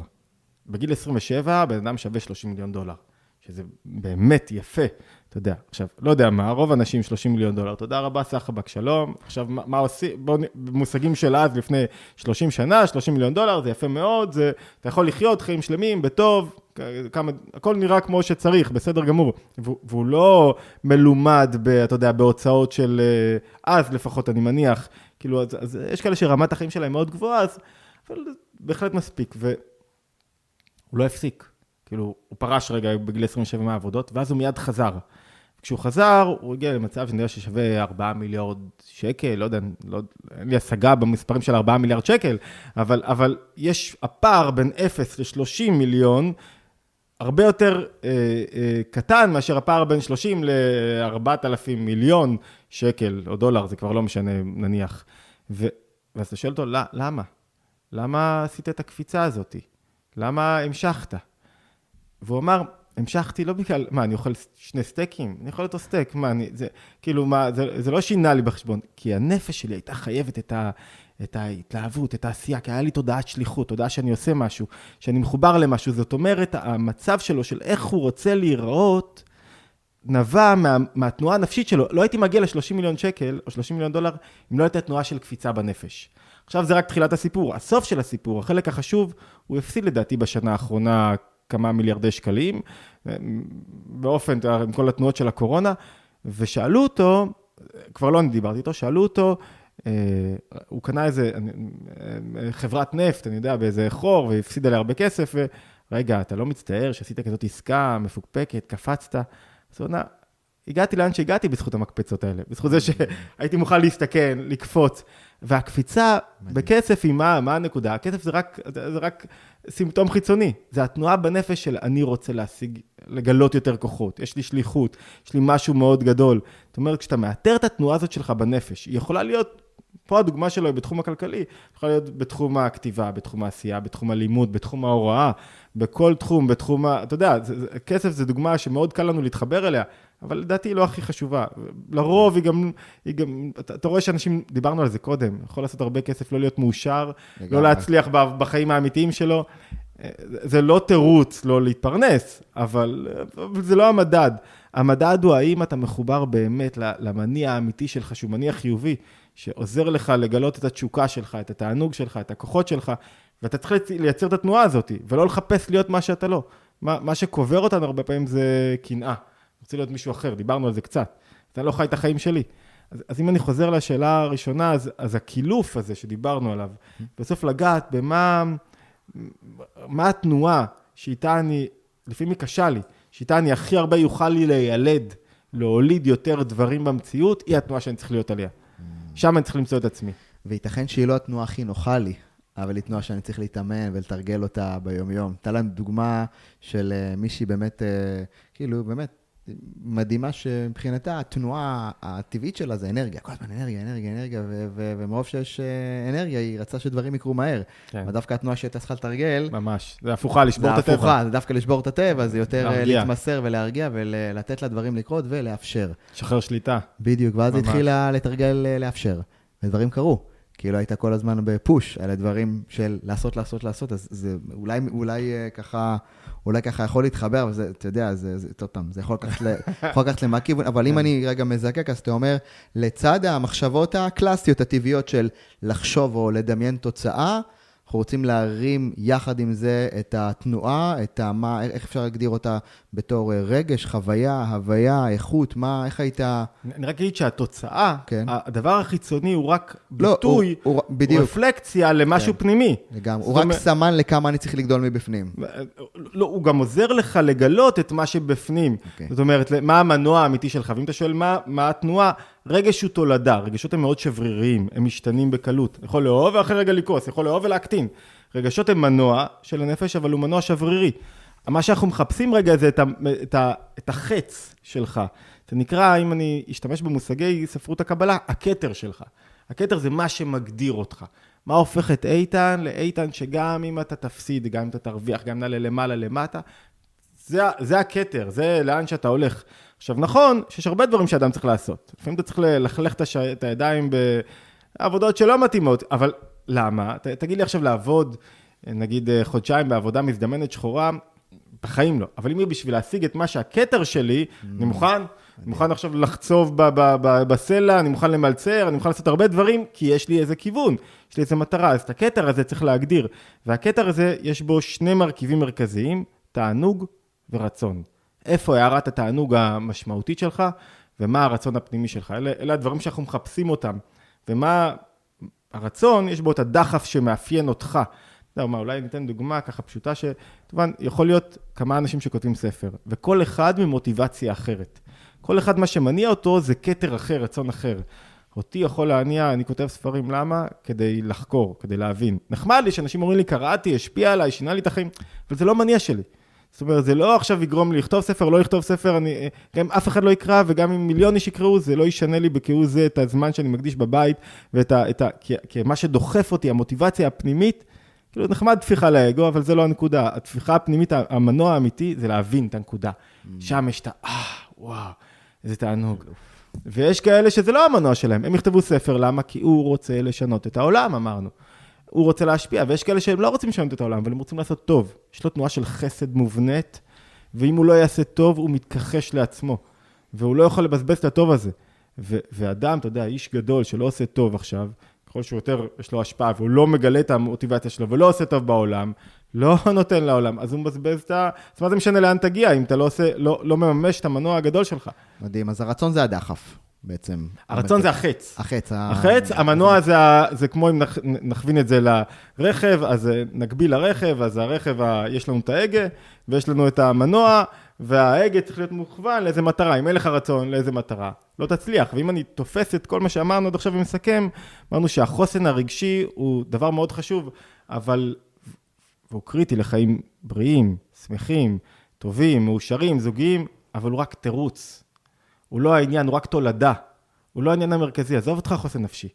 בגיל 27, בן אדם שווה 30 מיליון דולר, שזה באמת יפה. אתה יודע, עכשיו, לא יודע מה, רוב האנשים 30 מיליון דולר, תודה רבה, סחבק, שלום. עכשיו, מה, מה עושים, בואו, במושגים של אז, לפני 30 שנה, 30 מיליון דולר, זה יפה מאוד, זה, אתה יכול לחיות חיים שלמים, בטוב, כמה, הכל נראה כמו שצריך, בסדר גמור. והוא, לא מלומד, ב, אתה יודע, בהוצאות של אה, אז לפחות, אני מניח. כאילו, אז, אז יש כאלה שרמת החיים שלהם מאוד גבוהה, אז, אבל בהחלט מספיק. והוא לא הפסיק. כאילו, הוא פרש רגע בגיל 27 מהעבודות, ואז הוא מיד חזר. כשהוא חזר, הוא הגיע למצב שאני יודע ששווה 4 מיליארד שקל, לא יודע, לא, אין לי השגה במספרים של 4 מיליארד שקל, אבל, אבל יש הפער בין 0 ל-30 מיליון, הרבה יותר אה, אה, קטן מאשר הפער בין 30 ל-4,000 מיליון שקל או דולר, זה כבר לא משנה, נניח. ו, ואז אתה שואל אותו, למה? למה עשית את הקפיצה הזאת? למה המשכת? והוא אמר, המשכתי לא בגלל, מה, אני אוכל שני סטייקים? אני אוכל אותו סטייק, מה, אני, זה, כאילו, מה, זה, זה לא שינה לי בחשבון, כי הנפש שלי הייתה חייבת את, ה, את ההתלהבות, את העשייה, כי היה לי תודעת שליחות, תודעה שאני עושה משהו, שאני מחובר למשהו, זאת אומרת, המצב שלו, של איך הוא רוצה להיראות, נבע מה, מהתנועה הנפשית שלו. לא הייתי מגיע ל-30 מיליון שקל או 30 מיליון דולר אם לא הייתה תנועה של קפיצה בנפש. עכשיו זה רק תחילת הסיפור. הסוף של הסיפור, החלק החשוב, הוא הפסיד לדעתי בשנה האחרונה כמה מיליארדי שקלים, באופן, עם כל התנועות של הקורונה, ושאלו אותו, כבר לא אני דיברתי איתו, שאלו אותו, אה, הוא קנה איזה אה, חברת נפט, אני יודע, באיזה חור, והפסיד עליה הרבה כסף, ורגע, אתה לא מצטער שעשית כזאת עסקה מפוקפקת, קפצת? אז הוא עונה, הגעתי לאן שהגעתי בזכות המקפצות האלה, בזכות זה שהייתי מוכן להסתכן, לקפוץ. והקפיצה בכסף היא מה, מה הנקודה? הכסף זה רק, זה רק סימפטום חיצוני. זה התנועה בנפש של אני רוצה להשיג, לגלות יותר כוחות, יש לי שליחות, יש לי משהו מאוד גדול. זאת אומרת, כשאתה מאתר את התנועה הזאת שלך בנפש, היא יכולה להיות, פה הדוגמה שלו היא בתחום הכלכלי, יכולה להיות בתחום הכתיבה, בתחום העשייה, בתחום הלימוד, בתחום ההוראה, בכל תחום, בתחום ה... אתה יודע, זה, זה, כסף זה דוגמה שמאוד קל לנו להתחבר אליה. אבל לדעתי היא לא הכי חשובה. לרוב היא גם, היא גם, אתה, אתה רואה שאנשים, דיברנו על זה קודם, יכול לעשות הרבה כסף, לא להיות מאושר, לגמרי. לא להצליח בחיים האמיתיים שלו. זה לא תירוץ לא להתפרנס, אבל, אבל זה לא המדד. המדד הוא האם אתה מחובר באמת למניע האמיתי שלך, שהוא מניע חיובי, שעוזר לך לגלות את התשוקה שלך, את התענוג שלך, את הכוחות שלך, ואתה צריך לייצר את התנועה הזאת, ולא לחפש להיות מה שאתה לא. מה, מה שקובר אותנו הרבה פעמים זה קנאה. רוצה להיות מישהו אחר, דיברנו על זה קצת. אני לא חי את החיים שלי. אז, אז אם אני חוזר לשאלה הראשונה, אז, אז הקילוף הזה שדיברנו עליו, בסוף לגעת במה מה התנועה שאיתה אני, לפעמים היא קשה לי, שאיתה אני הכי הרבה יוכל לי להילד, להוליד יותר דברים במציאות, היא התנועה שאני צריך להיות עליה. שם אני צריך למצוא את עצמי. וייתכן שהיא לא התנועה הכי נוחה לי, אבל היא תנועה שאני צריך להתאמן ולתרגל אותה ביומיום. הייתה לנו דוגמה של אה, מישהי באמת, אה, כאילו, באמת, מדהימה שמבחינתה התנועה הטבעית שלה זה אנרגיה, כל הזמן אנרגיה, אנרגיה, אנרגיה, ומרוב שיש אה, אנרגיה, היא רצה שדברים יקרו מהר. כן. ודווקא התנועה שהייתה צריכה לתרגל... ממש, זה הפוכה, לשבור את הטבע. זה הפוכה, זה דווקא לשבור את הטבע, זה יותר אה, להרגיע. להתמסר ולהרגיע ולתת לדברים לקרות ולאפשר. לשחרר שליטה. בדיוק, ואז היא התחילה לתרגל אה, לאפשר, ודברים קרו. כאילו היית כל הזמן בפוש, אלה דברים של לעשות, לעשות, לעשות, אז זה אולי, אולי ככה אולי ככה יכול להתחבר, אבל זה, אתה יודע, זה, זה, טוב, זה יכול לקחת למה כיוון, אבל אם אני רגע מזקק, אז אתה אומר, לצד המחשבות הקלאסיות, הטבעיות של לחשוב או לדמיין תוצאה, אנחנו רוצים להרים יחד עם זה את התנועה, את. מה, איך אפשר להגדיר אותה בתור אה, רגש, חוויה, הוויה, איכות, מה, איך היית... אני רק אגיד שהתוצאה, כן. הדבר החיצוני הוא רק לא, ביטוי, הוא, הוא, בדיוק. רפלקציה למשהו כן. פנימי. לגמרי, הוא רק אומר... סמן לכמה אני צריך לגדול מבפנים. לא, הוא גם עוזר לך לגלות את מה שבפנים. Okay. אוקיי. זאת אומרת, מה המנוע האמיתי שלך, ואם אתה שואל מה, מה התנועה, רגש הוא תולדה, רגשות הם מאוד שבריריים, הם משתנים בקלות. יכול לאהוב ואחרי רגע לכעוס, יכול לאהוב ולהקטין. רגשות הם מנוע של הנפש, אבל הוא מנוע שברירי. מה שאנחנו מחפשים רגע זה את, ה, את, ה, את החץ שלך. זה נקרא, אם אני אשתמש במושגי ספרות הקבלה, הכתר שלך. הכתר זה מה שמגדיר אותך. מה הופך את איתן לאיתן שגם אם אתה תפסיד, גם אם אתה תרוויח, גם אם נעלה למעלה למטה, זה, זה הכתר, זה לאן שאתה הולך. עכשיו, נכון שיש הרבה דברים שאדם צריך לעשות. לפעמים אתה צריך ללכלך את, הש... את הידיים בעבודות שלא מתאימות, אבל למה? ת, תגיד לי עכשיו לעבוד, נגיד חודשיים בעבודה מזדמנת שחורה, בחיים לא. אבל אם היא בשביל להשיג את מה שהכתר שלי, אני מוכן, אני מוכן עכשיו לחצוב בסלע, אני מוכן למלצר, אני מוכן לעשות הרבה דברים, כי יש לי איזה כיוון, יש לי איזה מטרה. אז את הכתר הזה צריך להגדיר. והכתר הזה, יש בו שני מרכיבים מרכזיים, תענוג ורצון. איפה הערת התענוג המשמעותית שלך, ומה הרצון הפנימי שלך. אלה, אלה הדברים שאנחנו מחפשים אותם. ומה הרצון, יש בו את הדחף שמאפיין אותך. אתה יודע, אולי ניתן דוגמה ככה פשוטה, שכמובן, יכול להיות כמה אנשים שכותבים ספר, וכל אחד ממוטיבציה אחרת. כל אחד מה שמניע אותו זה כתר אחר, רצון אחר. אותי יכול להניע, אני כותב ספרים, למה? כדי לחקור, כדי להבין. נחמד לי שאנשים אומרים לי, קראתי, השפיע עליי, שינה לי את החיים, אבל זה לא מניע שלי. זאת אומרת, זה לא עכשיו יגרום לי לכתוב ספר, לא לכתוב ספר, אני, גם אף אחד לא יקרא, וגם אם מיליון איש יקראו, זה לא ישנה לי בכהוא זה את הזמן שאני מקדיש בבית, ואת ה... את ה כי, כי מה שדוחף אותי, המוטיבציה הפנימית, כאילו, נחמד טפיחה לאגו, אבל זה לא הנקודה. הטפיחה הפנימית, המנוע האמיתי, זה להבין את הנקודה. Mm. שם יש את ה... אה, וואו, איזה תענוג. ויש כאלה שזה לא המנוע שלהם, הם יכתבו ספר, למה? כי הוא רוצה לשנות את העולם, אמרנו. הוא רוצה להשפיע, ויש כאלה שהם לא רוצים לשנות את העולם, אבל הם רוצים לעשות טוב. יש לו תנועה של חסד מובנית, ואם הוא לא יעשה טוב, הוא מתכחש לעצמו. והוא לא יכול לבזבז את הטוב הזה. ו- ואדם, אתה יודע, איש גדול שלא עושה טוב עכשיו, ככל שהוא יותר, יש לו השפעה, והוא לא מגלה את המוטיבציה שלו ולא עושה טוב בעולם, לא נותן לעולם, אז הוא מבזבז את ה... אז מה זה משנה לאן תגיע, אם אתה לא עושה, לא, לא מממש את המנוע הגדול שלך. מדהים, אז הרצון זה הדחף, בעצם. הרצון זה החץ. החץ. ה- החץ, המנוע זה, ה- זה כמו אם נכ- נכווין את זה לרכב, אז אה, נקביל לרכב, אז הרכב, ה- יש לנו את ההגה, ויש לנו את המנוע, וההגה צריך להיות מוכוון לאיזה מטרה. אם אין לך רצון, לאיזה מטרה, לא תצליח. ואם אני תופס את כל מה שאמרנו עד עכשיו ומסכם, אמרנו שהחוסן הרגשי הוא דבר מאוד חשוב, אבל, והוא קריטי לחיים בריאים, שמחים, טובים, מאושרים, זוגיים, אבל הוא רק תירוץ. הוא לא העניין, הוא רק תולדה. הוא לא העניין המרכזי, עזוב אותך חוסן נפשי.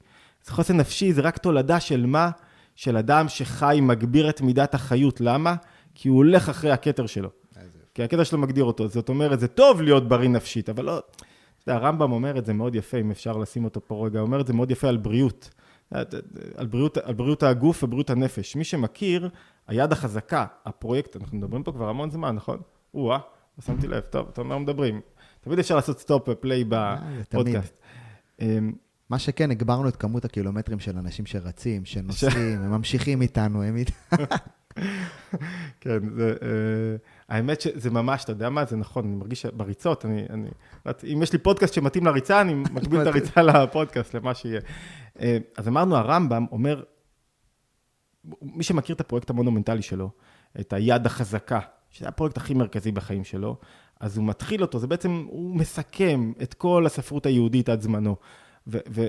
חוסן נפשי זה רק תולדה של מה? של אדם שחי, מגביר את מידת החיות. למה? כי הוא הולך אחרי הכתר שלו. כי הכתר שלו מגדיר אותו. זאת אומרת, זה טוב להיות בריא נפשית, אבל לא... אתה יודע, הרמב"ם אומר את זה מאוד יפה, אם אפשר לשים אותו פה רגע, הוא אומר את זה מאוד יפה על בריאות. על בריאות, על בריאות הגוף ובריאות הנפש. מי שמכיר, היד החזקה, הפרויקט, אנחנו מדברים פה כבר המון זמן, נכון? או-אה, שמתי לב, טוב, אתה אומר מדברים. תמיד אפשר לעשות stop ו play בפודקאסט. אמ, מה שכן, הגברנו את כמות הקילומטרים של אנשים שרצים, שנוסעים, הם ממשיכים איתנו, הם... אית- כן, זה, אה, האמת שזה ממש, אתה יודע מה, זה נכון, אני מרגיש שבריצות, אני, אני, אם יש לי פודקאסט שמתאים לריצה, אני מקביל את הריצה לפודקאסט, למה שיהיה. אה, אז אמרנו, הרמב"ם אומר, מי שמכיר את הפרויקט המונומנטלי שלו, את היד החזקה, שזה הפרויקט הכי מרכזי בחיים שלו, אז הוא מתחיל אותו, זה בעצם, הוא מסכם את כל הספרות היהודית עד זמנו. והוא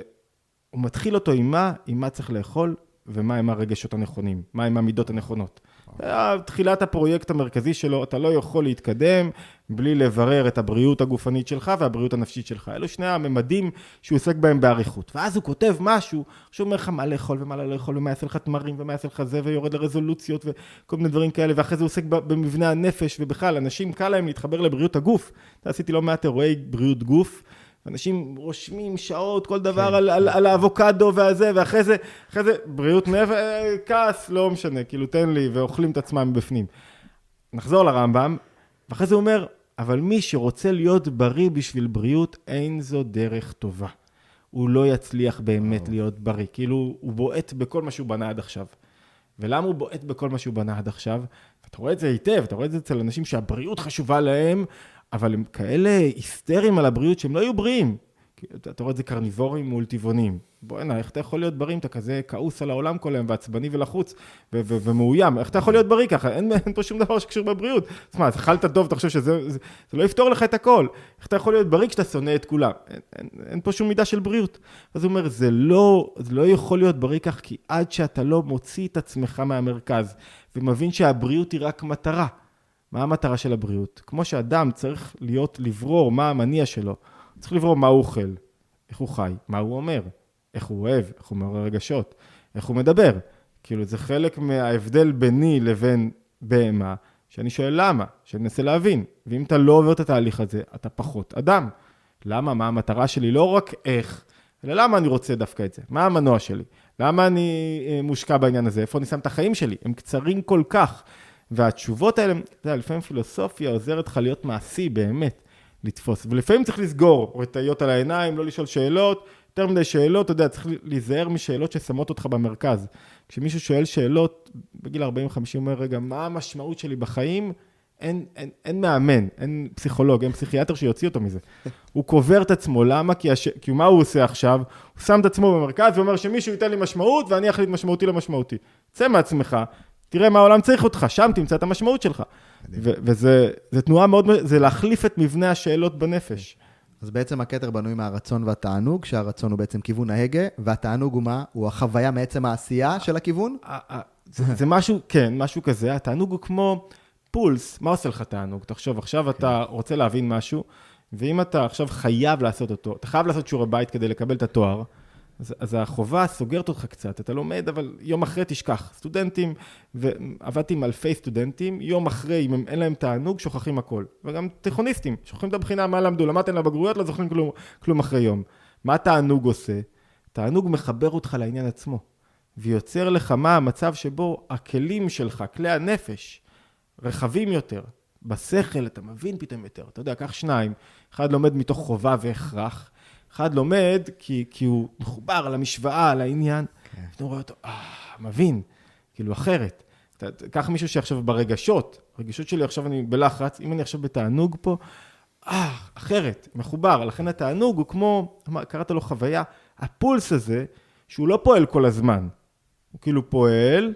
מתחיל אותו עם מה, עם מה צריך לאכול, ומה הם הרגשות הנכונים, מה הם המידות הנכונות. היה תחילת הפרויקט המרכזי שלו, אתה לא יכול להתקדם בלי לברר את הבריאות הגופנית שלך והבריאות הנפשית שלך. אלו שני הממדים שהוא עוסק בהם באריכות. ואז הוא כותב משהו, שהוא אומר לך מה לאכול ומה לא לאכול, ומה יעשה לך תמרים, ומה יעשה לך זה, ויורד לרזולוציות וכל מיני דברים כאלה, ואחרי זה הוא עוסק במבנה הנפש, ובכלל, אנשים קל להם להתחבר לבריאות הגוף. עשיתי לא מעט אירועי בריאות גוף. אנשים רושמים שעות, כל דבר כן. על, על, על האבוקדו והזה, ואחרי זה, אחרי זה בריאות נפש, אה, כעס, לא משנה, כאילו תן לי, ואוכלים את עצמם מבפנים. נחזור לרמב"ם, ואחרי זה הוא אומר, אבל מי שרוצה להיות בריא בשביל בריאות, אין זו דרך טובה. הוא לא יצליח באמת להיות בריא, כאילו הוא בועט בכל מה שהוא בנה עד עכשיו. ולמה הוא בועט בכל מה שהוא בנה עד עכשיו? אתה רואה את זה היטב, אתה רואה את זה אצל אנשים שהבריאות חשובה להם, אבל הם כאלה היסטריים על הבריאות שהם לא יהיו בריאים. אתה, רואה את זה קרניבורים מול טבעונים. בוא'נה, איך אתה יכול להיות בריא אם אתה כזה כעוס על העולם כל היום ועצבני ולחוץ ו- ו- ומאוים? איך אתה יכול להיות בריא ככה? אין, אין פה שום דבר שקשור בבריאות. מה, אז אכלת טוב, אתה חושב שזה זה, זה לא יפתור לך את הכל. איך אתה יכול להיות בריא כשאתה שונא את כולם? אין, אין, אין פה שום מידה של בריאות. אז הוא אומר, זה לא, זה לא יכול להיות בריא כך, כי עד שאתה לא מוציא את עצמך מהמרכז ומבין שהבריאות היא רק מטרה. מה המטרה של הבריאות? כמו שאדם צריך להיות, לברור מה המניע שלו. צריך לברור מה הוא אוכל, איך הוא חי, מה הוא אומר, איך הוא אוהב, איך הוא מעורר רגשות, איך הוא מדבר. כאילו, זה חלק מההבדל ביני לבין בהמה, שאני שואל למה, שאני מנסה להבין. ואם אתה לא עובר את התהליך הזה, אתה פחות אדם. למה? מה המטרה שלי? לא רק איך, אלא למה אני רוצה דווקא את זה? מה המנוע שלי? למה אני אה, מושקע בעניין הזה? איפה אני שם את החיים שלי? הם קצרים כל כך. והתשובות האלה, אתה יודע, לפעמים פילוסופיה עוזרת לך להיות מעשי באמת, לתפוס. ולפעמים צריך לסגור, או לטעיות על העיניים, לא לשאול שאלות, יותר מדי שאלות, אתה יודע, צריך להיזהר משאלות ששמות אותך במרכז. כשמישהו שואל שאלות, בגיל 40-50 אומר, רגע, מה המשמעות שלי בחיים? אין, אין, אין מאמן, אין פסיכולוג, אין פסיכיאטר שיוציא אותו מזה. הוא קובר את עצמו, למה? כי, הש... כי מה הוא עושה עכשיו? הוא שם את עצמו במרכז ואומר שמישהו ייתן לי משמעות ואני אחליט משמעותי למשמעותי. צא מעצמך, תראה מה העולם צריך אותך, שם תמצא את המשמעות שלך. ו- וזה זה תנועה מאוד, זה להחליף את מבנה השאלות בנפש. אז בעצם הכתר בנוי מהרצון והתענוג, שהרצון הוא בעצם כיוון ההגה, והתענוג הוא מה? הוא החוויה מעצם העשייה של הכיוון? זה, זה משהו, כן, משהו כזה, התענוג הוא כמו פולס, מה עושה לך תענוג? תחשוב, עכשיו אתה רוצה להבין משהו, ואם אתה עכשיו חייב לעשות אותו, אתה חייב לעשות שיעורי בית כדי לקבל את התואר, אז, אז החובה סוגרת אותך קצת, אתה לומד, אבל יום אחרי תשכח. סטודנטים, ועבדתי עם אלפי סטודנטים, יום אחרי, אם הם, אין להם תענוג, שוכחים הכל. וגם תיכוניסטים, שוכחים את הבחינה, מה למדו, למדתם לבגרויות, לא זוכרים כלום, כלום אחרי יום. מה תענוג עושה? תענוג מחבר אותך לעניין עצמו, ויוצר לך מה המצב שבו הכלים שלך, כלי הנפש, רחבים יותר, בשכל אתה מבין פתאום יותר. אתה יודע, קח שניים, אחד לומד מתוך חובה והכרח, אחד לומד כי, כי הוא מחובר למשוואה, לעניין, כן. ואתה רואה אותו, אה, מבין, כאילו אחרת. קח מישהו שעכשיו ברגשות, הרגשות שלי עכשיו אני בלחץ, אם אני עכשיו בתענוג פה, אה, אחרת, מחובר. לכן התענוג הוא כמו, קראת לו חוויה, הפולס הזה, שהוא לא פועל כל הזמן. הוא כאילו פועל,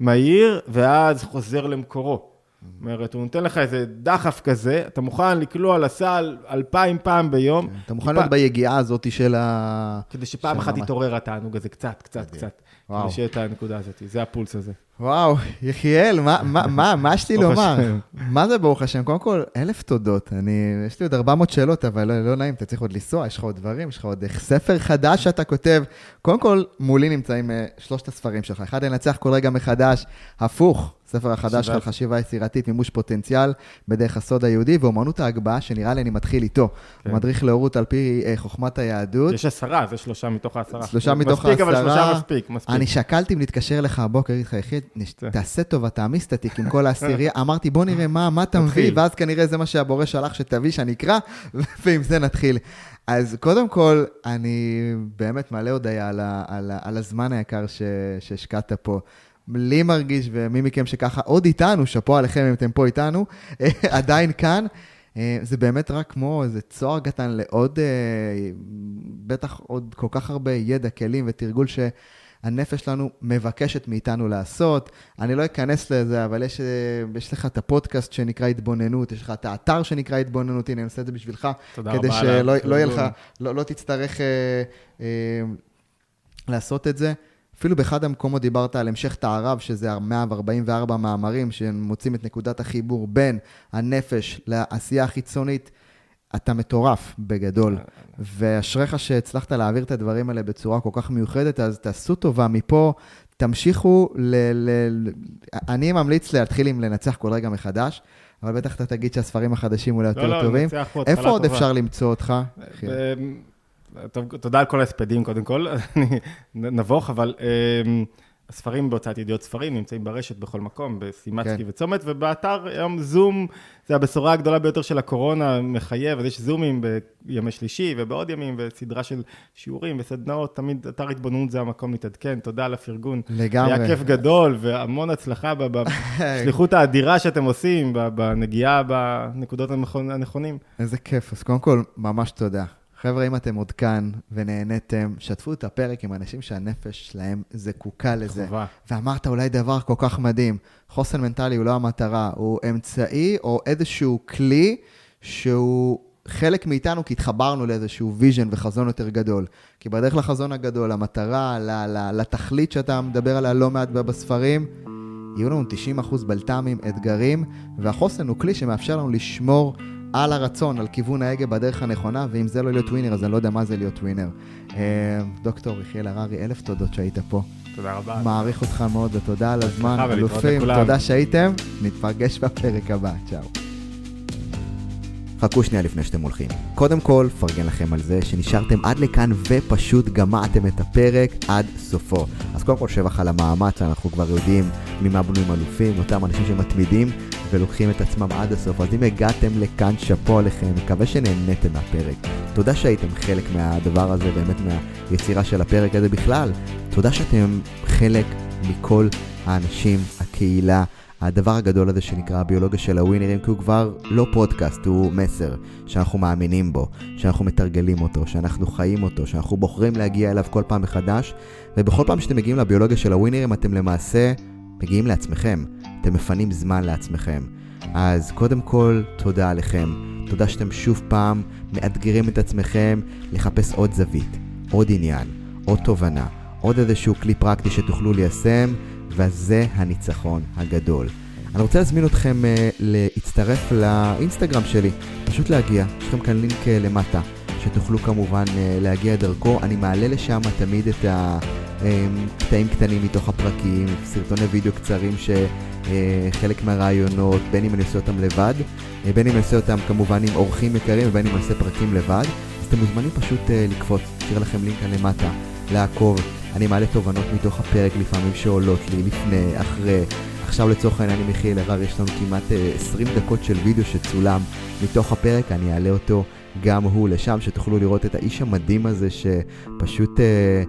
מהיר, ואז חוזר למקורו. זאת אומרת, הוא נותן לך איזה דחף כזה, אתה מוכן לקלוע לסל אלפיים פעם ביום. כן, אתה מוכן להיות ביגיעה הזאת של ה... כדי שפעם אחת יתעורר התענוג הזה, קצת, קצת, קצת. כדי שיהיה את הנקודה הזאת, זה הפולס הזה. וואו, יחיאל, מה יש לי לומר? מה זה ברוך השם? קודם כל, אלף תודות. אני, יש לי עוד 400 שאלות, אבל לא, לא נעים, אתה צריך עוד לנסוע, יש לך עוד דברים, יש לך עוד ספר חדש שאתה כותב. קודם כל, מולי נמצאים אה, שלושת הספרים שלך. אחד, לנצח כל רגע מחדש, הפוך, ספר החדש שלך על חשיבה יצירתית, מימוש פוטנציאל בדרך הסוד היהודי, ואומנות ההגבהה, שנראה לי אני מתחיל איתו. כן. הוא מדריך להורות על פי אה, חוכמת היהדות. יש עשרה, זה שלושה מתוך העשרה. שלושה מתוך העשרה. מספיק, אבל שלושה מספיק, מספיק. אני שקלתי אם להתקשר לך הבוקר, להגיד לך, יחיד, תעשה טובה, תעמיס את התיק עם כל העשירייה. אמרתי, בוא נראה מה, מה אתה מביא, ואז כנראה זה מה שהבורא שלח שתביא, שאני אקרא, ועם זה נתחיל. אז קודם כל, אני באמת מלא הודיה על, על, על הזמן היקר שהשקעת פה. לי מרגיש, ומי מכם שככה עוד איתנו, שאפו עליכם אם אתם פה איתנו, עדיין כאן. אה, זה באמת רק כמו איזה צוהר קטן לעוד, אה, בטח עוד כל כך הרבה ידע, כלים ותרגול שהנפש שלנו מבקשת מאיתנו לעשות. אני לא אכנס לזה, אבל יש, אה, יש לך את הפודקאסט שנקרא התבוננות, יש לך את האתר שנקרא התבוננות, הנה, אני עושה את זה בשבילך. תודה רבה. כדי שלא לא לך, לא, לא תצטרך אה, אה, לעשות את זה. אפילו באחד המקומות דיברת על המשך תערב, שזה 144 מאמרים שמוצאים את נקודת החיבור בין הנפש לעשייה החיצונית. אתה מטורף בגדול, ואשריך שהצלחת להעביר את הדברים האלה בצורה כל כך מיוחדת, אז תעשו טובה מפה, תמשיכו ל... ל... אני ממליץ להתחיל עם לנצח כל רגע מחדש, אבל בטח אתה תגיד שהספרים החדשים אולי יותר לא, לא, טובים. לא, לא, איפה עוד טובה. אפשר למצוא אותך? טוב, תודה על כל ההספדים קודם כל, נבוך, אבל um, הספרים בהוצאת ידיעות ספרים נמצאים ברשת בכל מקום, בסימצקי כן. וצומת, ובאתר היום זום, זה הבשורה הגדולה ביותר של הקורונה, מחייב, אז יש זומים בימי שלישי ובעוד ימים, וסדרה של שיעורים וסדנאות, תמיד אתר התבוננות זה המקום להתעדכן, תודה על הפרגון. לגמרי. היה כיף גדול, והמון הצלחה בשליחות האדירה שאתם עושים, בנגיעה בנקודות הנכונים. איזה כיף, אז קודם כל, ממש תודה. חבר'ה, אם אתם עוד כאן ונהניתם, שתפו את הפרק עם אנשים שהנפש שלהם זקוקה לזה. חובה. ואמרת אולי דבר כל כך מדהים, חוסן מנטלי הוא לא המטרה, הוא אמצעי או איזשהו כלי שהוא חלק מאיתנו כי התחברנו לאיזשהו vision וחזון יותר גדול. כי בדרך לחזון הגדול, המטרה, לתכלית שאתה מדבר עליה לא מעט בספרים, יהיו לנו 90% בלת"מים, אתגרים, והחוסן הוא כלי שמאפשר לנו לשמור על הרצון, על כיוון ההגה בדרך הנכונה, ואם זה לא להיות winner, אז אני לא יודע מה זה להיות winner. אה, דוקטור יחיאל הררי, אלף תודות שהיית פה. תודה רבה. מעריך אותך מאוד, ותודה על הזמן. אלופים, תודה שהייתם. נתפגש בפרק הבא. צ'או. חכו שנייה לפני שאתם הולכים. קודם כל, פרגן לכם על זה שנשארתם עד לכאן ופשוט גמעתם את הפרק עד סופו. אז קודם כל שבח על המאמץ, אנחנו כבר יודעים ממה בנויים אלופים, אותם אנשים שמתמידים ולוקחים את עצמם עד הסוף. אז אם הגעתם לכאן, שאפו עליכם, מקווה שנהניתם מהפרק. תודה שהייתם חלק מהדבר הזה, באמת מהיצירה של הפרק הזה בכלל. תודה שאתם חלק מכל האנשים, הקהילה. הדבר הגדול הזה שנקרא הביולוגיה של הווינרים, כי הוא כבר לא פודקאסט, הוא מסר שאנחנו מאמינים בו, שאנחנו מתרגלים אותו, שאנחנו חיים אותו, שאנחנו בוחרים להגיע אליו כל פעם מחדש, ובכל פעם שאתם מגיעים לביולוגיה של הווינרים אתם למעשה מגיעים לעצמכם, אתם מפנים זמן לעצמכם. אז קודם כל, תודה עליכם. תודה שאתם שוב פעם מאתגרים את עצמכם לחפש עוד זווית, עוד עניין, עוד תובנה, עוד איזשהו כלי פרקטי שתוכלו ליישם. וזה הניצחון הגדול. אני רוצה להזמין אתכם uh, להצטרף לאינסטגרם שלי, פשוט להגיע, יש לכם כאן לינק uh, למטה, שתוכלו כמובן uh, להגיע דרכו. אני מעלה לשם תמיד את הקטעים קטנים מתוך הפרקים, סרטוני וידאו קצרים שחלק uh, מהרעיונות, בין אם אני עושה אותם לבד, בין אם אני עושה אותם כמובן עם אורחים יקרים ובין אם אני עושה פרקים לבד, אז אתם מוזמנים פשוט לקפוץ, תשאיר לכם לינק כאן למטה, לעקוב. אני מעלה תובנות מתוך הפרק לפעמים שעולות לי לפני, אחרי, עכשיו לצורך העניין עם יחיאל הרר יש לנו כמעט אה, 20 דקות של וידאו שצולם מתוך הפרק, אני אעלה אותו גם הוא לשם, שתוכלו לראות את האיש המדהים הזה שפשוט אה,